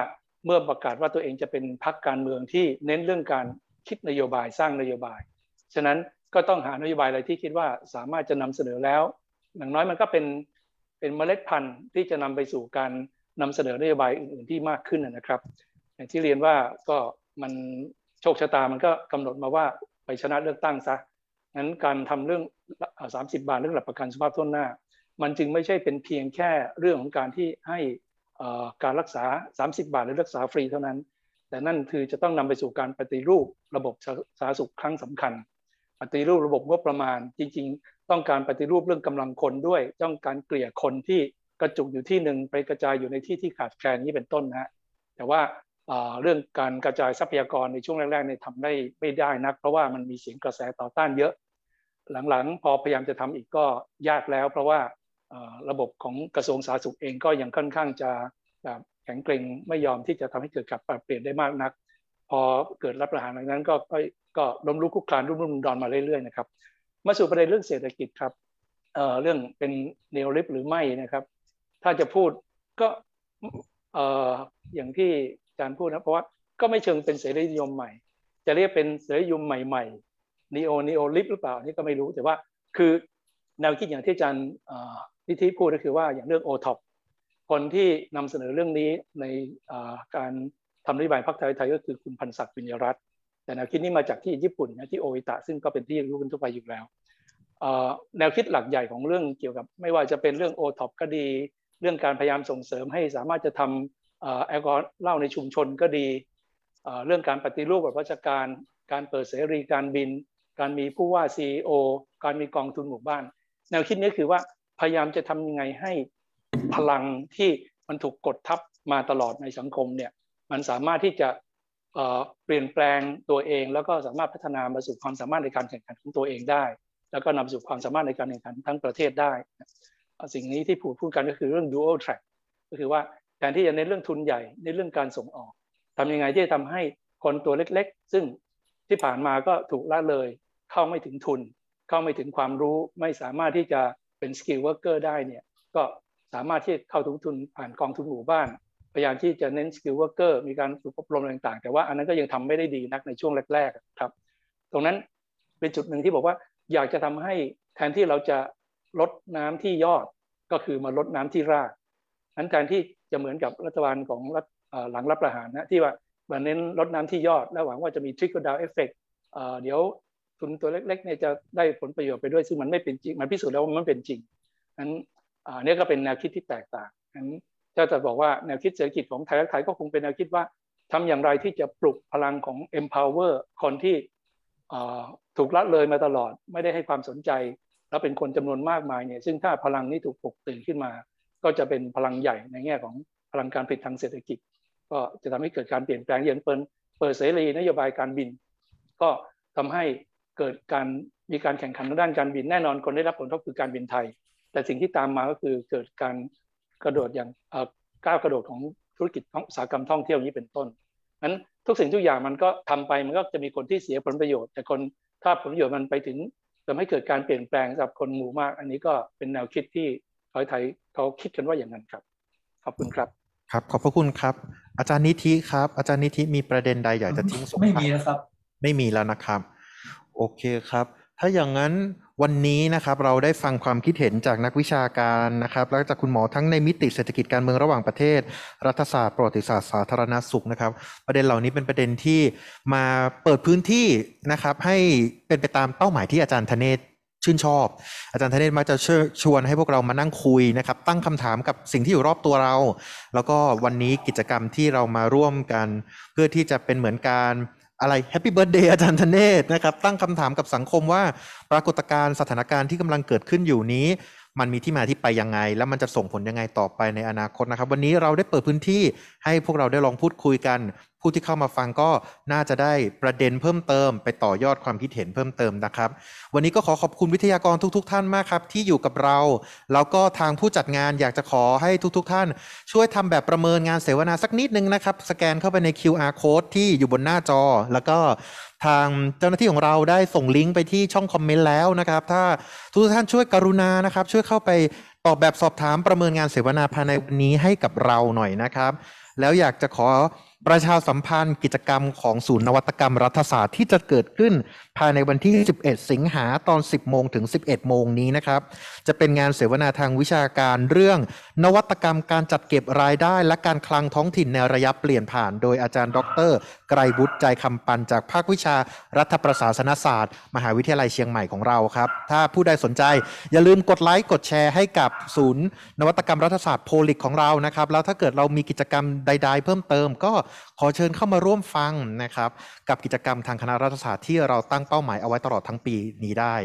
เมื่อประกาศว่าตัวเองจะเป็นพรรคการเมืองที่เน้นเรื่องการ คิดนโยบายสร้างนโยบาย ฉะนั้นก็ต้องหานโยบายอะไรที่คิดว่าสามารถจะนำเสนอแล้ว อย่างน้อยมันก็เป็นเป็นเมล็ดพันธุ์ที่จะนำไปสู่การนำเสนอนโยบายอื่น ๆที่มากขึ้นนะครับ อย่างที่เรียนว่าก็มันโชคชะตามันก็กำหนดมาว่าไปชนะเลือกตั้งซะงั้นการทำเรื่อง 30 บาทเรื่องหลักประกันสุขภาพต้นหน้า มันจึงไม่ใช่เป็นเพียงแค่เรื่องของการที่ให้การรักษา 30 บาทหรือรักษาฟรีเท่านั้น แต่นั่นคือจะต้องนำไปสู่การปฏิรูประบบสาธารณสุขครั้งสำคัญ ปฏิรูประบบงบประมาณ จริง ๆ ต้องการปฏิรูปเรื่องกำลังคนด้วย ต้องการเกลี่ยคนที่กระจุกอยู่ที่หนึ่งไปกระจายอยู่ในที่ที่ขาดแคลนนี้เป็นต้นนะฮะแต่ว่าเรื่องการกระจายทรัพยากรในช่วงแรกๆเนี่ยทำได้ไม่ได้นัก เพราะว่ามันมีเสียงกระแสต่อต้านเยอะ หลังๆ พอพยายามจะทำอีกก็ยากแล้ว เพราะว่าระบบของกระทรวงสาธารณสุขเองก็ยังค่อนข้างจะ แข็งเกร็งไม่ยอมที่จะทำให้เกิดการปรับเปลี่ยนได้มากนัก พอเกิดรับประหารอย่างนั้น ก็ก็กล้มลุกคุกคลานรุ่มรุ่มดอนมาเรื่อยๆนะครับมาสู่ประเด็นเรื่องเศรษฐกิจครับเอ่อเรื่องเป็นเนโอลิฟหรือไม่นะครับ ถ้าจะพูดก็เอ่ออย่างที่อาจารย์พูดนะเพราะว่าก็ไม่เชิงเป็นเสรีนิยมใหม่ จะเรียกเป็นเสรีนิยมใหม่ๆนีโอนีโอลิฟหรือเปล่านี่ก็ไม่รู้แต่ว่าคือแนวคิดอย่างที่อาจารย์นิธิพูดก็คือว่าอย่างเรื่องโอท็อป คนที่นำเสนอเรื่องนี้ในการทำนโยบายพรรคไทยไทยก็คือคุณพันศักดิ์วิญญรัตน์แต่แนวคิดนี้มาจากที่ญี่ปุ่นนะที่โออิตะซึ่งก็เป็นที่รู้กันทั่วไปอยู่แล้ว แนวคิดหลักใหญ่ของเรื่องเกี่ยวกับไม่ว่าจะเป็นเรื่องโอท็อปก็ดี เรื่องการพยายามส่งเสริมให้สามารถจะทำแอลกอฮอล์เหล้าในชุมชนก็ดี เรื่องการปฏิรูปแบบราชการ การเปิดเสรีการบิน การมีผู้ว่า CEO การมีกองทุนหมู่บ้าน แนวคิดนี้คือว่าพยายามจะทำยังไงให้ พลังที่มันถูกกดทับมาตลอดในสังคมเนี่ยมันสามารถที่จะเปลี่ยนแปลงตัวเอง แล้วก็สามารถพัฒนามาสู่ความสามารถในการแข่งขันของตัวเองได้ แล้วก็นำสู่ความสามารถในการแข่งขันทั้งประเทศได้ สิ่งนี้ที่พูดพูดกันก็คือเรื่อง dual track ก็คือว่าแทนที่จะในเรื่องทุนใหญ่ในเรื่องการส่งออกทำยังไงที่จะทำให้คนตัวเล็กๆ ซึ่งที่ผ่านมาก็ถูกละเลย เข้าไม่ถึงทุน เข้าไม่ถึงความรู้ไม่สามารถที่จะเป็น skilled worker ได้เนี่ยก็ สามารถที่เข้าถึงทุนผ่านกองทุนหมู่บ้าน พยายามที่จะเน้น skilled worker มีการฝึกอบรมต่างๆ แต่ว่าอันนั้นก็ยังทำไม่ได้ดีนักในช่วงแรกๆครับ ตรงนั้นเป็นจุดหนึ่งที่บอกว่าอยากจะทำให้แทนที่เราจะรดน้ำที่ยอดก็คือมารดน้ำที่รากนั้นการที่จะเหมือนกับรัฐบาลของรัฐหลังรับประหารนะที่ว่ามาเน้นลดน้ำที่ยอด แล้วหวังว่าจะมี trickle down effect เอ่อเดี๋ยวทุนตัวเล็กๆเนี่ยจะได้ผลประโยชน์ไปด้วยซึ่งมันไม่เป็นจริงมันพิสูจน์แล้วว่ามันเป็นจริงนั้น อ่าเนี่ยก็เป็นแนวคิดที่แตกต่างนั้นถ้าจะบอกว่าแนวคิดเศรษฐกิจของไทยรักไทยก็คงเป็นแนวคิดว่าทำอย่างไรที่จะปลุกพลังของ empower คนที่ถูกละเลยมาตลอด ไม่ได้ให้ความสนใจ แล้วเป็นคนจำนวนมากมายเนี่ยซึ่งถ้าพลังนี้ถูกปลุกตื่นขึ้นมา ก็จะเป็นพลังใหญ่ในแง่ของพลังการผลิตทางเศรษฐกิจ ก็จะทำให้เกิดการเปลี่ยนแปลงอย่างเปิดเปิดเสรีนโยบายการบิน ก็ทำให้เกิดการมีการแข่งขันทางด้านการบินแน่นอนคนได้รับผลกระทบคือการบินไทย แต่สิ่งที่ตามมาก็คือเกิดการกระโดดอย่างเอ่อก้าวกระโดดของธุรกิจอุตสาหกรรมท่องเที่ยวนี้เป็นต้นนั้นทุกสิ่งทุกอย่างมันก็ทำไปมันก็จะมีคนที่เสียผลประโยชน์ แต่คนถ้าผลประโยชน์มันไปถึงทำให้เกิดการเปลี่ยนแปลงสำหรับคนหมู่มาก อันนี้ก็เป็นแนวคิดที่ไทยไทยเขาคิดกันว่าอย่างนั้นครับ ขอบคุณครับ ครับ ขอบพระคุณครับ อาจารย์นิธิครับ อาจารย์นิธิมีประเด็นใดอยากจะทิ้งส่งไม่ท้ายมีแล้วครับ ไม่มีแล้วนะครับ โอเคครับ ถ้าอย่างนั้น วันนี้นะครับเราได้ฟังความคิดเห็นจากนักวิชาการนะครับแล้วก็จากคุณหมอทั้งในมิติเศรษฐกิจการเมืองระหว่างประเทศ รัฐศาสตร์ประวัติศาสตร์สาธารณสุขนะครับ ประเด็นเหล่านี้เป็นประเด็นที่มาเปิดพื้นที่นะครับให้เป็นไปตามเป้าหมายที่อาจารย์ธเนศชื่นชอบ อาจารย์ธเนศมักจะเชิญชวนให้พวกเรามานั่งคุยนะครับ ตั้งคำถามกับสิ่งที่อยู่รอบตัวเรา แล้วก็วันนี้กิจกรรมที่เรามาร่วมกัน เพื่อที่จะเป็นเหมือนการ อะไร Happy Birthday อาจารย์ธเนศนะครับตั้งคำถามกับสังคมว่า ปรากฏการณ์สถานการณ์ที่กำลังเกิดขึ้นอยู่นี้ มันมีที่มาที่ไปยังไง แล้วมันจะส่งผลยังไงต่อไปในอนาคตนะครับ วันนี้เราได้เปิดพื้นที่ให้พวกเราได้ลองพูดคุยกัน ผู้ที่เข้ามาฟังก็น่าจะได้ประเด็นเพิ่มเติม ไปต่อยอดความคิดเห็นเพิ่มเติมนะครับ วันนี้ก็ขอขอบคุณวิทยากรทุกๆท่านมากครับ ที่อยู่กับเรา แล้วก็ทางผู้จัดงานอยากจะขอให้ทุกๆท่าน ช่วยทำแบบประเมินงานเสวนาสักนิดนึงนะครับ สแกนเข้าไปใน QR code ที่อยู่บนหน้าจอ แล้วก็ทางเจ้าหน้าที่ของเราได้ส่งลิงก์ไปที่ช่องคอมเมนต์แล้วนะครับ ถ้าทุกท่านช่วยกรุณานะครับ ช่วยเข้าไปตอบแบบสอบถามประเมินงานเสวนาภายในวันนี้ให้กับเราหน่อยนะครับ แล้วอยากจะขอ ประชาสัมพันธ์กิจกรรมของศูนย์นวัตกรรมรัฐศาสตร์ที่จะเกิดขึ้น ภายในวันที่ 11 สิงหาตอน 10 โมงถึง 11 โมงนี้นะครับ จะเป็นงานเสวนาทางวิชาการเรื่อง นวัตกรรมการจัดเก็บรายได้ และการคลังท้องถิ่นในระยะเปลี่ยนผ่าน โดยอาจารย์ ดร ไกรบุตรใจคำปันจากภาควิชารัฐประศาสนศาสตร์ มหาวิทยาลัยเชียงใหม่ของเราครับ ถ้าผู้ใดสนใจ อย่าลืมกดไลค์กดแชร์ให้กับศูนย์ นวัตกรรมรัฐศาสตร์โพลิกของเรานะครับแล้วถ้าเกิดเรามีกิจกรรมใด ๆ เพิ่มเติมก็ขอเชิญเข้ามาร่วมฟังนะครับกับกิจกรรมทางคณะรัฐศาสตร์ที่เราตั้งเป้าหมายเอาไว้ตลอดทั้งปีนี้ได้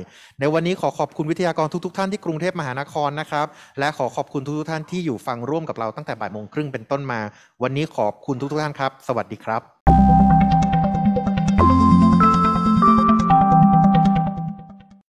ในวันนี้ขอขอบคุณวิทยากรทุกๆ ท่านที่กรุงเทพมหานครนะครับ และขอขอบคุณทุกๆท่านที่อยู่ฟังร่วมกับเราตั้งแต่บ่ายโมงครึ่งเป็นต้นมา วันนี้ขอบคุณทุกๆท่านครับ สวัสดีครับ